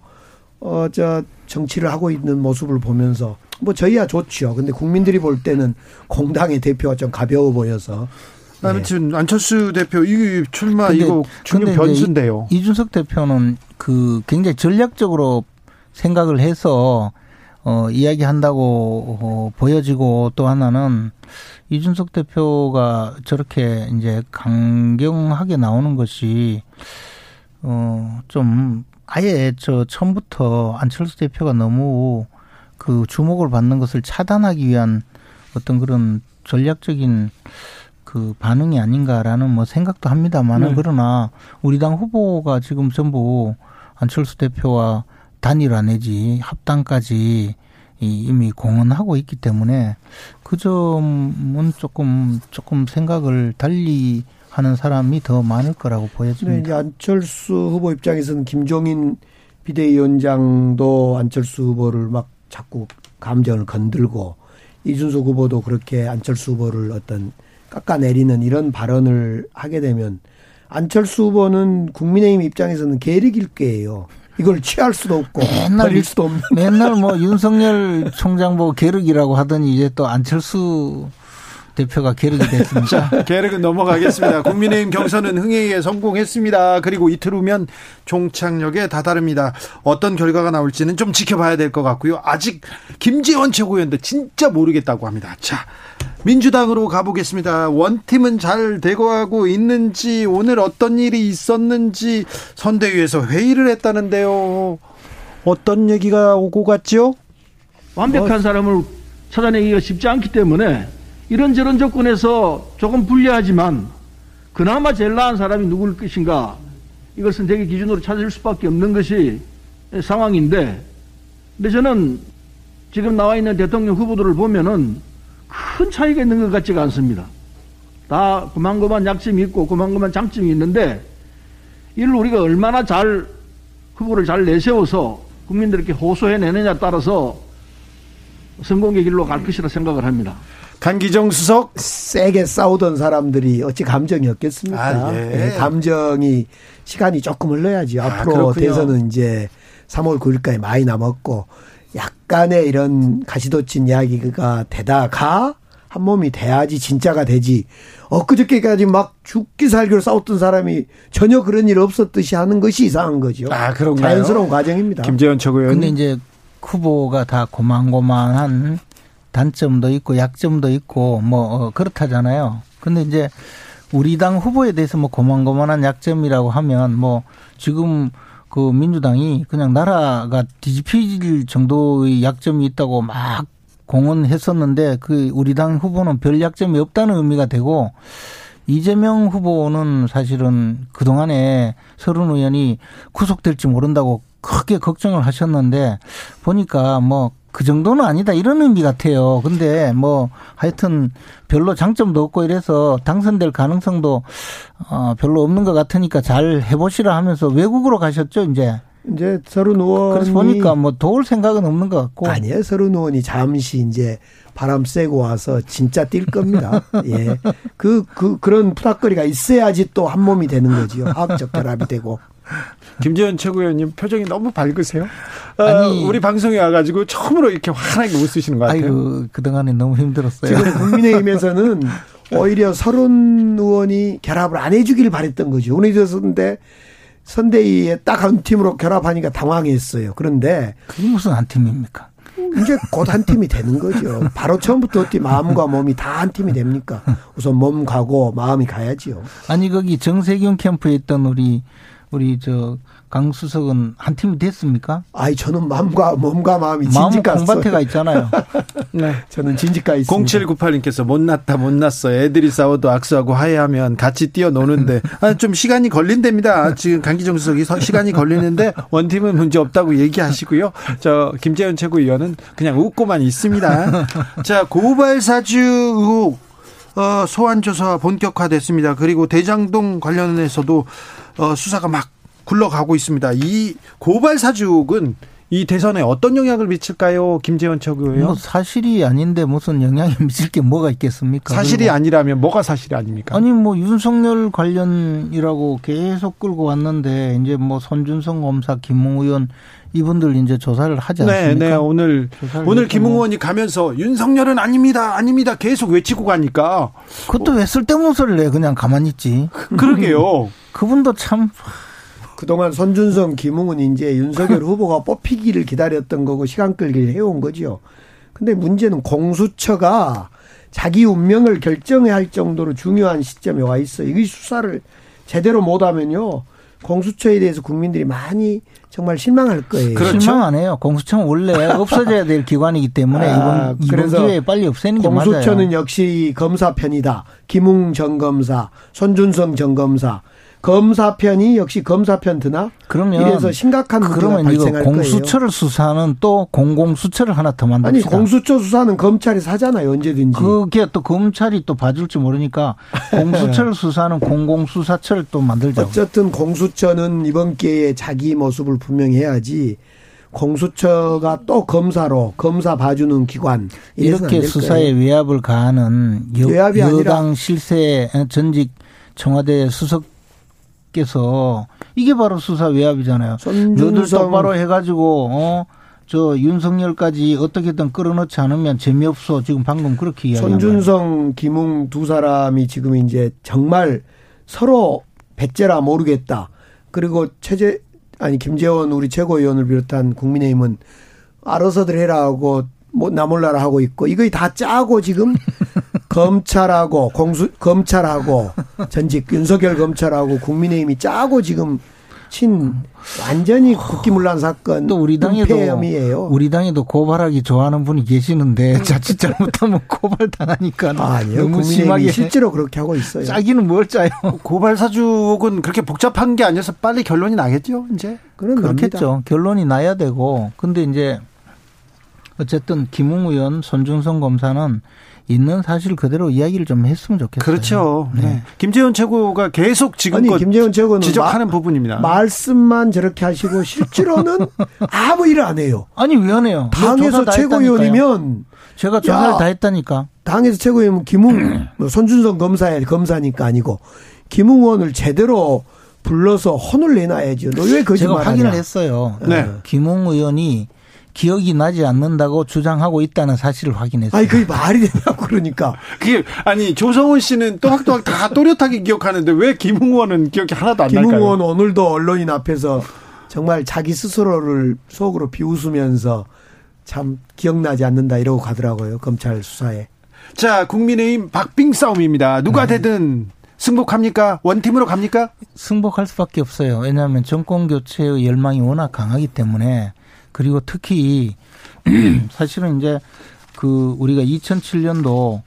어 저 정치를 하고 있는 모습을 보면서 뭐 저희야 좋죠. 근데 국민들이 볼 때는 공당의 대표가 좀 가벼워 보여서 나는 네. 지금 안철수 대표 이 출마 근데, 이거 중요 변수인데요. 이, 이준석 대표는 그 굉장히 전략적으로 생각을 해서 어 이야기한다고 어, 보여지고 또 하나는 이준석 대표가 저렇게 이제 강경하게 나오는 것이 어 좀 아예 저 처음부터 안철수 대표가 너무 그 주목을 받는 것을 차단하기 위한 어떤 그런 전략적인 그 반응이 아닌가라는 뭐 생각도 합니다만은 네. 그러나 우리 당 후보가 지금 전부 안철수 대표와 단일화 내지 합당까지 이미 공언하고 있기 때문에 그 점은 조금 조금 생각을 달리 하는 사람이 더 많을 거라고 보여집니다. 네, 안철수 후보 입장에서는 김종인 비대위원장도 안철수 후보를 막 자꾸 감정을 건들고 이준석 후보도 그렇게 안철수 후보를 어떤 깎아내리는 이런 발언을 하게 되면 안철수 후보는 국민의힘 입장에서는 계륵일 이걸 취할 수도 없고 맨날, 버릴 수도 없는. 맨날 뭐 [LAUGHS] 윤석열 총장 보고 계륵이라고 하더니 이제 또 안철수 대표가 계륵이 됐습니다. [LAUGHS] 자, 계륵은 넘어가겠습니다. 국민의힘 경선은 흥행에 성공했습니다. 그리고 이틀 후면 종착역에 다다릅니다. 어떤 결과가 나올지는 좀 지켜봐야 될 것 같고요. 아직 김재원 최고위원도 진짜 모르겠다고 합니다. 자, 민주당으로 가보겠습니다. 원팀은 잘 되고하고 있는지 오늘 어떤 일이 있었는지 선대위에서 회의를 했다는데요. 어떤 얘기가 오고 갔죠? 완벽한 사람을 찾아내기가 쉽지 않기 때문에 이런저런 조건에서 조금 불리하지만 그나마 제일 나은 사람이 누구일 것인가 이걸 선택의 기준으로 찾을 수밖에 없는 것이 상황인데 근데 저는 지금 나와 있는 대통령 후보들을 보면은 큰 차이가 있는 것 같지가 않습니다. 다 그만그만 약점이 있고 그만그만 장점이 있는데 이를 우리가 얼마나 잘 후보를 잘 내세워서 국민들에게 호소해내느냐 따라서 성공의 길로 갈 것이라 생각을 합니다. 강기정 수석 세게 싸우던 사람들이 어찌 감정이 없겠습니까? 아, 예. 네, 감정이 시간이 조금 흘러야지. 아, 앞으로 그 대선은 이제 3월 9일까지 많이 남았고 약간의 이런 가시돋친 이야기가 되다가 한 몸이 돼야지 진짜가 되지. 엊그저께까지 막 죽기 살기로 싸웠던 사람이 전혀 그런 일 없었듯이 하는 것이 이상한 거죠. 아, 그런가요? 자연스러운 과정입니다. 김재현 최고위원. 근데 이제 후보가 다 고만고만한 단점도 있고 약점도 있고 뭐 어, 그렇다잖아요. 근데 이제 우리 당 후보에 대해서 뭐 고만고만한 약점이라고 하면 뭐 지금 그 민주당이 그냥 나라가 뒤집힐 정도의 약점이 있다고 막 공언했었는데 그 우리 당 후보는 별 약점이 없다는 의미가 되고 이재명 후보는 사실은 그동안에 서른 의원이 구속될지 모른다고 크게 걱정을 하셨는데 보니까 뭐 그 정도는 아니다 이런 의미 같아요. 근데 뭐 하여튼 별로 장점도 없고 이래서 당선될 가능성도 어 별로 없는 것 같으니까 잘 해보시라 하면서 외국으로 가셨죠 이제. 이제 서른 의원이 그래서 보니까 뭐 도울 생각은 없는 것 같고 아니에요 서른 의원이 잠시 이제 바람 쐬고 와서 진짜 뛸 겁니다. [LAUGHS] 예, 그그 그, 그런 푸닥거리가 있어야지 또 한 몸이 되는 거지요. 화학적 결합이 되고. 김재현 최고위원님 표정이 너무 밝으세요. 어, 아니 우리 방송에 와가지고 처음으로 이렇게 환하게 웃으시는 것 같아요. 아이고 그동안에 너무 힘들었어요. 지금 국민의힘에서는 [LAUGHS] 오히려 서른 의원이 결합을 안 해주길 바랬던 거죠. 오늘 있었는데 선대위에 딱 한 팀으로 결합하니까 당황했어요. 그런데 그게 무슨 한 팀입니까? 이제 곧 한 팀이 되는 거죠. 바로 처음부터 어떻게 마음과 몸이 다 한 팀이 됩니까? 우선 몸 가고 마음이 가야지요. 아니 거기 정세균 캠프에 있던 우리 우리 저 강수석은 한 팀이 됐습니까? 아이 저는 마음과 몸과 마음이 진지가 공밭에가 있잖아요. [LAUGHS] 네, 저는 진지가 있습니다. 0798님께서 못 났다 못 났어. 애들이 싸워도 악수하고 화해하면 같이 뛰어노는데 [LAUGHS] 아, 좀 시간이 걸린답니다. 지금 강기정 수석이 시간이 걸리는데 원팀은 문제 없다고 얘기하시고요. 저 김재현 최고위원은 그냥 웃고만 있습니다. [LAUGHS] 자 고발 사주 의혹 어, 소환 조사 본격화됐습니다. 그리고 대장동 관련해서도 어, 수사가 막 굴러가고 있습니다. 이 고발 사주은 이 대선에 어떤 영향을 미칠까요, 김재원 최고위원? 뭐 사실이 아닌데 무슨 영향이 [LAUGHS] 미칠 게 뭐가 있겠습니까? 사실이 아니라면 뭐가 사실이 아닙니까? 아니 뭐 윤석열 관련이라고 계속 끌고 왔는데 이제 뭐 손준성 검사, 김웅 의원 이분들 이제 조사를 하지 네, 않습니까? 네, 네. 오늘 오늘 김웅 의원이 가면서 윤석열은 아닙니다, 아닙니다 계속 외치고 가니까 그것도 왜 쓸데없는 소리를 해? 그냥 가만히 있지. 그러게요. [LAUGHS] 그분도 참 그동안 손준성, 김웅은 이제 윤석열 [LAUGHS] 후보가 뽑히기를 기다렸던 거고 시간 끌기를 해온 거죠. 근데 문제는 공수처가 자기 운명을 결정해야 할 정도로 중요한 시점에 와 있어. 이 수사를 제대로 못하면요. 공수처에 대해서 국민들이 많이 정말 실망할 거예요. 그렇죠? 실망 안 해요. 공수처는 원래 [LAUGHS] 없어져야 될 기관이기 때문에 아, 이번, 이번 기회에 빨리 없애는 게 맞아요. 공수처는 역시 검사 편이다. 김웅 전 검사, 손준성 전 검사. 검사편이 역시 검사편 드나? 그러면 이래서 심각한 문제가 발생할 공수처를 수사는 또 공공 수처를 하나 더 만듭시다. 아니 공수처 수사는 검찰이 사잖아요 언제든지. 그게 또 검찰이 또 봐줄지 모르니까 공수처를 [LAUGHS] 수사는 공공 수사처를 또 만들자. 어쨌든 공수처는 이번 기회에 자기 모습을 분명히 해야지. 공수처가 또 검사로 검사 봐주는 기관 이렇게 수사에 외압을 가하는 여, 여당 실세 전직 청와대 수석 께서 이게 바로 수사 외압이잖아요. 눈을 똑바로 해가지고 어 저 윤석열까지 어떻게든 끌어넣지 않으면 재미없어 지금 방금 그렇게 이야기한 손준성, 김웅 두 사람이 지금 이제 정말 서로 배째라 모르겠다. 그리고 최재 아니 김재원 우리 최고위원을 비롯한 국민의힘은 알아서들 해라 하고 뭐 나몰라라 하고 있고 이거 다 짜고 지금 [LAUGHS] 검찰하고 공수 검찰하고 전직 윤석열 검찰하고 국민의힘이 짜고 지금 친 완전히 국기문란 사건 또 우리 당에도 혐의예요. 우리 당에도 고발하기 좋아하는 분이 계시는데 자칫 잘못하면 고발 당하니까 아, 니요 너무 심하게 실제로 그렇게 하고 있어요. 짜기는 뭘 짜요? 고발 사주옥은 그렇게 복잡한 게 아니어서 빨리 결론이 나겠죠, 이제. 그런 그렇겠죠. 납니다. 결론이 나야 되고 근데 이제 어쨌든 김웅 의원, 손중성 검사는 있는 사실 그대로 이야기를 좀 했으면 좋겠어요. 그렇죠. 네. 네. 김재원 최고가 계속 지금 아니 김재원 최고는 지적하는 마, 부분입니다. 말씀만 저렇게 하시고 실제로는 [LAUGHS] 아무 일을 안 해요. 아니 왜 안 해요? 당에서 최고위원이면 제가 조사를 야, 다 했다니까. 당에서 최고위원 김웅 [CLEARS THROAT] 뭐 손준성 검사의 검사니까 아니고 김웅 의원을 제대로 불러서 혼을 내놔야죠. 너왜 거짓말하냐? 제가 확인을 했어요. 네. 김웅 의원이 기억이 나지 않는다고 주장하고 있다는 사실을 확인했어요. 아니, 그게 말이 되냐고 그러니까. [LAUGHS] 그게, 아니, 조성훈 씨는 또박또박 다 또렷하게 기억하는데 왜 김웅원은 기억이 하나도 안 날까요? 김웅원 오늘도 언론인 앞에서 정말 자기 스스로를 속으로 비웃으면서 참 기억나지 않는다 이러고 가더라고요. 검찰 수사에. 자, 국민의힘 박빙 싸움입니다. 누가 네. 되든 승복합니까? 원팀으로 갑니까? 승복할 수밖에 없어요. 왜냐하면 정권 교체의 열망이 워낙 강하기 때문에 그리고 특히 [CLEARS THROAT] 사실은 이제 그 우리가 2007년도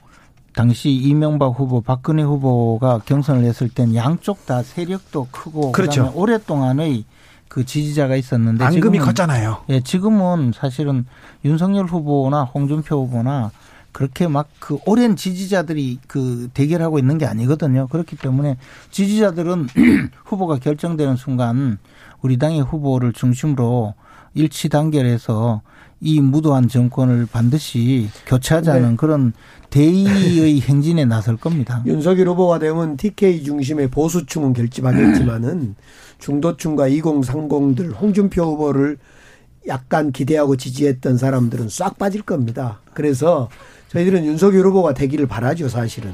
당시 이명박 후보, 박근혜 후보가 경선을 했을 땐 양쪽 다 세력도 크고 그렇죠. 오랫동안의 그 지지자가 있었는데 앙금이 컸잖아요. 예, 지금은 사실은 윤석열 후보나 홍준표 후보나 그렇게 막 그 오랜 지지자들이 그 대결하고 있는 게 아니거든요. 그렇기 때문에 지지자들은 [CLEARS THROAT] 후보가 결정되는 순간 우리 당의 후보를 중심으로 일치 단결해서 이 무도한 정권을 반드시 교체하자는 네. 그런 대의의 [LAUGHS] 행진에 나설 겁니다. 윤석열 후보가 되면 TK 중심의 보수층은 결집하겠지만은 [CLEARS THROAT] 중도층과 2030들 홍준표 후보를 약간 기대하고 지지했던 사람들은 싹 빠질 겁니다. 그래서 저희들은 윤석열 후보가 되기를 바라죠, 사실은.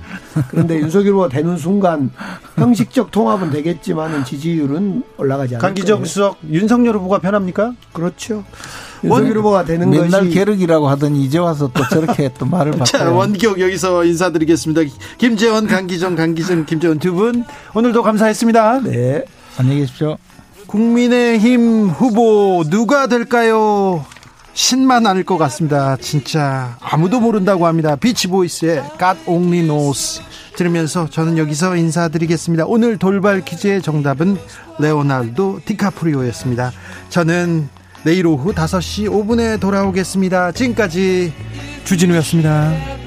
그런데 [LAUGHS] 윤석열 후보가 되는 순간 형식적 통합은 되겠지만은 지지율은 올라가지 않을 강기정 수석 윤석열 후보가 편합니까? 그렇죠. 윤석열 후보가 되는 맨날 것이 맨날 계륵이라고 하더니 이제 와서 또 저렇게 또 말을 [LAUGHS] 바꿔요. 자, 원기옥 여기서 인사드리겠습니다. 김재원, 강기정, 강기정, 김재원 두 분 오늘도 감사했습니다. 네. 안녕히 계십시오. 국민의힘 후보 누가 될까요? 신만 아닐 것 같습니다. 진짜 아무도 모른다고 합니다. 비치보이스의 God Only Knows 들으면서 저는 여기서 인사드리겠습니다. 오늘 돌발 퀴즈의 정답은 레오나르도 디카프리오였습니다. 저는 내일 오후 5시 5분에 돌아오겠습니다. 지금까지 주진우였습니다.